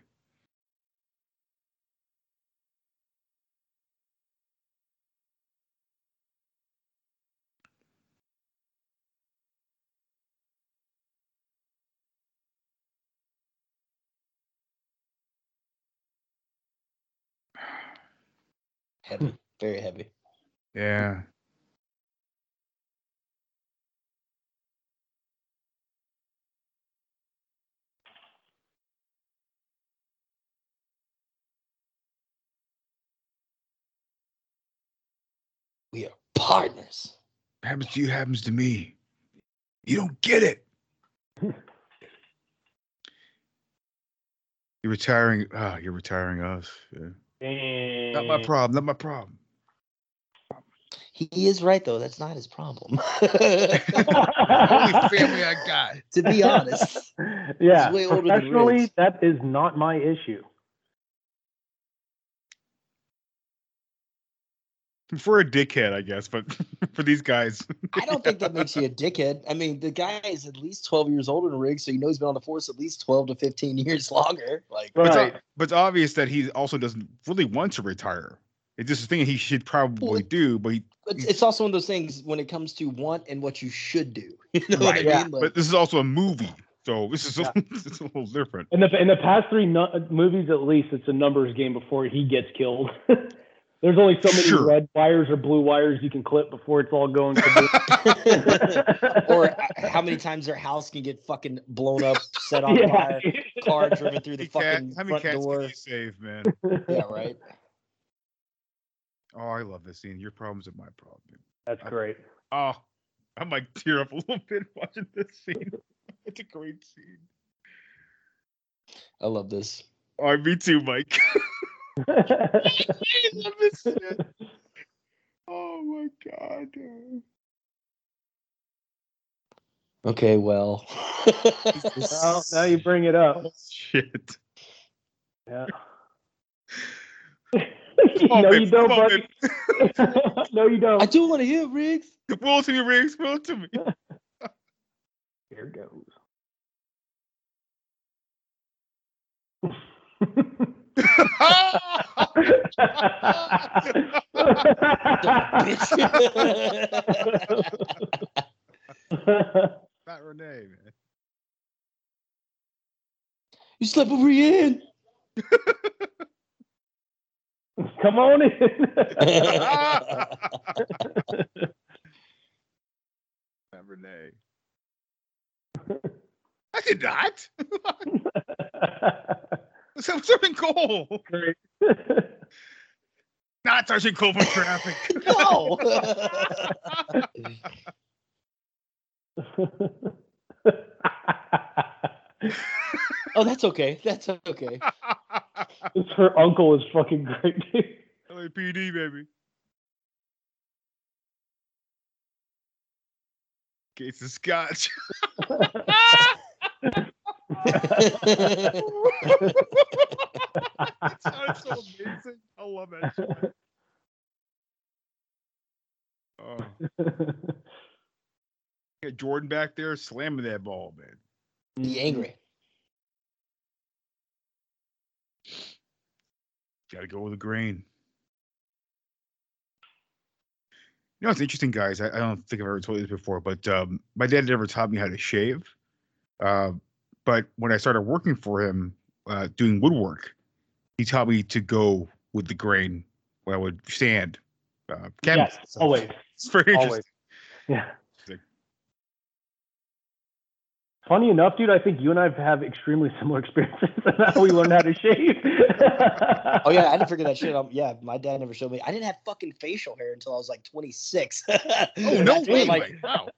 Heavy, very heavy. Yeah. We are partners. What happens to you happens to me. You don't get it. [laughs] you're retiring. Ah, oh, you're retiring us. Yeah. Not my problem. Not my problem. He is right though. That's not his problem. [laughs] Only family I got. To be honest. [laughs] Yeah. Professionally, that is not my issue. For a dickhead, I guess, but [laughs] for these guys, [laughs] I don't think that makes you a dickhead. I mean, the guy is at least 12 years older than Riggs, so you know he's been on the force at least 12 to 15 years [laughs] longer. Like, but, it's, but it's obvious that he also doesn't really want to retire. It's just a thing he should probably do, but he, it's, it's also one of those things when it comes to want and what you should do. You know what I right. mean? Like, but this is also a movie, so this is a, this is a little different. In the in the past three nu- movies, at least, it's a numbers game before he gets killed. There's only so many Sure. red wires or blue wires you can clip before it's all going to be [laughs] or [laughs] how many times their house can get fucking blown up, set on Yeah. fire, car [laughs] driven through the fucking How many front cats door. can you save, man? Yeah, right. Oh, I love this scene. Your problems are my problem. That's great. Oh, I might tear up a little bit watching this scene. It's a great scene. I love this. Oh, me too, Mike. [laughs] Oh my god. Okay, well. [laughs] well, now you bring it up. [laughs] Shit. Yeah. no, babe, you don't, buddy. no, you don't. I do want to hear Riggs. Will it to me, Riggs. Will it to me. Here goes. Not Renee, man. You slept with Rianne. [laughs] Come on in. [laughs] Not Renee. I did not. [laughs] I'm serving Cole. Great. Not touching Cole from traffic. [laughs] No. [laughs] [laughs] oh, that's okay. That's okay. It's her uncle is fucking great. LAPD, baby. Case of scotch. It sounds so amazing. I love it. Oh. Get Jordan back there slamming that ball, man. Be angry. Got to go with the grain. You know, it's interesting, guys. I, I don't think I've ever told you this before, but um, my dad never taught me how to shave. Uh, but when I started working for him, uh, doing woodwork, he taught me to go with the grain when I would stand. Uh, cabinets. yes, always. [laughs] It's very Always. interesting. Yeah. Funny enough, dude, I think you and I have extremely [laughs] similar experiences on how we learned how to shave. [laughs] Oh yeah, I didn't figure that shit out. Yeah, my dad never showed me. I didn't have fucking facial hair until I was like 26. Oh, no Not way, like, Mike. Wow.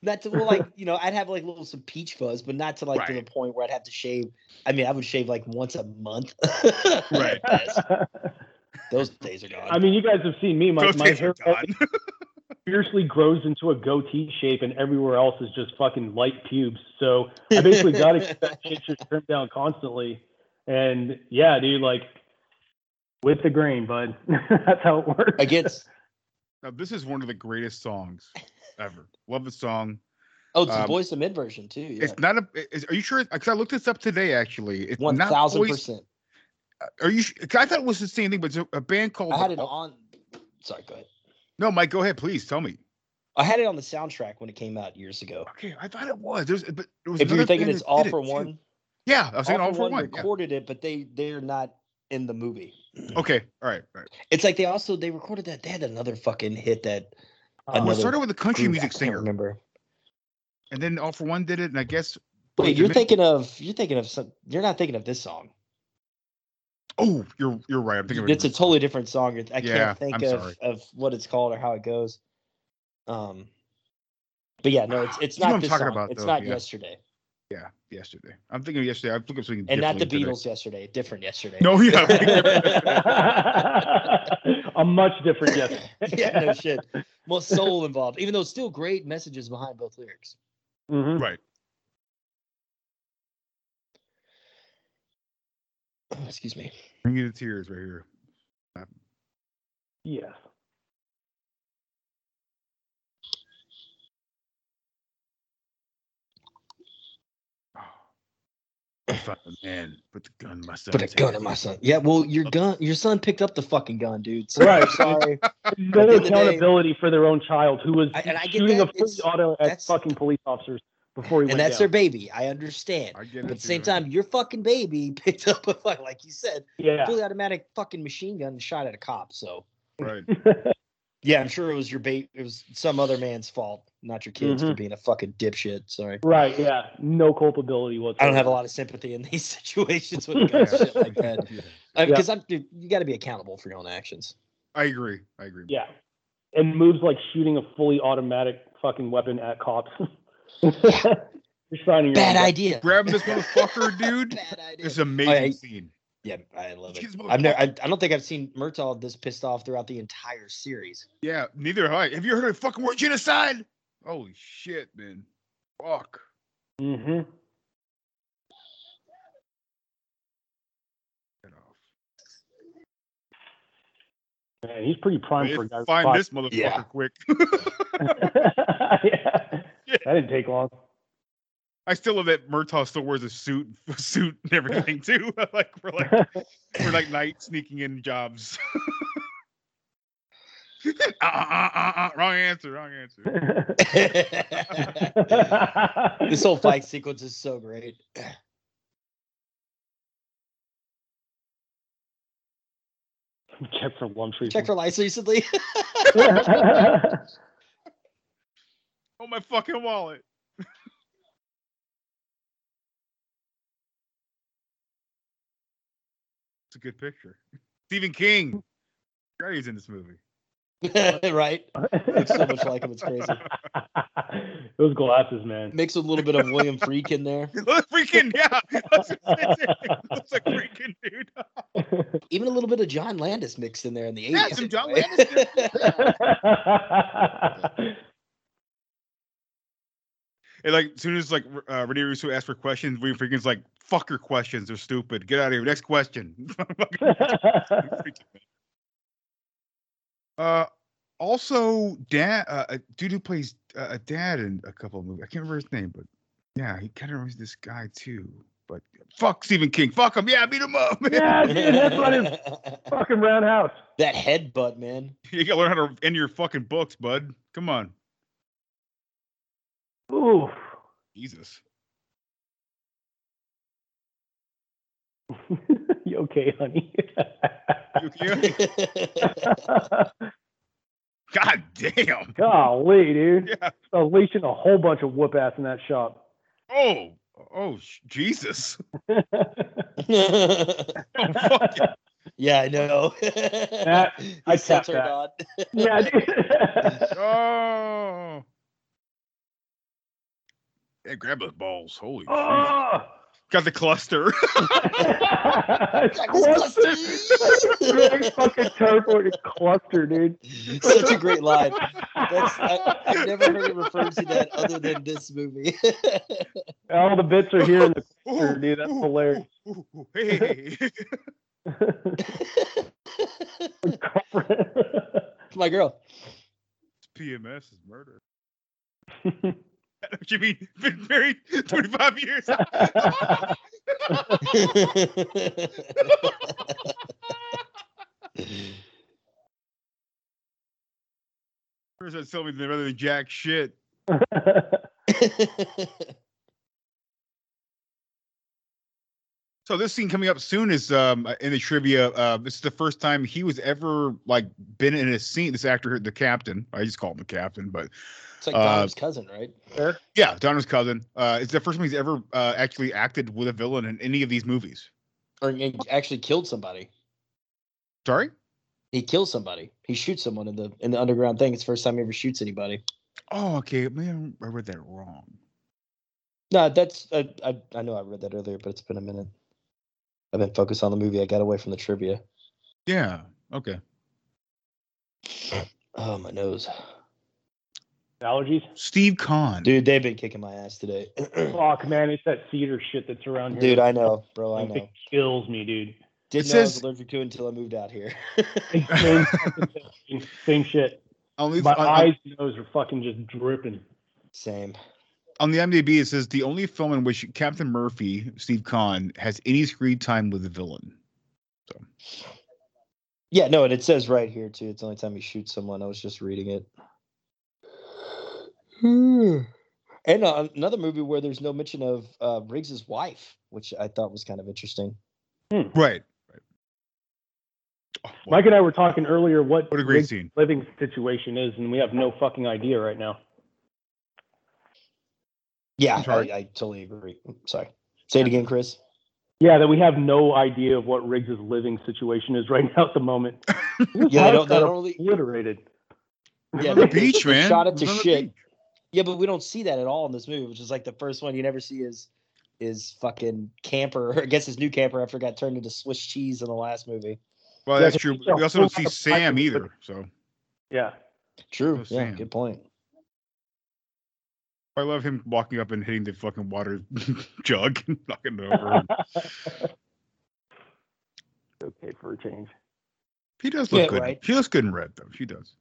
Not to well, like you know, I'd have like little some peach fuzz, but not to like to the point where I'd have to shave. I mean, I would shave like once a month. Right. [laughs] Those days are gone. I mean, you guys have seen me. My, Those my hair [laughs] fiercely grows into a goatee shape, and everywhere else is just fucking light pubes. So I basically got to keep that shit trimmed down constantly. And yeah, dude, like with the grain, bud. [laughs] That's how it works. Against Now, this is one of the greatest songs ever. Love the song. oh, it's the Um, Boyz II Men version too. Yeah, It's not a. Is, are you sure? Because I looked this up today. Actually, it's not thousand percent. Are you? I thought it was the same thing, but it's a, band called. I had it on. Sorry, go ahead. No, Mike, go ahead, please tell me. I had it on the soundtrack when it came out years ago. Okay, I thought it was. There's, but there was If you're thinking it's all did it, for too. one, Yeah, I was thinking All-4-One. yeah. recorded it, but they they're not in the movie. Okay, all right, all right. It's like they also they recorded that they had another fucking hit that. Well, it started with a country group, I music can't singer, Remember? and then All-4-One did it, and I guess. Wait, was you're thinking of you're thinking of some. You're not thinking of this song. Oh, you're you're right. I'm thinking. of It's a totally different song. I Yeah, can't think I'm of sorry. of what it's called or how it goes. Um, but yeah, no, it's it's You not what I'm this talking song. about, it's though, not yeah. yesterday. Yeah, yesterday. I'm thinking of yesterday. I'm thinking of something And not the differently today. Beatles yesterday. Different yesterday. No, yeah. [laughs] [laughs] [laughs] A much different yes. [laughs] yeah, no shit. More soul involved, even though still great messages behind both lyrics. Mhm. Right. [clears throat] Excuse me. Bring you to tears right here. Yes. Fuck, Man, put the gun in my son. Put a gun in my son. Yeah, well, your oh. gun, your son picked up the fucking gun, dude. So Right. Sorry. No At the end of the day- accountability for their own child who was I- and I get shooting that. a fully auto at fucking police officers before he and went that's their baby. I understand. I get but at the same time, your fucking baby [laughs] picked up a fuck, like you said, Yeah. fully automatic fucking machine gun and shot at a cop. So Right. [laughs] yeah, I'm sure it was your bait. It was some other man's fault, not your kids, for Mhm. being a fucking dipshit. Sorry. Right. Yeah. No culpability whatsoever. I don't have a lot of sympathy in these [laughs] situations when it comes to shit like that. [laughs] Because I'm, dude, you got to be accountable for your own actions. I agree. I agree. Yeah. And moves like shooting a fully automatic fucking weapon at cops. [laughs] You're signing your Bad own idea. Grabbing this motherfucker, dude. Bad idea. It's amazing I- scene. Yeah, I love it. I've never. I, I don't think I've seen Murtaugh this pissed off throughout the entire series. Yeah, neither have I. Have you heard of the fucking word genocide? Holy shit, man. Fuck. Mm-hmm. Get off. Man, he's pretty primed for a guy. Find this motherfucker Yeah. quick. [laughs] yeah. That didn't take long. I still love that Murtaugh still wears a suit, [laughs] suit and everything too. [laughs] like for like for like night sneaking in jobs. [laughs] uh, uh, uh, uh, uh, wrong answer. Wrong answer. [laughs] this whole fight sequence is so great. [laughs] Check for lunch Check recently. for lights recently. Oh my fucking wallet. It's a good picture. Stephen King. God, he's in this movie. [laughs] right? Looks so much like him. It's crazy. [laughs] Those glasses, man. Mixed with a little bit of William Friedkin there. [laughs] Look, Friedkin yeah. Looks looks like Friedkin dude. Even a little bit of John Landis mixed in there in the 80s. Yeah, some John anyway. Landis. And like, as soon as like uh, Renee Russo asks for questions, we Friedkin's like, "Fuck your questions, they're stupid. Get out of here." Next question. Uh, also, dad, uh, a dude who plays uh, a dad in a couple of movies. I can't remember his name, but yeah, he kind of reminds this guy too. But fuck Stephen King. Fuck him. Yeah, beat him up. Man. yeah, dude, headbutt his [laughs] fucking roundhouse. that headbutt, man. You gotta learn how to end your fucking books, bud. Come on. Ooh. Jesus. [laughs] you okay, honey? You okay? [laughs] God damn. Golly, dude. Yeah. Unleashing a whole bunch of whoop ass in that shop. Oh. Oh, sh- Jesus. [laughs] yeah, I know. That- I He's so tapped turned that. on. [laughs] Yeah, dude. Oh. Hey, grab those balls. Holy ah! shit. oh! Got the cluster. [laughs] cluster. Big fucking turquoise cluster, dude. Such a great line. That's, I, I've never heard it referred to that other than this movie. [laughs] All the bits are here in the cluster, dude. That's hilarious. ooh, ooh, Hey, hey, hey. [laughs] My girl. PMS is murder. What you mean? Been married 25 years. [laughs] Telling me they're rather than jack shit. [laughs] So this scene coming up soon is um in the trivia. Uh, this is the first time he was ever like been in a scene. This actor, the captain, I just call him the captain, but It's like Uh, Don's cousin, right? Eric? yeah, Donner's cousin. Uh, it's the first time he's ever uh, actually acted with a villain in any of these movies. Or he actually killed somebody. Sorry. He kills somebody. He shoots someone in the in the underground thing. It's the first time he ever shoots anybody. Oh, okay. Maybe I read that wrong. No, that's I, I I know I read that earlier, but it's been a minute. I've been focused on the movie. I got away from the trivia. Yeah. Okay. [sniffs] Oh, my nose. Allergies? Steve Kahn. Dude, they've been kicking my ass today. [clears throat] Fuck, man, it's that cedar shit that's around here. Dude, I know, bro. I know. It know. kills me, dude. Didn't It know I was allergic to it until I moved out here. Same, [laughs] fucking same shit. Only My on, on- eyes and nose are fucking just dripping. Same. On the IMDb, it says the only film in which Captain Murphy, Steve Kahn, has any screen time with the villain. Yeah, no, and it says right here too. It's the only time he shoots someone. I was just reading it. and uh, another movie where there's no mention of uh, Riggs's wife, which I thought was kind of interesting. Right. Right. Mike and I were talking earlier what, What a great Rick's scene. living situation is, and we have no fucking idea right now. Yeah, I. I totally agree. Mm, sorry. Say it again, Chris. Yeah, that we have no idea of what Riggs' living situation is right [laughs] now at the moment. Yeah, they don't- they don't really- obliterated. Yeah, the beach, man. Shot it It to was on the shit. Yeah, but we don't see that at all in this movie, which is like the first one you never see is is fucking camper. [laughs] I guess his new camper after got turned into Swiss cheese in the last movie. Well, Yeah, that's true. We also don't see Sam either. So Yeah. True. No yeah, Sam. good point. I love him walking up and hitting the fucking water [laughs] jug and knocking it over. [laughs] okay for a change. He does look Yeah, good. right. She looks good in red, though. She does.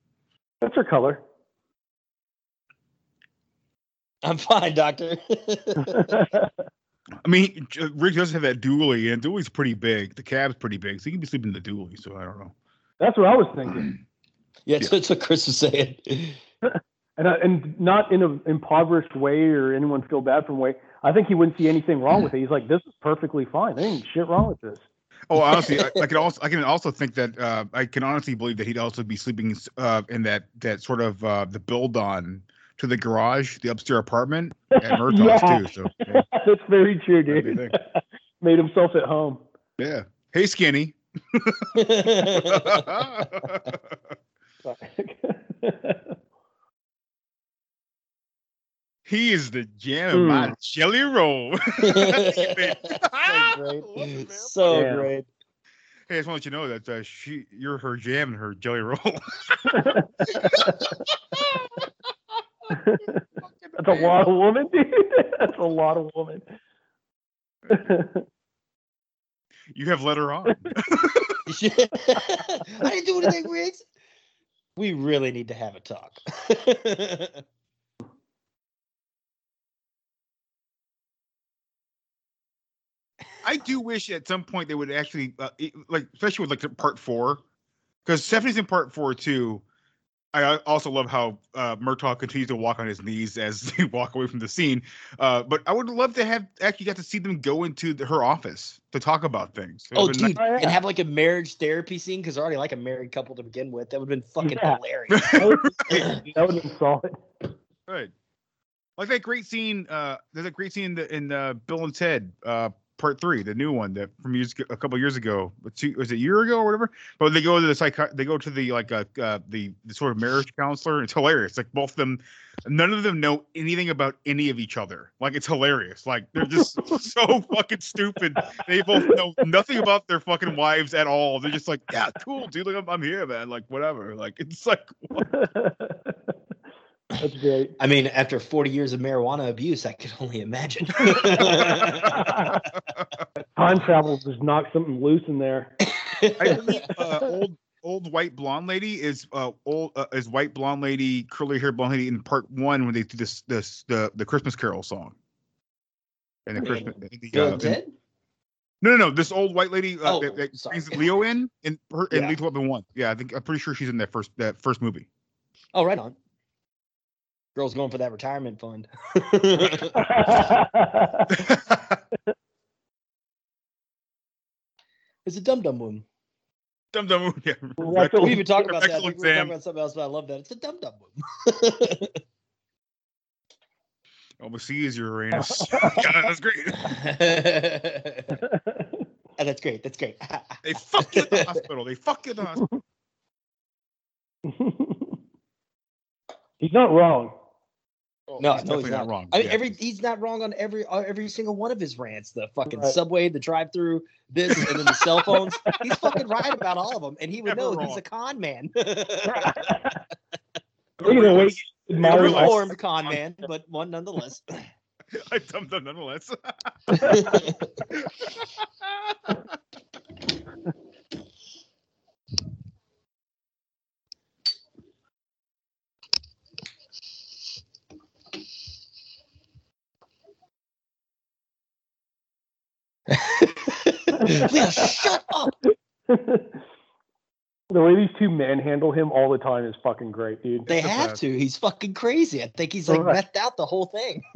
That's her color. I'm fine, Doctor. [laughs] I mean, J- Rick does have that dually, and dually's pretty big. The cab's pretty big, so he can be sleeping in the dually. So I don't know. That's what I was thinking. [clears throat] yeah, that's what Chris was saying. And, I, and not in an impoverished way or anyone feel bad from way. I think he wouldn't see anything wrong with it. He's like, this is perfectly fine. There ain't shit wrong with this. Oh, honestly, [laughs] I, I can also I can also think that uh, I can honestly believe that he'd also be sleeping uh, in that that sort of uh, the build on to the garage, the upstairs apartment at [laughs] Murtaugh's Yeah. too. So [laughs] yeah. That's very true, That'd dude. Made himself at home. yeah. Hey, skinny. He is the jam of my jelly roll. [laughs] [laughs] [laughs] so great. So Damn. great. Hey, I just want to let you know that uh, she, you're her jam and her jelly roll. That's a lot of woman, dude. That's a lot of woman. you have let her on. I didn't do anything, Riggs. We really need to have a talk. I do wish at some point they would actually uh, like, especially with like the part four, because Stephanie's in part four too. I also love how uh, Murtaugh continues to walk on his knees as [laughs] they walk away from the scene. Uh, but I would love to have actually got to see them go into the, her office to talk about things. It oh, would've been dude, and have like a marriage therapy scene because they're already like a married couple to begin with. That would have been fucking Yeah. hilarious. [laughs] That would [laughs] that have been solid. Right. Like that great scene. Uh, there's a great scene in, the, in uh, Bill and Ted, uh, part three, the new one that from years, a couple years ago. Two, was it a year ago or whatever? But they go to the psych. They go to the like uh, uh, the, the sort of marriage counselor. It's hilarious. Like both of them, none of them know anything about any of each other. Like it's hilarious. Like they're just [laughs] so fucking stupid. They both know nothing about their fucking wives at all. They're just like, yeah, cool, dude. Like I'm, I'm here, man. Like whatever. Like it's like. [laughs] That's great. I mean, after 40 years of marijuana abuse, I could only imagine. [laughs] Time travel just knocked something loose in there. I believe uh, old old white blonde lady is uh old uh, is white blonde lady curly hair blonde lady in part one when they do this this the the Christmas Carol song. And the Okay. Christmas the, uh, and in- no no no this old white lady uh, Oh, that, that brings Leo in in her in Yeah. Lethal Weapon one. Yeah, I think I'm pretty sure she's in that first that first movie. Oh, right on. Girl's going for that retirement fund. [laughs] it's a dum dum woman. Dum dum yeah. Like We even talked about that. I rectal think we were talking about something else, but I love that. It's a dum dum woman. Overseas Uranus. [laughs] [laughs] yeah, that's great. Oh, that's great. That's great. They fuck you at the hospital. They fuck you at the hospital. He's not wrong. No, he's no, he's not not wrong. I mean, Yeah. every he's not wrong on every uh, every single one of his rants. The fucking Right. subway, the drive-through, this, and then the cell [laughs] phones. He's fucking right about all of them, and he would Never know he's a con man, [laughs] [laughs] Look at you a admire my- reformed con man, but one nonetheless. I dumped them nonetheless. Leo, [laughs] shut up. [laughs] The way these two manhandle him all the time is fucking great, dude. They have to. He's fucking crazy. I think he's like Right. methed out the whole thing. [laughs]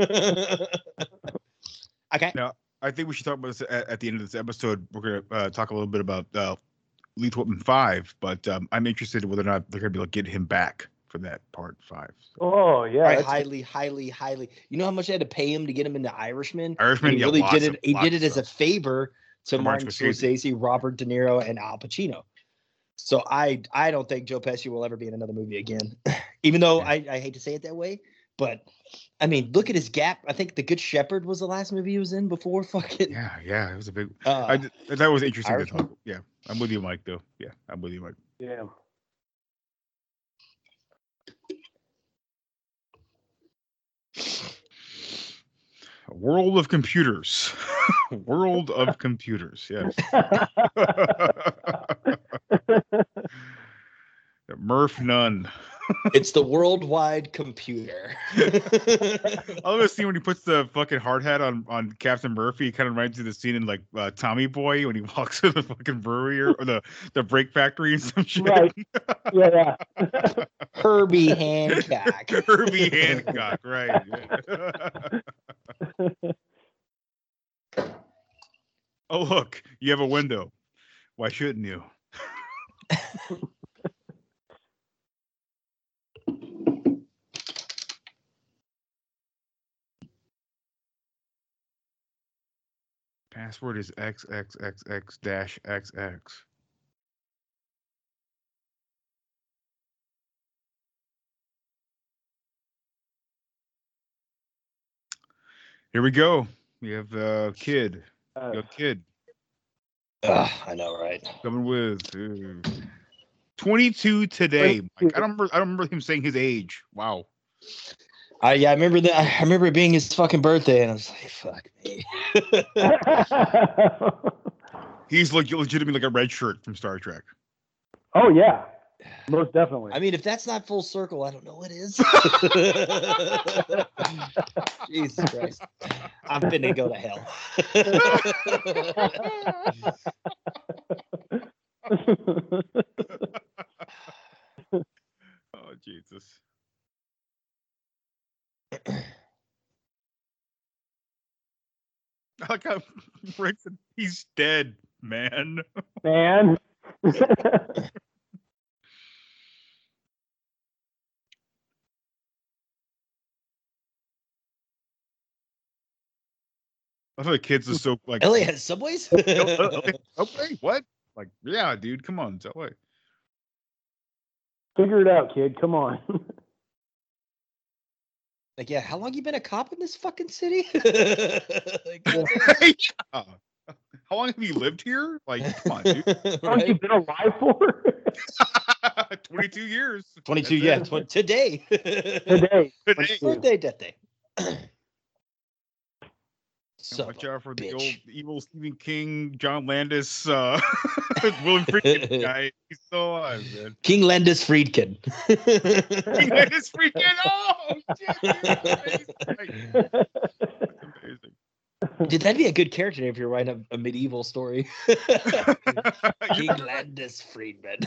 okay. Now, I think we should talk about this at, at the end of this episode. We're going to uh, talk a little bit about uh, Lethal Weapon 5, but um, I'm interested in whether or not they're going to be able to get him back for that part 5. Oh yeah, I that's- highly, highly, highly. You know how much I had to pay him to get him into Irishman? Irishman, he really lots did of- it. He did it as a favor to Martin Martin Scorsese, Robert De Niro, and Al Pacino. So I, I don't think Joe Pesci will ever be in another movie again. [laughs] Even though I, I hate to say it that way, but I mean, look at his gap. I think The Good Shepherd was the last movie he was in before [laughs] fucking. Yeah, yeah, it was a big. Uh, I, that was interesting to talk. Yeah, I'm with you, Mike. Though. Yeah, I'm with you, Mike. Yeah. World of computers. [laughs] world of computers. Yes. [laughs] Murph Nunn. it's the worldwide computer. I love the scene when he puts the fucking hard hat on on Captain Murphy. It kind of reminds me of the scene in like uh, Tommy Boy when he [laughs] walks to the fucking brewery or, or the the brake factory and some shit. Right. Yeah, yeah. Herbie Hancock. Herbie Hancock, right? [laughs] oh look, you have a window. Why shouldn't you? [laughs] Password is xxxx dash xx. Here we go. We have uh, kid. Uh, Yo, kid Ugh, I know, right? coming with uh, 22 today. Mike. I don't remember. I don't remember him saying his age. Wow. I yeah, I remember that. I remember it being his fucking birthday, and I was like, "Fuck me." [laughs] He's like legitimately like a red shirt from Star Trek. oh yeah, most definitely. I mean, if that's not full circle, I don't know what is. [laughs] Jesus Christ, I'm finna go to hell. [laughs] Oh Jesus. [laughs] I like how Rick said he's dead, man. Man. I thought the kids are so like. LA has subways. okay, [laughs] what? Like, yeah, dude, come on, tell way. Figure it out, kid. Come on. [laughs] like, yeah, how long you been a cop in this fucking city? [laughs] Like, Yeah. How long have you lived here? Like, come on, dude. How long you been alive for? 22 years. 22, That's yeah, it. tw- today. Today. Today. Birthday, death day. [clears throat] Son Watch out for the old evil Stephen King, John Landis, uh, [laughs] [laughs] William Friedkin guy. He's still alive, [laughs] man. King Landis Friedkin. King Landis Friedkin. Oh, shit, dude. Amazing. Dude, that'd be a good character name if you're writing a, a medieval story. King Landis Friedman.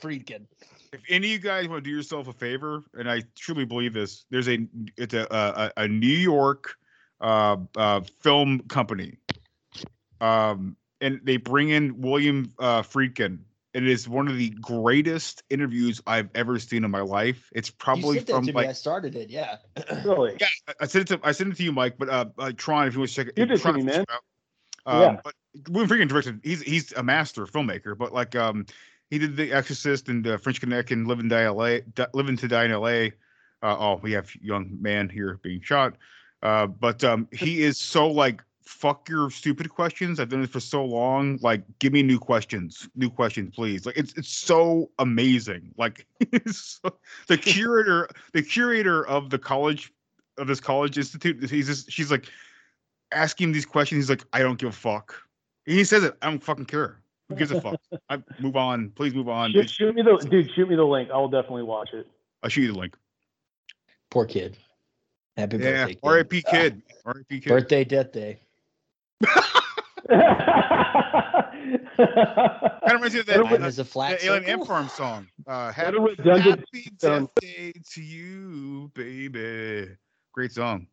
Friedkin. If any of you guys want to do yourself a favor, and I truly believe this, there's a it's a a, a New York uh, uh, film company, um, and they bring in William uh, Friedkin. It is one of the greatest interviews I've ever seen in my life. It's probably sent from to me. I started it. Yeah. [clears throat] [clears throat] really? yeah, I- I sent it to I sent it to you, Mike. But uh, uh Tron, if you want to check it, Give it to Tron, me, man. Um, Yeah. But William Friedkin directed. He's he's a master filmmaker. But like um, he did The Exorcist and uh, French Connection, and Live and Die LA, Di- Live to Die in L.A. Uh, oh, we have young man here being shot. Uh, but um, he is so like fuck your stupid questions. I've done this for so long. Like, give me new questions, new questions, please. Like, it's it's so amazing. Like, [laughs] so- the [laughs] curator, the curator of the college of this college institute. He's just she's like asking these questions. He's like, I don't give a fuck. He says it. I don't fucking care. Who gives a fuck? [laughs] I move on. Please move on. Shoot, shoot me the dude. Shoot me the link. I will definitely watch it. I'll shoot you the link. Poor kid. Happy Yeah. birthday. kid. R.I.P. Kid. R.I.P. Kid. Birthday, death day. [laughs] Kind of reminds me of that, Time uh, a flat that Alien circle. Ant Farm song. Uh, What happy, a redundant happy song. death day to you, baby. Great song.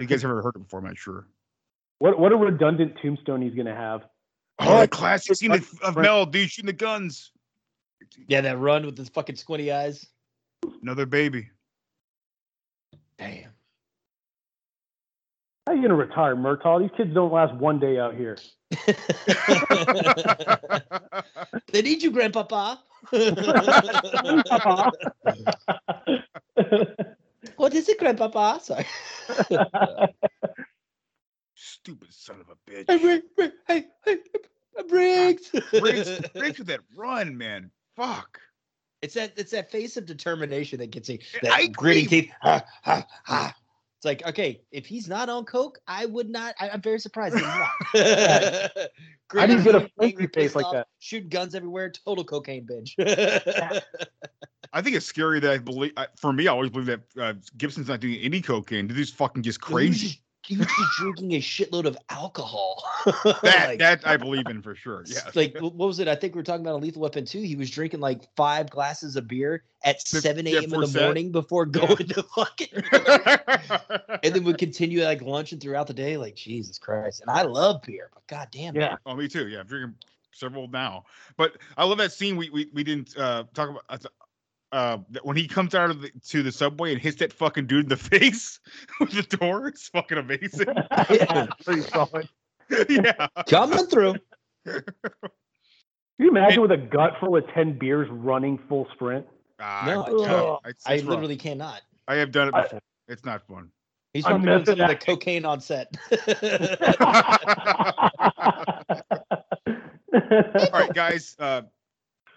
You guys ever heard it before? I'm not sure. What what a redundant tombstone he's gonna have. Oh, that classic scene of, of Mel, dude, shooting the guns. Yeah, that run with his fucking squinty eyes. Another baby. Damn. How you gonna retire, Murtaugh? These kids don't last one day out here. [laughs] They need you, Grandpapa. [laughs] what is it, Grandpapa? Sorry. Stupid son of a bitch. Hey, Rick, Rick, hey, hey, Briggs. Briggs, Briggs with that run, man. Fuck. It's that it's that face of determination that gets you. I That gritty agree. teeth. Ha, ha, ha. It's like, okay, if he's not on coke, I would not. I, I'm very surprised he's not. How do you get a angry, face like off, that? Shooting guns everywhere, total cocaine binge. I think it's scary that I believe, I, for me, I always believe that uh, Gibson's not doing any cocaine. This is fucking just crazy. He was just drinking a shitload of alcohol. [laughs] That, Like- that I believe in for sure. [laughs] Yeah. Like what was it? I think we were talking about a lethal weapon too. He was drinking like five glasses of beer at Fif- seven yeah, a.m. in the set. morning before going to fucking [laughs] and then would continue like lunching throughout the day. Like Jesus Christ! And I love beer, but god damn, Yeah. Oh, me too. Yeah, I'm drinking several now. But I love that scene. We we, we didn't uh, talk about uh, uh, when he comes out of the, to the subway and hits that fucking dude in the [laughs] face with the door. It's fucking amazing. [laughs] [laughs] yeah, pretty solid. yeah. coming through. Can you imagine with a gut full of ten beers running full sprint? Ah, No, I can't. it's- I it's rough. literally cannot. I have done it I- before. it's not fun. He's I'm probably doing missing some the cocaine on set. All right, guys. Uh,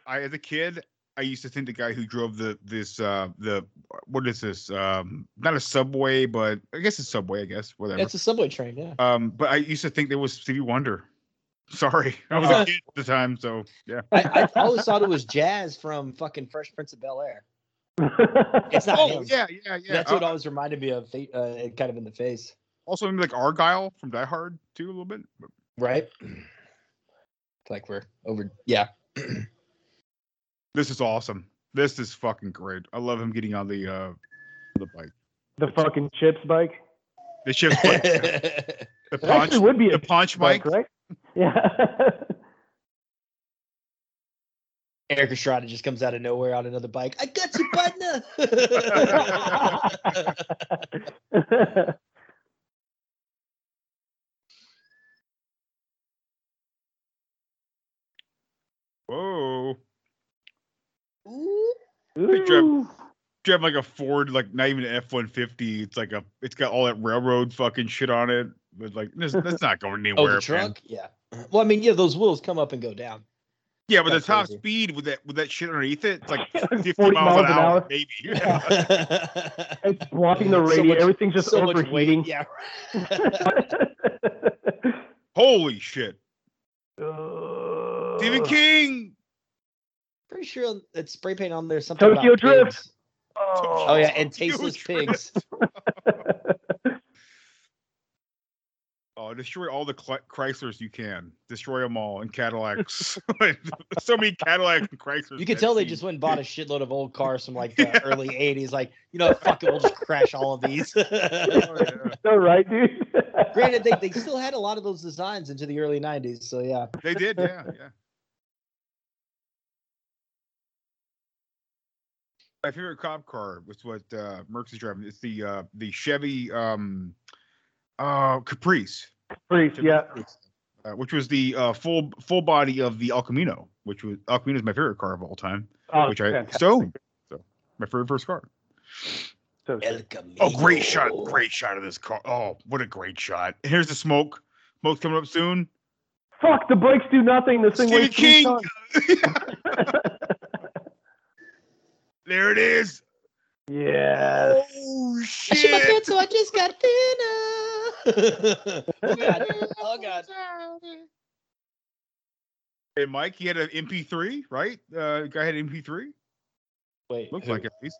I as a kid, I used to think the guy who drove the this uh the what is this um not a subway but I guess it's subway I guess whatever. It's a subway train, yeah. Um, but I used to think there was Stevie Wonder. [laughs] Sorry, I was a [laughs] kid at the time, so yeah. I, I always thought it was Jazz from fucking Fresh Prince of Bel Air. It's not Oh him. yeah, yeah, yeah. That's what Uh, always reminded me of, uh, kind of in the face, also maybe like Argyle from Die Hard too a little bit. Right? It's [clears throat] like we're over. Yeah, [clears throat] this is awesome. This is fucking great. I love him getting on the uh the bike. the fucking chips bike. The chips bike. [laughs] the It punch would be a the punch bike, bike. right? Yeah. Erik Estrada just comes out of nowhere on another bike. I got you, partner. [laughs] Whoa. Ooh. They drive, drive like a Ford, like not even an F one fifty. It's like a, it's got all that railroad fucking shit on it. But like, this, that's [laughs] not going Oh, anywhere. the man. truck. Yeah. Well, I mean, yeah, those wheels come up and go down. Yeah, but the top crazy. speed with that with that shit underneath it, it's like [laughs] 50 40 miles, an miles an hour, hour. maybe. [laughs] It's blocking the So radio. much- Everything's just so much overheating. weight. Yeah. Holy shit. Uh, Stephen King. Pretty sure it's spray paint on there. Something Tokyo about Drift. pigs. Oh yeah, and tasteless Drift. pigs. [laughs] Oh, destroy all the Chryslers you can. Destroy them all and Cadillacs. [laughs] so many Cadillacs and Chryslers. You can tell they scene. just went and bought a shitload of old cars from like the [laughs] early '80s. Like, you know, fuck it, we'll just crash all of these. Oh, yeah. so right, dude. Granted, they, they still had a lot of those designs into the early '90s. So yeah. They did, yeah, yeah. My favorite cop car was what uh, Merckx is driving. It's the uh, the Chevy um, uh, Caprice, Priest, yeah. Caprice, uh, which was the uh, full full body of the El Camino, which was El Camino is my favorite car of all time, Oh, which I fantastic. so so my favorite first car. So El sick. Oh, great shot! Great shot of this car. Oh, what a great shot! And here's the smoke. Smoke's coming up soon. Fuck, the brakes do nothing. This thing Stephen King. [laughs] [laughs] tons. There it is. Yes. Oh I shit my shit! pants, so I just got thinner. oh god. Oh god. Hey, Mike, he had an MP3, right? Uh, guy had an MP3. Wait. Looks who? like it, at least.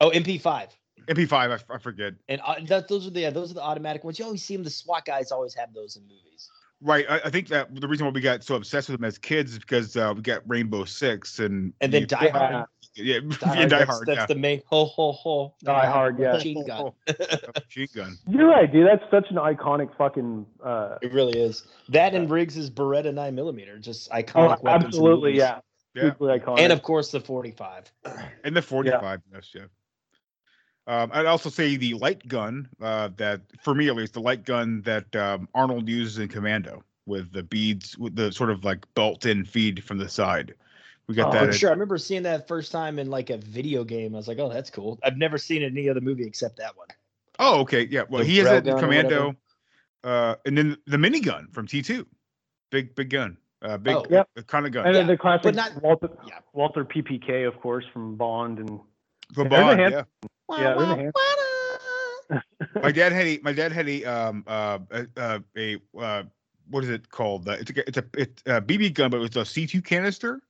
Oh, MP5. MP5. I, f- I forget. And uh, that, those are the yeah, those are the automatic ones. You always see them. The SWAT guys always have those in movies. Right. I, I think that the reason why we got so obsessed with them as kids is because uh, we got Rainbow Six and And then Die Hard. Yeah, [laughs] Die yeah, Hard, Die that's, Hard. that's yeah. the main ho ho ho. Die Hard, yeah. Machine [laughs] gun. Machine gun. [laughs] You're right, dude. That's such an iconic fucking. Uh, It really is. That and Riggs's Beretta nine millimeter, just oh, iconic weapons. absolutely, yeah. Yeah. Super iconic. And of course the forty five. [clears throat] And the 45, yes, yeah. Um, I'd also say the light gun uh, that, for me at least, the light gun that um, Arnold uses in Commando with the beads, with the sort of like built-in feed from the side. We got Oh, that. for at- sure. I remember seeing that first time in like a video game. I was like, oh, that's cool. I've never seen it in any other movie except that one. Oh, okay, yeah. Well, The he has that railgun Commando, uh, and then the minigun from T2, big big gun, uh, big Oh. Yep. kind of gun. and then Yeah, the classic but not- Walther, yeah. Walther PPK, of course, from Bond, and From there's a Bond, hand- yeah. yeah, there's a hand- my dad had a my dad had a um uh a, uh, a uh what is it called? Uh, it's a it's a it's a BB gun, but it was a C two canister.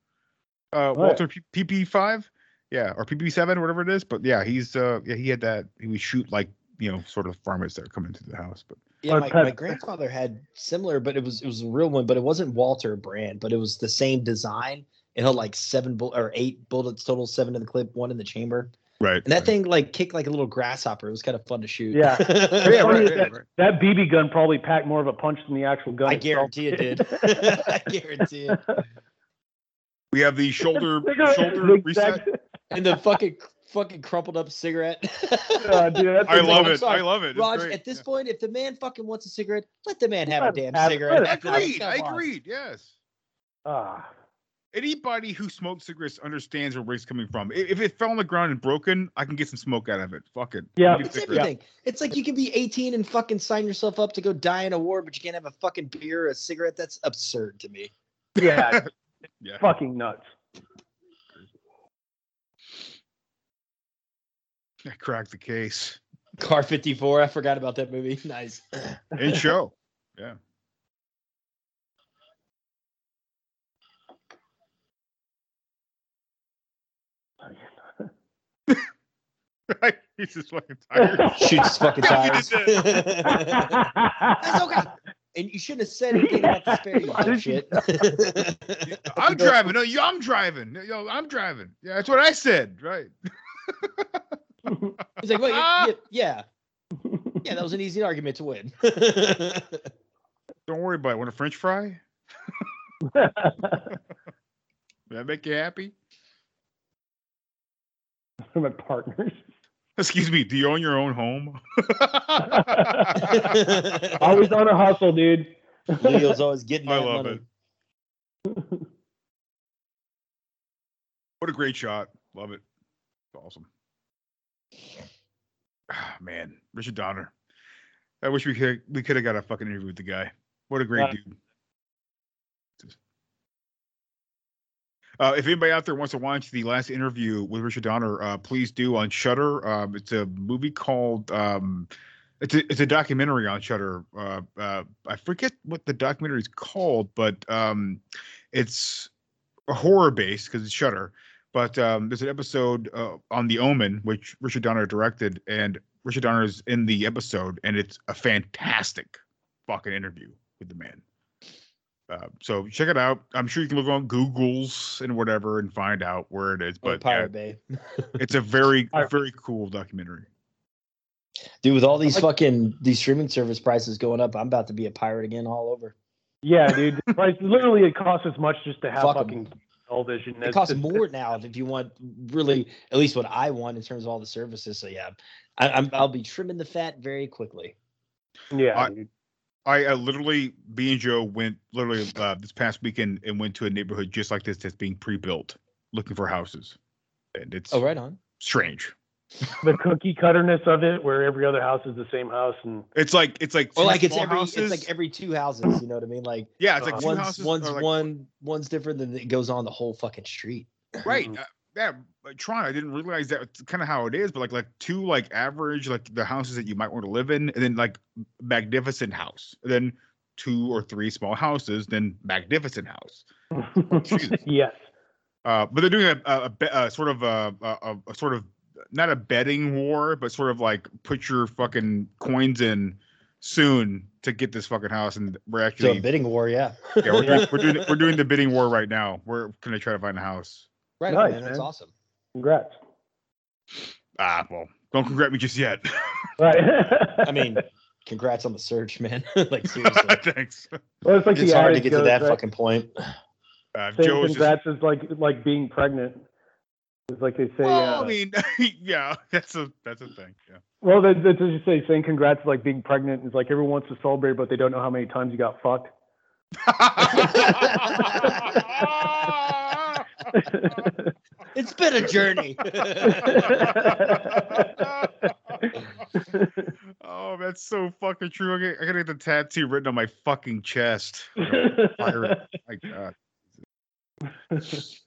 Uh, yeah. Walther P- PP five, yeah, or PP seven, whatever it is. But yeah, he's uh yeah he had that. He would shoot like you know sort of varmints that come into the house. But Yeah, my, my grandfather had similar, but it was it was a real one, but it wasn't Walther brand, but it was the same design. It had like seven bull or eight bullets total, seven in the clip, one in the chamber. right, And that thing like kicked like a little grasshopper. It was kind of fun to shoot. Yeah. [laughs] yeah, Funny right, is that, right. that BB gun probably packed more of a punch than the actual gun. I itself guarantee it did. [laughs] I guarantee it. [laughs] We have the shoulder [laughs] shoulder zigzag- reset. [laughs] And the fucking fucking crumpled up cigarette. [laughs] Uh, dude, that's I a- love it. I love it. Raj, at this Yeah. point, if the man fucking wants a cigarette, let the man have a damn have cigarette. Let after that. Agreed. I Come agreed. Yes. Ah, Anybody who smokes cigarettes understands where it's coming from. If it fell on the ground and broken, I can get some smoke out of it. Fuck it. Yeah. It's cigarettes. everything. It's like you can be 18 and fucking sign yourself up to go die in a war, but you can't have a fucking beer or a cigarette. That's absurd to me. yeah, Yeah. fucking nuts. I cracked the case. Car 54. I forgot about that movie. [laughs] Nice. In [laughs] show. Yeah. [laughs] He's just fucking tired. Shoots his fucking Yeah, tires. did That's okay. And you shouldn't have said anything about the spare, you Why did you- dipshit. [laughs] I'm driving. No, you, I'm driving. Yo, I'm driving. Yeah, that's what I said. Right. He's like, well, Ah! [laughs] yeah, yeah. Yeah, that was an easy argument to win. [laughs] Don't worry about it. Want a French fry? Did that make you happy? My partners. Excuse me. Do you own your own home? [laughs] [laughs] Always on a hustle, dude. Leo's always getting I love money. it. What a great shot. Love it. Awesome. Ah, man, Richard Donner. I wish we could we could have got a fucking interview with the guy. What a great Uh, dude. Uh, if anybody out there wants to watch the last interview with Richard Donner, uh, please do on Shudder. Um, it's a movie called um, it's a it's a documentary on Shudder. Uh, uh, I forget what the documentary is called, but um, it's horror based because it's Shudder. But um, there's an episode uh, on The Omen, which Richard Donner directed, and Richard Donner is in the episode, and it's a fantastic fucking interview with the man. Uh, so check it out. I'm sure you can look on Google's and whatever and find out where it is. But Pirate yeah, Bay. [laughs] it's a very very cool documentary. Dude, with all these fucking these streaming service prices going up, I'm about to be a pirate again all over. Yeah, dude. Like literally, it costs as much just to have Fuck 'em. fucking television. It It's- costs it's- more now if you want really at least what I want in terms of all the services. So yeah, I, I'm I'll be trimming the fat very quickly. Yeah, I- dude. I, I literally, B and Joe went literally uh, this past weekend and went to a neighborhood just like this that's being pre-built, looking for houses, and it's Oh, right on. strange. the cookie cutterness of it, where every other house is the same house, and It's like it's like Or like it's every houses. it's like every two houses. You know what I mean? Like yeah, it's like two one's houses. one's like, one one's different than it goes on the whole fucking street. right. Uh, yeah, like Toronto. I didn't realize that it's kind of how it is, but like like two like average like the houses that you might want to live in, and then like magnificent house, and then two or three small houses, then magnificent house. [laughs] yes. Uh, but they're doing a, a, a, a sort of a, a, a sort of not a betting war, but sort of like put your fucking coins in soon to get this fucking house, and we're So actually a bidding war, yeah. yeah we're doing, [laughs] we're doing we're doing the bidding war right now. We're gonna try to find a house. right, Nice, man. That's awesome. Congrats. Ah, well, don't congrat me just yet. [laughs] Right. I mean, congrats on the search, man. [laughs] like seriously, [laughs] Thanks. well, it's like it's the hard to adage get to that right? fucking point. Uh, Saying Joe is just, congrats is like like being pregnant. It's like they say. well, uh, I mean, yeah, that's a that's a thing. Yeah. well, that, that's what you say. Saying congrats is like being pregnant. It's like everyone wants to celebrate, but they don't know how many times you got fucked. It's been a journey. [laughs] oh, that's so fucking true. I got- I gotta get the tattoo written on my fucking chest. Fire- my God. This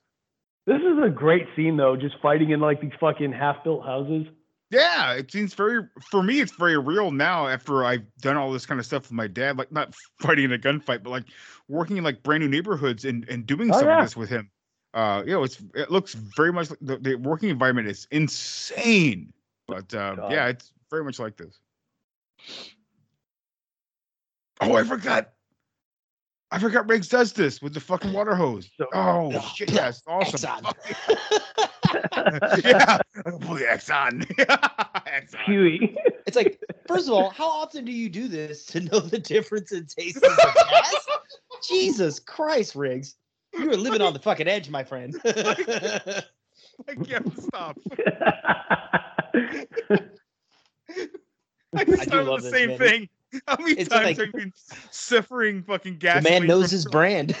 is a great scene though, just fighting in like these fucking half-built houses. Yeah, it seems very for me. It's very real now after I've done all this kind of stuff with my dad, like not [laughs] fighting in a gunfight, but like working in like brand new neighborhoods and and doing Oh, some yeah. of this with him. Uh, you know, it's it looks very much like the, the working environment is insane, but uh, God. yeah, it's very much like this. Oh, I forgot. I forgot Riggs does this with the fucking water hose. oh shit, yeah, it's awesome. [laughs] [laughs] yeah, pull the Exxon. [laughs] Exxon. Huey. It's like, first of all, how often do you do this to know the difference in taste of gas? Jesus Christ, Riggs. You were living on the fucking edge, my friend. [laughs] I can't [laughs] stop. [laughs] I I do love the this, same man. thing. How many It's times like- have you been suffering fucking the man knows his brand.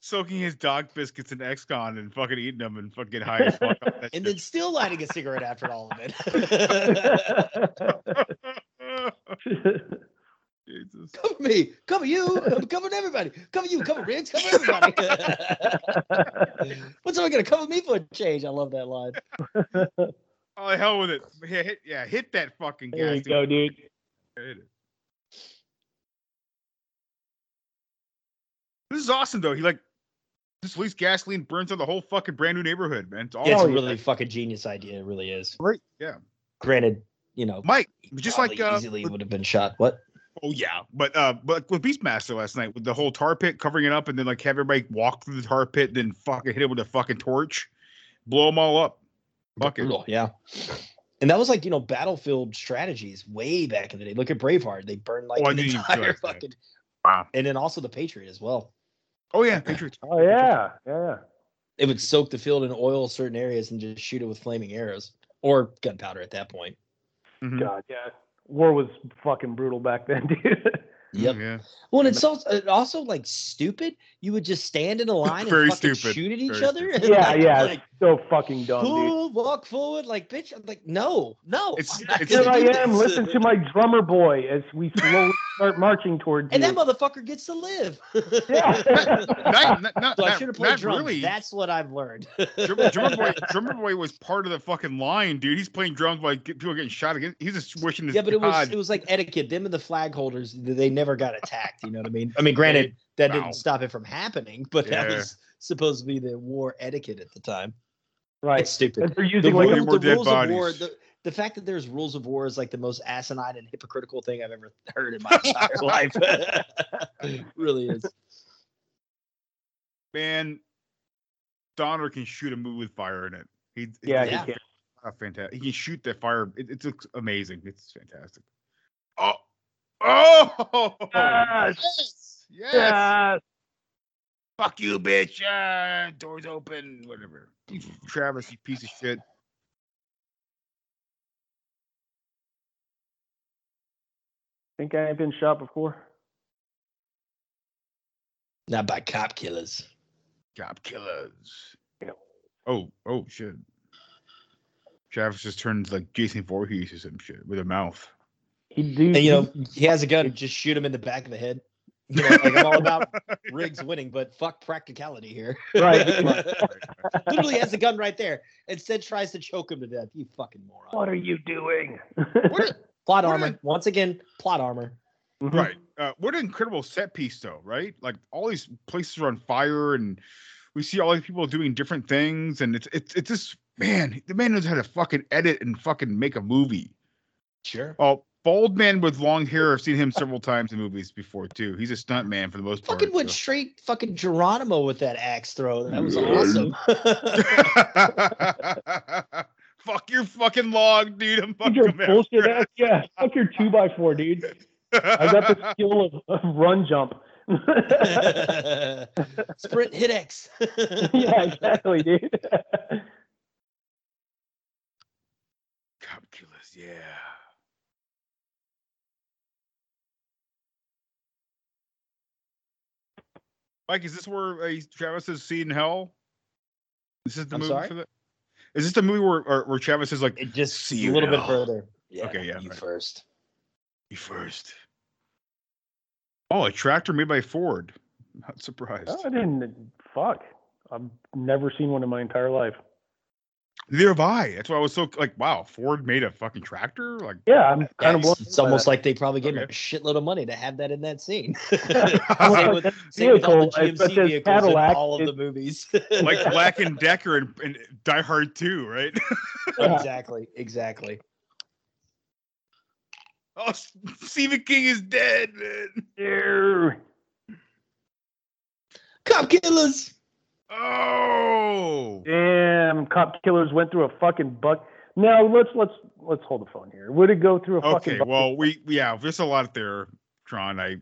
soaking his dog biscuits in Exxon and fucking eating them and fucking high as fuck. that and shit. then still lighting a cigarette after all of it. Jesus. cover me, cover you, I'm covering everybody. Cover you, cover Riggs, cover everybody. [laughs] What's someone gonna cover me for a change? I love that line. [laughs] Oh, the hell with it. Yeah, hit, yeah, hit that fucking gas. There you go, dude. Hit it. This is awesome though. He like just least gasoline burns on the whole fucking brand new neighborhood, man. It's awesome. Yeah, it's a really fucking genius idea. It really is. Right. Yeah. Granted, you know, Mike, just like uh, easily would have been shot. What? Oh yeah, but uh, but with Beastmaster last night with the whole tar pit covering it up, and then like have everybody walk through the tar pit, then fucking hit it with a fucking torch, blow them all up. Fuck it. Yeah. And that was like you know battlefield strategies way back in the day. Look at Braveheart; they burned like Oh, an entire fucking. Wow. And then also the Patriot as well. Oh yeah, Patriots. Oh yeah, yeah. It would soak the field in oil certain areas and just shoot it with flaming arrows or gunpowder at that point. Mhm. God, yeah. War was fucking brutal back then, [laughs] dude. Yep. Yeah. Well, and it's also, uh, also like stupid. You would just stand in a [laughs] line and Very fucking stupid. shoot at each Very other. and, [laughs] yeah, like- yeah. Like, so fucking dumb, dude. cool, walk forward, like bitch. I'm like, no, no. It's- it's- Here I am. this. Listen to my drummer boy as we [laughs] slowly start marching towards And you. that motherfucker gets to live. [laughs] Yeah. Not, not, not, so I should have played drums. really. That's what I've learned. Drummer, Drummer Boy, [laughs] Drummer Boy was part of the fucking line, dude. He's playing drums while get- people getting shot again. He's just wishing his yeah, but it was God. it was like etiquette. Them and the flag holders, they never got attacked. You know what I mean? I mean, granted, that Wow. didn't stop it from happening, but that was supposed to be the war etiquette at the time. Right. It's stupid. And they're The, using like Way a, more the dead rules of war, the, the fact that there's rules of war is like the most asinine and hypocritical thing I've ever heard in my [laughs] entire life. [laughs] really is. man. Donner can shoot a movie with fire in it. He, yeah, Yeah. he can. fantastic. He can shoot that fire. It, it looks amazing. It's fantastic. Oh, oh, Yes. yes, yes. Yes. Fuck you, bitch. Ah, doors open. Whatever. You Travis, you piece of shit. Think I ain't been shot before. Not by cop killers. Cop killers. Oh, oh shit. Travis just turned like Jason Voorhees or some shit with a mouth. He do, And you know, he has a gun, just shoot him in the back of the head. You know, like I'm all about [laughs] Riggs winning, but fuck practicality here. [laughs] [laughs] Right. Literally has a gun right there. Instead tries to choke him to death. You fucking moron. what are you doing? Plot armor. Once again, plot armor. Right. Uh, what an incredible set piece, though, right? Like all these places are on fire, and we see all these people doing different things, and it's it's it's just man, the man knows how to fucking edit and fucking make a movie. Sure. Oh, bald man with long hair. I've seen him several times in movies before too. He's a stunt man for the most part. Fucking went so. straight fucking Geronimo with that axe throw. That was awesome. [laughs] [laughs] Fuck your fucking log, dude. I'm Fuck fucking your bullshit after. ass. Yeah, fuck your two by four, dude. I got the [laughs] skill of, of run jump. Sprint hit X. yeah, exactly, dude. Cop killers, yeah. Mike, is this where uh, Travis is seeing hell? This is the I'm movie sorry? for that. Is this the movie where or, where Travis is like It just See a you little bit further. Yeah, Okay, yeah, You right. first. you first? Oh, a tractor made by Ford. Not surprised. Oh, I didn't. Fuck. I've never seen one in my entire life. Neither have I. That's why I was so like, wow, Ford made a fucking tractor. Like, Yeah, I'm kind Yeah, of it's, it's almost like they probably gave him a shitload of money to have that in that scene. [laughs] Well, same with, same with all the GMC vehicles Cadillac in all of the movies. [laughs] like Black and Decker and, and Die Hard 2, right? exactly, exactly. [laughs] oh, Stephen King is dead, man. Yeah. Cop killers. Oh, Damn, cop killers went through a fucking buck. Now let's let's let's hold the phone here. Would it go through a fucking? okay. Well, we yeah, there's a lot there, Tron. I,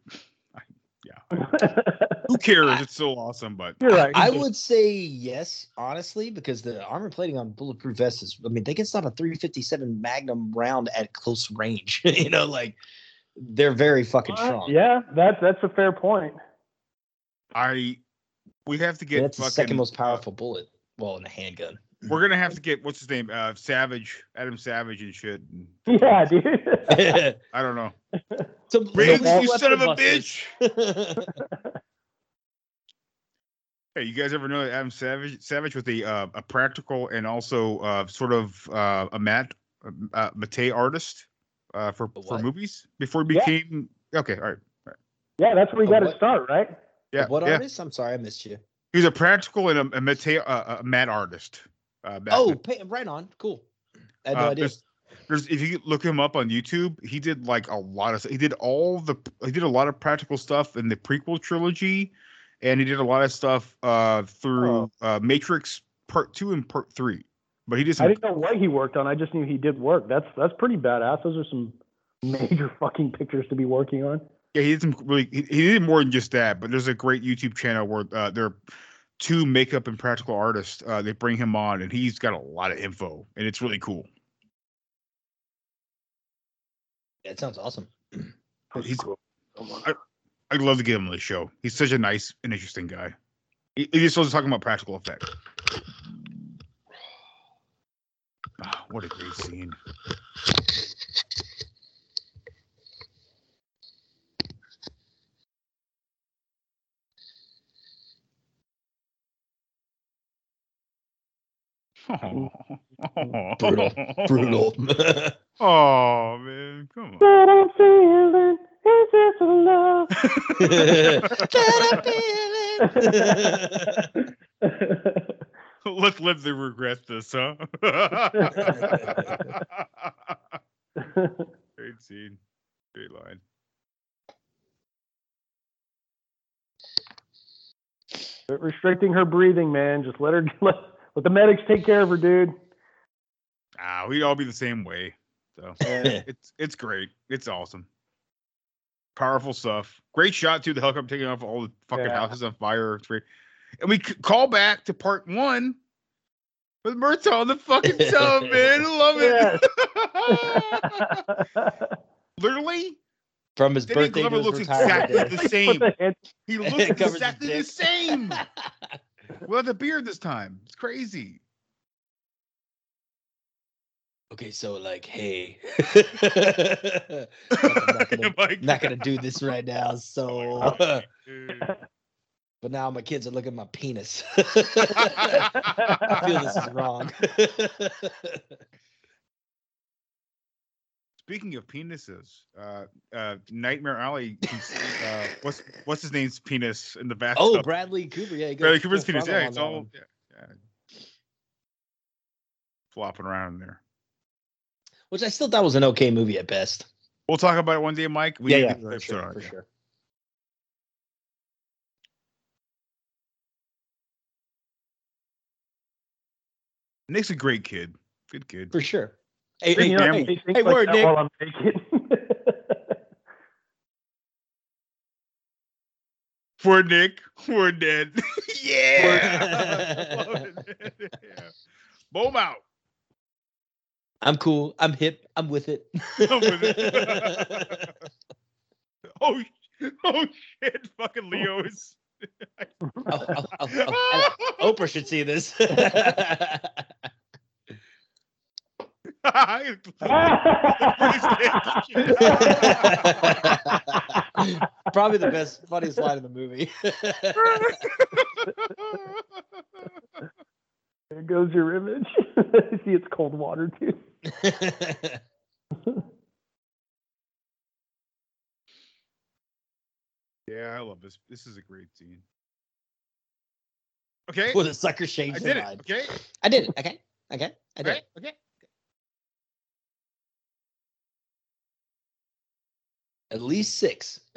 I yeah. [laughs] Who cares? It's so awesome, but You're right. I would say yes, honestly, because the armor plating on bulletproof vests is, I mean, they can stop a 357 Magnum round at close range. [laughs] you know, like they're very fucking Uh, strong. yeah, that's that's a fair point. I we have to And get that's the second most uh, powerful bullet. Well, in a handgun. we're gonna have to get what's his name, uh, Savage, Adam Savage and shit. [laughs] Yeah, dude. [laughs] I don't know. so, Riggs, so you son of a weapon bitch. [laughs] Hey, you guys ever know that Adam Savage Savage was a uh, a practical and also uh, sort of uh, a matte uh, mate artist uh, for for movies before he Yeah. became okay. All right, all right. Yeah, that's where you got to start, right? Yeah, what yeah. artist? I'm sorry, I missed you. He was a practical and a, a mate uh, a matte artist. Uh, back Oh, then. pay, right on. Cool. I had no Uh, idea. there's, there's if you look him up on YouTube, he did like a lot of he did all the he did a lot of practical stuff in the prequel trilogy, and he did a lot of stuff uh through Oh. uh Matrix Part Two and Part Three. But he did I didn't know what he worked on. I just knew he did work. That's that's pretty badass. Those are some major [laughs] fucking pictures to be working on. Yeah he did some really he, he did more than just that. But there's a great YouTube channel where uh, there are two makeup and practical artists. Uh, they bring him on, and he's got a lot of info, and it's really cool. Yeah, it sounds awesome. [clears throat] He's I, I'd love to get him on the show. He's such a nice and interesting guy. He, he just was talking about practical effects. Ah, what a great scene. [laughs] Brutal. Brutal. [laughs] Oh man, come on. But I'm feeling is this a love? [laughs] Let's live to regret this, huh? great scene. Great line. Restricting her breathing, man. Just let her let, let the medics take care of her, dude. Ah, we'd all be the same way. So [laughs] it's it's great. It's awesome. Powerful stuff. Great shot too. The helicopter taking off all the fucking Yeah. houses on fire. It's great. And we call back to part one with Murtaugh on the fucking [laughs] tub, man. I love it. [laughs] Literally, From his Danny birthday Glover to his looks retirement exactly day. the same. Put the hand- He looks exactly the same. We'll have the beard this time. It's crazy. Okay, so like, hey, [laughs] [laughs] I'm not gonna, not gonna do this right [laughs] now. So, oh but now my kids are looking at my penis. I feel this is wrong. Speaking of penises, uh, uh, Nightmare Alley. Uh, what's what's his name's penis in the bathtub? oh, Bradley Cooper, yeah, he Bradley Cooper's penis. Yeah, it's all yeah, yeah. flopping around in there. which I still thought was an okay movie at best. We'll talk about it one day, Mike. We yeah, yeah, for sure, on for yeah. sure. Nick's a great kid. Good kid. For sure. Hey, Great hey, family. hey, Things hey, like word, Nick. While I'm naked. [laughs] For Nick, we're dead. [laughs] yeah. [laughs] Yeah. Boom out. I'm cool. I'm hip. I'm with it. I'm with it. oh, oh shit! Fucking Leo is. Oh, oh, oh, oh, oh, Oprah should see this. [laughs] Probably the best, funniest line in the movie. [laughs] there goes your image. [laughs] See, it's cold water too. yeah, I love this. This is a great scene. Okay. Well, the sucker changed I did it. Okay. I did it. Okay. Okay. I did. Right? it. Okay. At least six. [laughs] [laughs]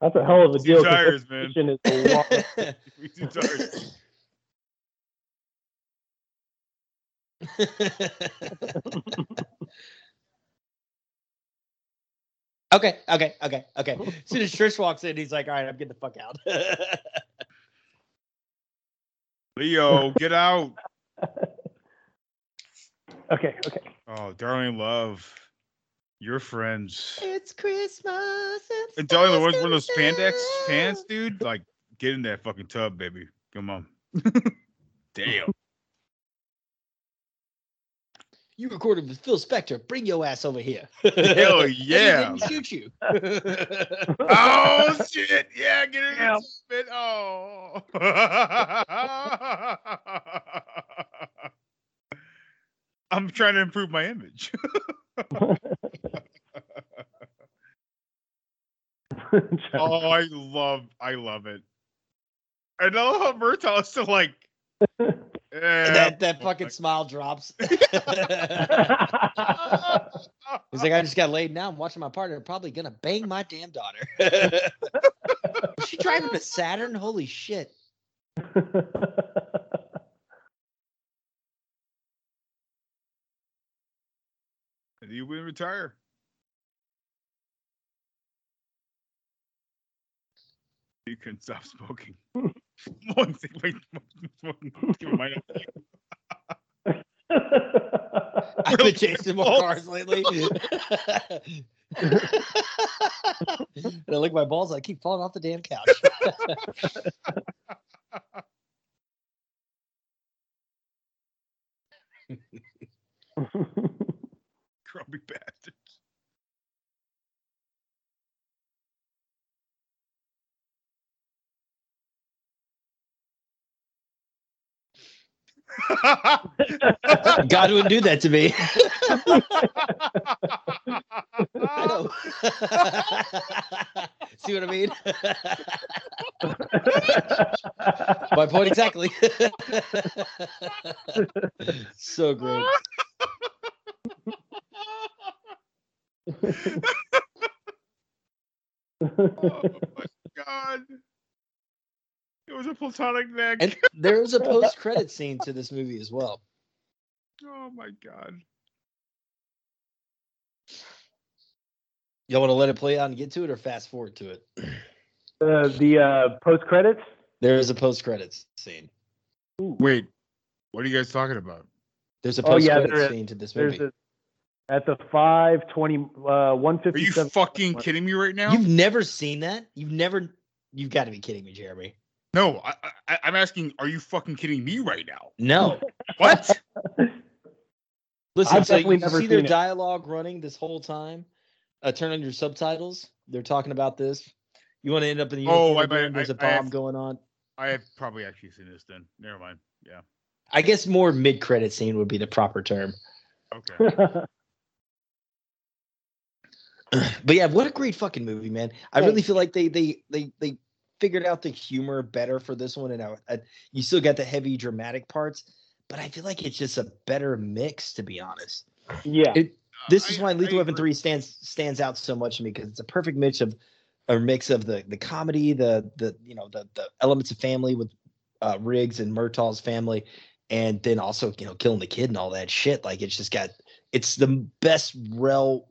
That's a hell of a Two deal. 'cause tires, man. is a [laughs] lot- We do tires. Okay. Okay. Okay. Okay. As soon as Trish walks in, he's like, "All right, I'm getting the fuck out." [laughs] Leo, get out. [laughs] okay, okay. Oh, darling love. Your friends. it's Christmas. And darling, the ones with those spandex pants, dude. Like, get in that fucking tub, baby. Come on. [laughs] Damn. You recorded with Phil Spector. Bring your ass over here. [laughs] Hell And he yeah. didn't shoot you. [laughs] oh shit! Yeah, get in there. Spit. Oh. [laughs] I'm trying to improve my image. oh, I love, I love it. I know how Murtaugh is still like. Yeah, that that fucking smile drops. [laughs] He's like, I just got laid now. I'm watching my partner probably gonna bang my damn daughter. [laughs] Is she driving to Saturn? Holy shit. And you will retire. You can stop smoking. [laughs] One thing, wait, smoking. keep in mind- I've been chasing more cars lately. [laughs] and I lick my balls. I keep falling off the damn couch. [laughs] Grumpy bastards. [laughs] God wouldn't do that to me. [laughs] See what I mean? [laughs] My point exactly. so great. oh my god. It was a platonic neck. And there was a [laughs] post-credit scene to this movie as well. oh my god. Y'all want to let it play out and get to it, or fast forward to it? Uh, the uh, post credits. There is a post-credits scene. Wait. What are you guys talking about? There's a Oh post yeah, credit there scene to this movie. a, at the five twenty uh one Are you seven. fucking kidding me right now? You've never seen that? You've never. You've got to be kidding me, Jeremy. No, I, I, I'm asking. Are you fucking kidding me right now? No. [laughs] What? Listen, I've so definitely you never see their it. dialogue running this whole time. Uh, turn on your subtitles. They're talking about this. You want to end up in the Oh, uniform I again, might- There's a I- I have- bomb going on. I have probably actually seen this then. Never mind. Yeah. I guess more mid-credit scene would be the proper term. Okay. [laughs] [clears throat] But yeah, what a great fucking movie, man! I really feel like they they they they figured out the humor better for this one, and I, I, you still got the heavy dramatic parts, but I feel like it's just a better mix, to be honest. yeah. It, this is why Lethal Weapon Three stands stands out so much to me because it's a perfect mix of a mix of the the comedy, the the you know the the elements of family with uh, Riggs and Murtaugh's family, and then also you know killing the kid and all that shit. Like it's just got it's the best rel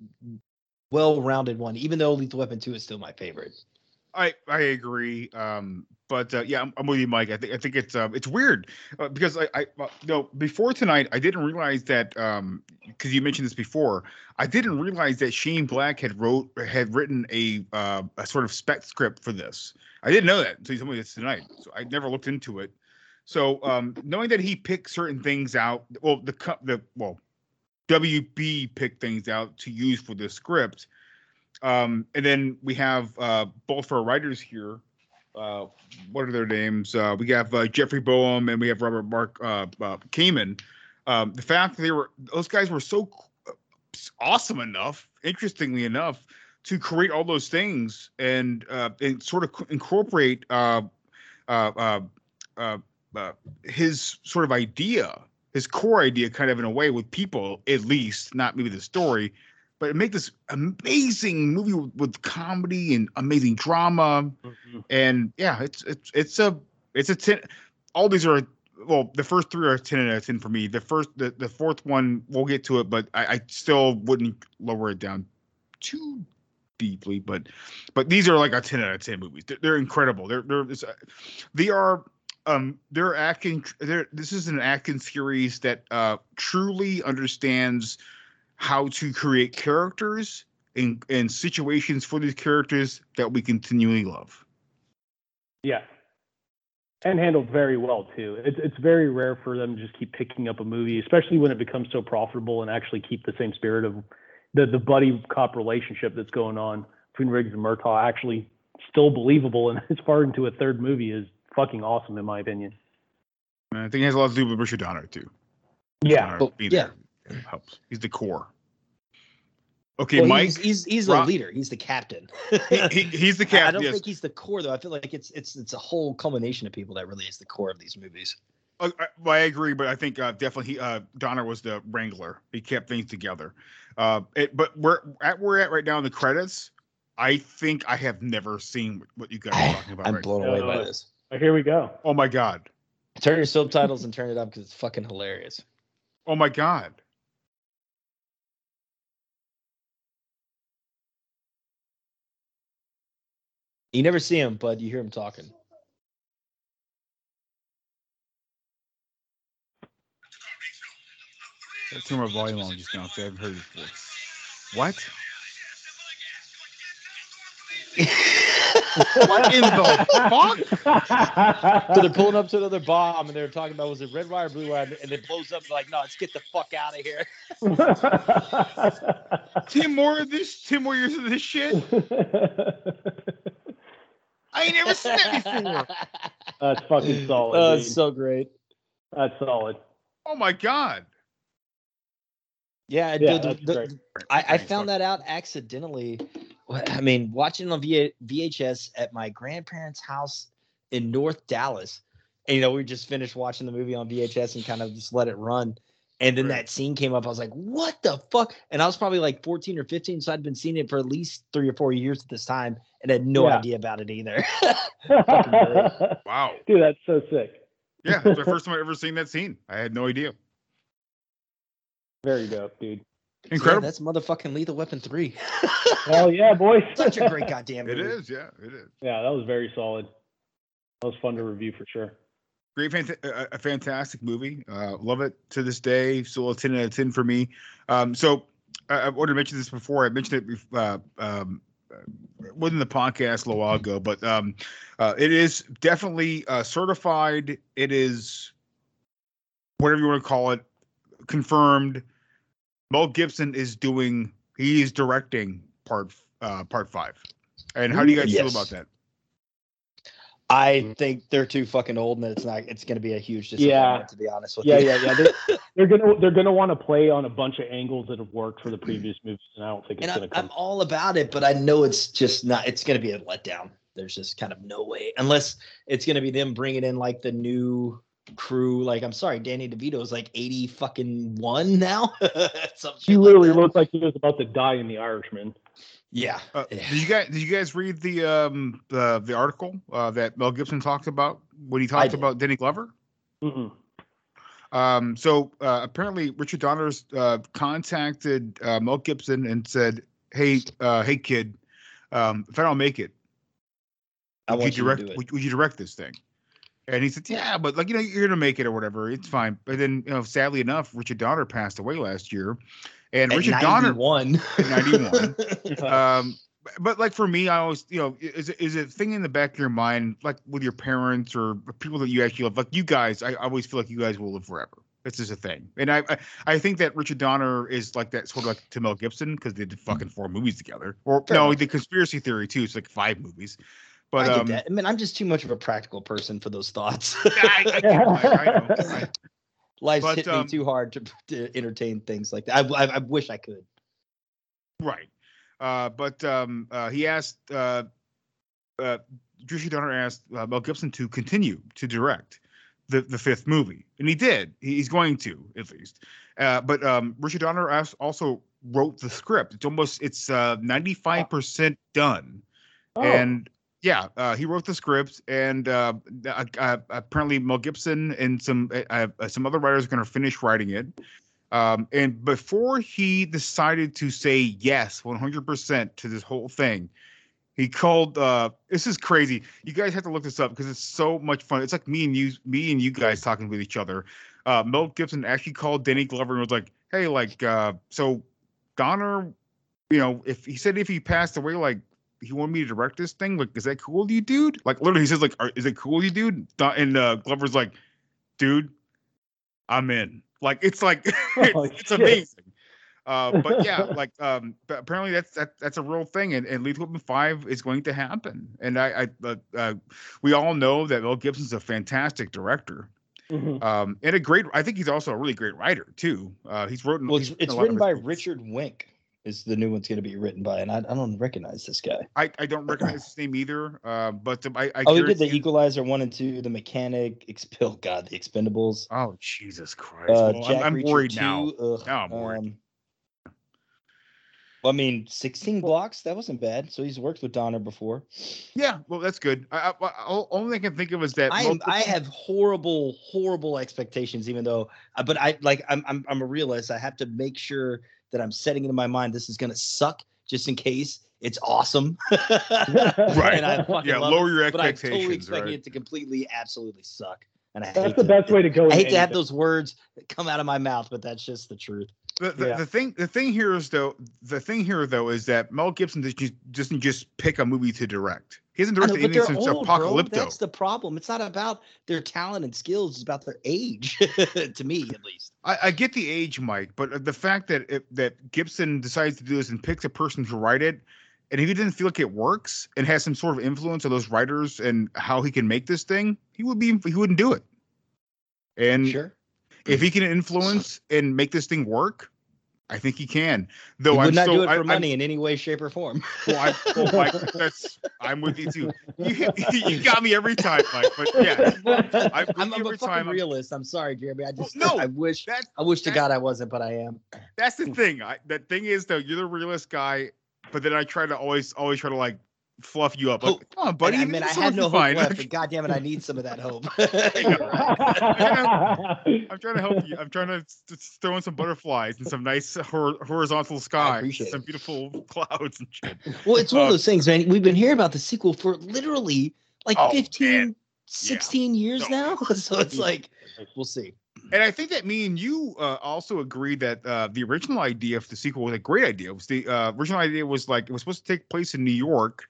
well-rounded one. Even though Lethal Weapon Two is still my favorite. I I agree. Um, but uh, yeah, I'm, I'm with you, Mike. I think I think it's um, it's weird uh, because I I uh, before tonight I didn't realize that um because you mentioned this before I didn't realize that Shane Black had wrote had written a uh, a sort of spec script for this. I didn't know that until you told me this tonight. So I never looked into it. So um, knowing that he picked certain things out, well the the well WB picked things out to use for the script. Um, and then we have uh, both our writers here. Uh, what are their names? Uh, we have uh, Jeffrey Boam and we have Robert Mark uh, uh, Kamen. Um, the fact that they were those guys were so awesome enough, interestingly enough, to create all those things and uh, and sort of incorporate uh, uh, uh, uh, uh, his sort of idea, his core idea, kind of in a way with people, at least, not maybe the story, but it make this amazing movie with, with comedy and amazing drama, and yeah, it's it's it's a it's a ten. All these are well, the first three are ten out of ten for me. The first, the, the fourth one, we'll get to it, but I, I still wouldn't lower it down too deeply. But but these are like a ten out of ten movies. They're, they're incredible. They're they're uh, they are um they're acting. They're this is an acting series that uh truly understands how to create characters and and situations for these characters that we continually love. Yeah. And handled very well too. It's it's very rare for them to just keep picking up a movie, especially when it becomes so profitable and actually keep the same spirit of the the buddy cop relationship that's going on between Riggs and Murtaugh actually still believable and [laughs] as far into a third movie is fucking awesome in my opinion. I think it has a lot to do with Richard Donner too. Yeah. Donner being yeah. There helps. He's the core. Okay, Well, Mike. he's he's, he's the leader. He's the captain. He- he- he's the captain. [laughs] I don't yes. think he's the core though. I feel like it's it's it's a whole culmination of people that really is the core of these movies. Uh, I, well, I agree, but I think uh, definitely he, uh, Donner was the wrangler. He kept things together. Uh, it, but we're at we're at right now in the credits. I think I have never seen what you guys are [sighs] talking about. I'm right blown now. away by this. Here we go. Oh my god. Turn your subtitles and turn it up because it's fucking hilarious. Oh my god. You never see him, but you hear him talking. Turn my volume on just now. I haven't heard it before. What? what in the fuck? so they're pulling up to another bomb and they're talking about was it red wire, blue wire, and it blows up. Like, no, let's get the fuck out of here. Ten more of this. Ten more years of this shit. [laughs] I ain't never seen that before. [laughs] That's fucking [laughs] solid. Oh, dude. so great. That's solid. Oh my god. Yeah, Yeah, the- that's the- I, I found that out accidentally. I mean, watching on V- VHS at my grandparents' house in North Dallas. And, you know, we just finished watching the movie on VHS and kind of just let it run. And then that scene came up. I was like, what the fuck? And I was probably like 14 or 15. So I'd been seeing it for at least three or four years at this time and had no Yeah. idea about it either. [laughs] [laughs] Wow. Dude, that's so sick. Yeah, it's the first time I ever seen that scene. I had no idea. Very dope, dude. Incredible. Yeah, that's motherfucking Lethal Weapon 3. [laughs] Hell yeah, boy. Such a great goddamn It movie. is, yeah, it is. Yeah, that was very solid. That was fun to review for sure. Great, fant- a, a fantastic movie. Uh, love it to this day. Still a ten out of ten for me. Um, so I, I wanted to mention this before. I mentioned it uh, um, uh, wasn't the podcast a little while ago, but um, uh, it is definitely uh, certified. It is whatever you want to call it, confirmed. Mel Gibson is doing. He is directing part uh, part five. And how do you guys feel about that? I mm-hmm. think they're too fucking old, and it's not. It's going to be a huge disappointment. Yeah. To be honest with Yeah, you. yeah, yeah. They're, [laughs] they're gonna they're gonna want to play on a bunch of angles that have worked for the previous movies, and I don't think it's and gonna I'm, come. I'm all about it, but I know it's just not. It's going to be a letdown. There's just kind of no way, unless it's going to be them bringing in like the new crew. Like, I'm sorry, Danny DeVito is like 80 fucking one now. [laughs] He literally looked like he was about to die in The Irishman. Yeah. Uh, did you guys did you guys read the um the the article uh, that Mel Gibson talked about when he talked about Danny Glover? Mm-mm. Um, so uh, apparently Richard Donner's uh, contacted uh, Mel Gibson and said, "Hey, uh, hey kid, um, if I don't make it, I would want you you to direct do it." would, would you direct this thing?" And he said, "Yeah, but like you know, you're gonna make it or whatever. It's fine." But then, you know, sadly enough, Richard Donner passed away last year, and At Richard Donner won 91. [laughs] um, but like for me, I always, you know, is it- is a thing in the back of your mind, like with your parents or people that you actually love, like you guys. I, always feel like you guys will live forever. This is a thing, and I, I I think that Richard Donner is like that sort of like to Mel Gibson because they did fucking four movies together, or Fair no, the conspiracy theory too. It's like five movies, but I get um, that. I mean, I'm just too much of a practical person for those thoughts. I, I, I, I know. Life's But, hit um, me too hard to, [laughs] to entertain things like that. I, I, I wish I could. Right. Uh, but um, uh, he asked, uh, uh, Richard Donner asked uh, Mel Gibson to continue to direct the, the fifth movie. And he did. He's going to, at least. Uh, but um, Richard Donner also wrote the script. It's almost, it's uh, 95% done. Oh. And yeah, uh, he wrote the script, and uh, uh, uh, apparently Mel Gibson and some uh, some other writers are going to finish writing it. Um, and before he decided to say yes 100% to this whole thing, he called. This is crazy. You guys have to look this up because it's so much fun. It's like me and you, me and you guys talking with each other. Mel Gibson actually called Danny Glover and was like, "Hey, like, so Donner, you know, if he said if he passed away, like." He wanted me to direct this thing. Like, is that cool with you, dude? Like, literally, he says, "Like, is it cool with you, dude?" And uh, Glover's like, "Dude, I'm in." Like, it's like [laughs] [laughs] it's, Oh, it's shit. amazing. Uh, but yeah, [laughs] like um, but apparently that's that, that's a real thing, and, and Lethal Weapon Five is going to happen. And I, I uh, uh, we all know that Mel Gibson's a fantastic director, Mhm. um, and a great. I think he's also a really great writer too. Uh, he's written. Well, he's it's, it's a lot of written by movies. Richard Wenk. Is the new one's going to be written by, and I, I don't recognize this guy. I, I don't recognize his name either, uh, but um, I, I oh, he did the Equalizer one and two, the Mechanic, Expel, [laughs] God, the Expendables. Oh Jesus Christ! Uh, Well, Jack I'm, I'm Reacher worried now. ugh, Now I'm worried. um, well, I mean, 16 blocks, that wasn't bad. So he's worked with Donner before. Yeah, well, that's good. I, I, I, only thing I can think of is that I am, I have horrible, horrible expectations, even though, uh, but I like, I'm, I'm, I'm a realist. I have to make sure that I'm setting it in my mind. This is going to suck just in case it's awesome. [laughs] Right. And I fucking Yeah, love lower it, your But I'm totally expectations, expecting right. it to completely, absolutely suck. And I That's hate the to- best way to go. I in hate to have those words that come out of my mouth, but that's just the truth. The, the, Yeah. the thing the thing here is though the thing here though is that Mel Gibson doesn't just, pick a movie to direct. He hasn't I know, anything since old, bro. Apocalypto. That's the problem. It's not about their talent and skills. It's about their age, [laughs] to me at least. I, I get the age, Mike, but the fact that it, that Gibson decides to do this and picks a person to write it, and if he didn't feel like it works and has some sort of influence on those writers and how he can make this thing, he would be he wouldn't do it. And Sure. If he can influence and make this thing work, I think he can. Though He would I'm not so do it for I, I'm- money in any way, shape, or form. Well, I, well, Mike, that's I'm with you too. You, [laughs] you got me every time, Mike. But yeah, [laughs] I'm, I'm, I'm a every fucking time. I'm- realist. I'm sorry, Jeremy. I just no, I wish that's- I wish to God I wasn't, but I am. That's the thing. I, the thing is though, you're the realist guy, but then I try to always always try to like fluff you up. Like, come on, buddy. And, I mean, I this had no hope fine." left, but [laughs] God damn it, I need some of that hope. [laughs] I'm trying to help you. I'm trying to s- s- throw in some butterflies and some nice hor- horizontal sky, some it. beautiful [laughs] clouds and shit. well, it's one of Uh, those things, man. We've been hearing about the sequel for literally like Oh, 15, 16 years now. So it's like, we'll see. And I think that me and you uh, also agreed that uh, the original idea of the sequel was a great idea. It was the uh, original idea was like it was supposed to take place in New York,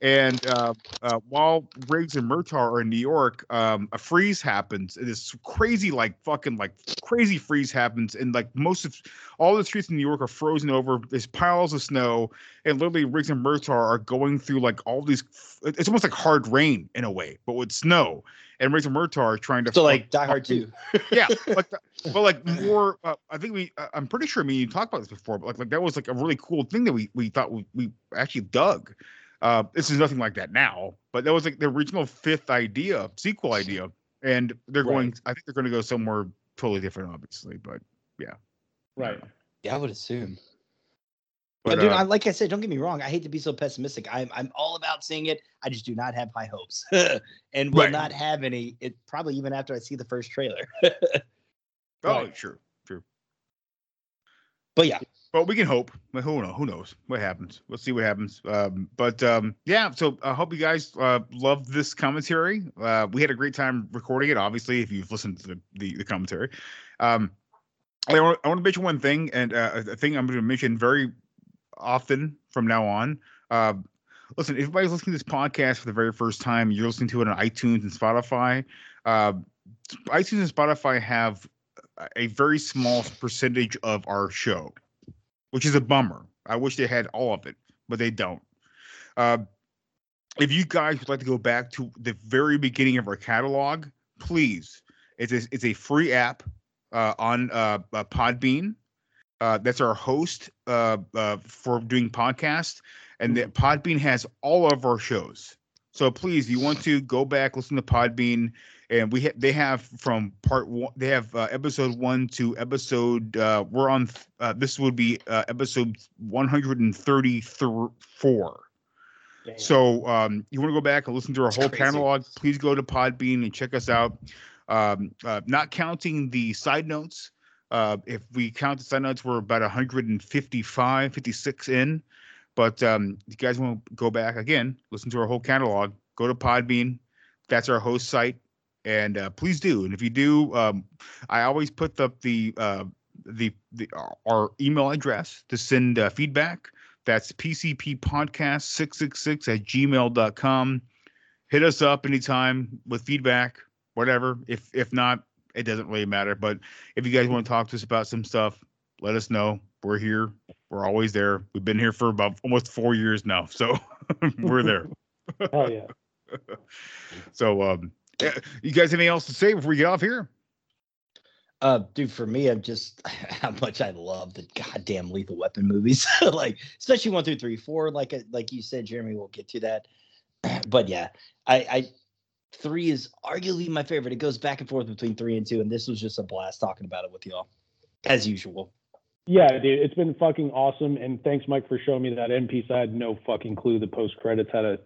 and uh, uh, while Riggs and Murtaugh are in New York, um, a freeze happens. And this crazy, like fucking, like crazy freeze happens, and like most of all the streets in New York are frozen over. There's piles of snow, and literally Riggs and Murtaugh are going through like all these. It's almost like hard rain in a way, but with snow. And Riggs and Murtaugh are trying to So like Die Hard 2. [laughs] yeah, like the, [laughs] but like more. Uh, I think we. Uh, I'm pretty sure me and you talked about this before, but like like that was like a really cool thing that we we thought we, we actually dug. Uh, this is nothing like that now, but that was like the original fifth idea, sequel idea, and they're going. I think they're going to go somewhere totally different, obviously. But yeah, right. Yeah, I would assume. But, But, dude, uh, I, like I said, don't get me wrong. I hate to be so pessimistic. I'm I'm all about seeing it. I just do not have high hopes, [laughs] and will Right. not have any. It probably even after I see the first trailer. [laughs] Oh, sure, sure. But yeah, But we can hope. But who knows? Who knows what happens? We'll see what happens. Um, but um, yeah, so I hope you guys uh, love this commentary. Uh, we had a great time recording it. Obviously, if you've listened to the the, the commentary, um, I want I want to mention one thing, and uh, a thing I'm going to mention very often from now on. Uh, listen, if anybody's listening to this podcast for the very first time, you're listening to it on iTunes and Spotify. Uh, iTunes and Spotify have a very small percentage of our show, which is a bummer. I wish they had all of it, but they don't. Uh, if you guys would like to go back to the very beginning of our catalog, please. It's a, it's a free app uh, on uh, uh, Podbean. Uh, that's our host uh, for doing podcasts, and the Podbean has all of our shows. So please, you want to go back, listen to Podbean, and we ha- they have from part one, they have uh, episode one to episode. Uh, we're on. Uh, this would be uh, episode one hundred and thirty-four. So um, you want to go back and listen to our whole crazy. catalog? Please go to Podbean and check us out. Um, uh, not counting the side notes. Uh, if we count the side notes, we're about 155, 56 in. But um, if you guys want to go back again, listen to our whole catalog, go to Podbean. That's our host site, and uh, please do. And if you do, um, I always put up the uh, the the our- our email address to send uh, feedback. That's pcppodcast666 at gmail.com. Hit us up anytime with feedback, whatever. If if not, it doesn't really matter. But if you guys want to talk to us about some stuff, let us know. We're here. We're always there. We've been here for about almost four years now, so [laughs] we're there. Hell [laughs] yeah. [laughs] So, um, you guys anything else to say before we get off here? Uh, dude, for me, I'm just [laughs] how much I love the goddamn Lethal Weapon movies. [laughs] like, especially one through three, four. Like, uh, like you said, Jeremy, we'll get to that. [clears throat] but yeah, I, I, three is arguably my favorite. It goes back and forth between three and two, and this was just a blast talking about it with y'all, as usual. Yeah, dude, it's been fucking awesome. And thanks, Mike, for showing me that end piece. I had no fucking clue the post credits had a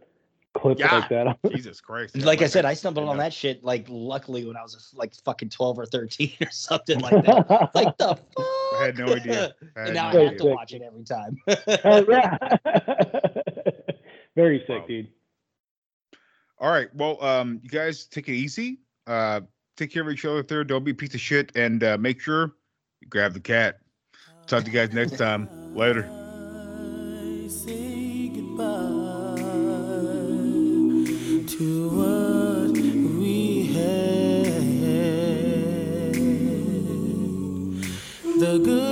clip [laughs] Yeah. like that. Jesus Christ. like I said, I stumbled on that shit like luckily when I was like fucking twelve or thirteen or [laughs] something like that. like the fuck. I had no idea. I had now no I have to watch it every time. [laughs] oh, yeah. Very sick, dude. All right. Well, um, you guys take it easy. Uh, take care of each other there. Don't be a piece of shit, and uh, make sure you grab the cat. Talk to you guys next time. Later. The good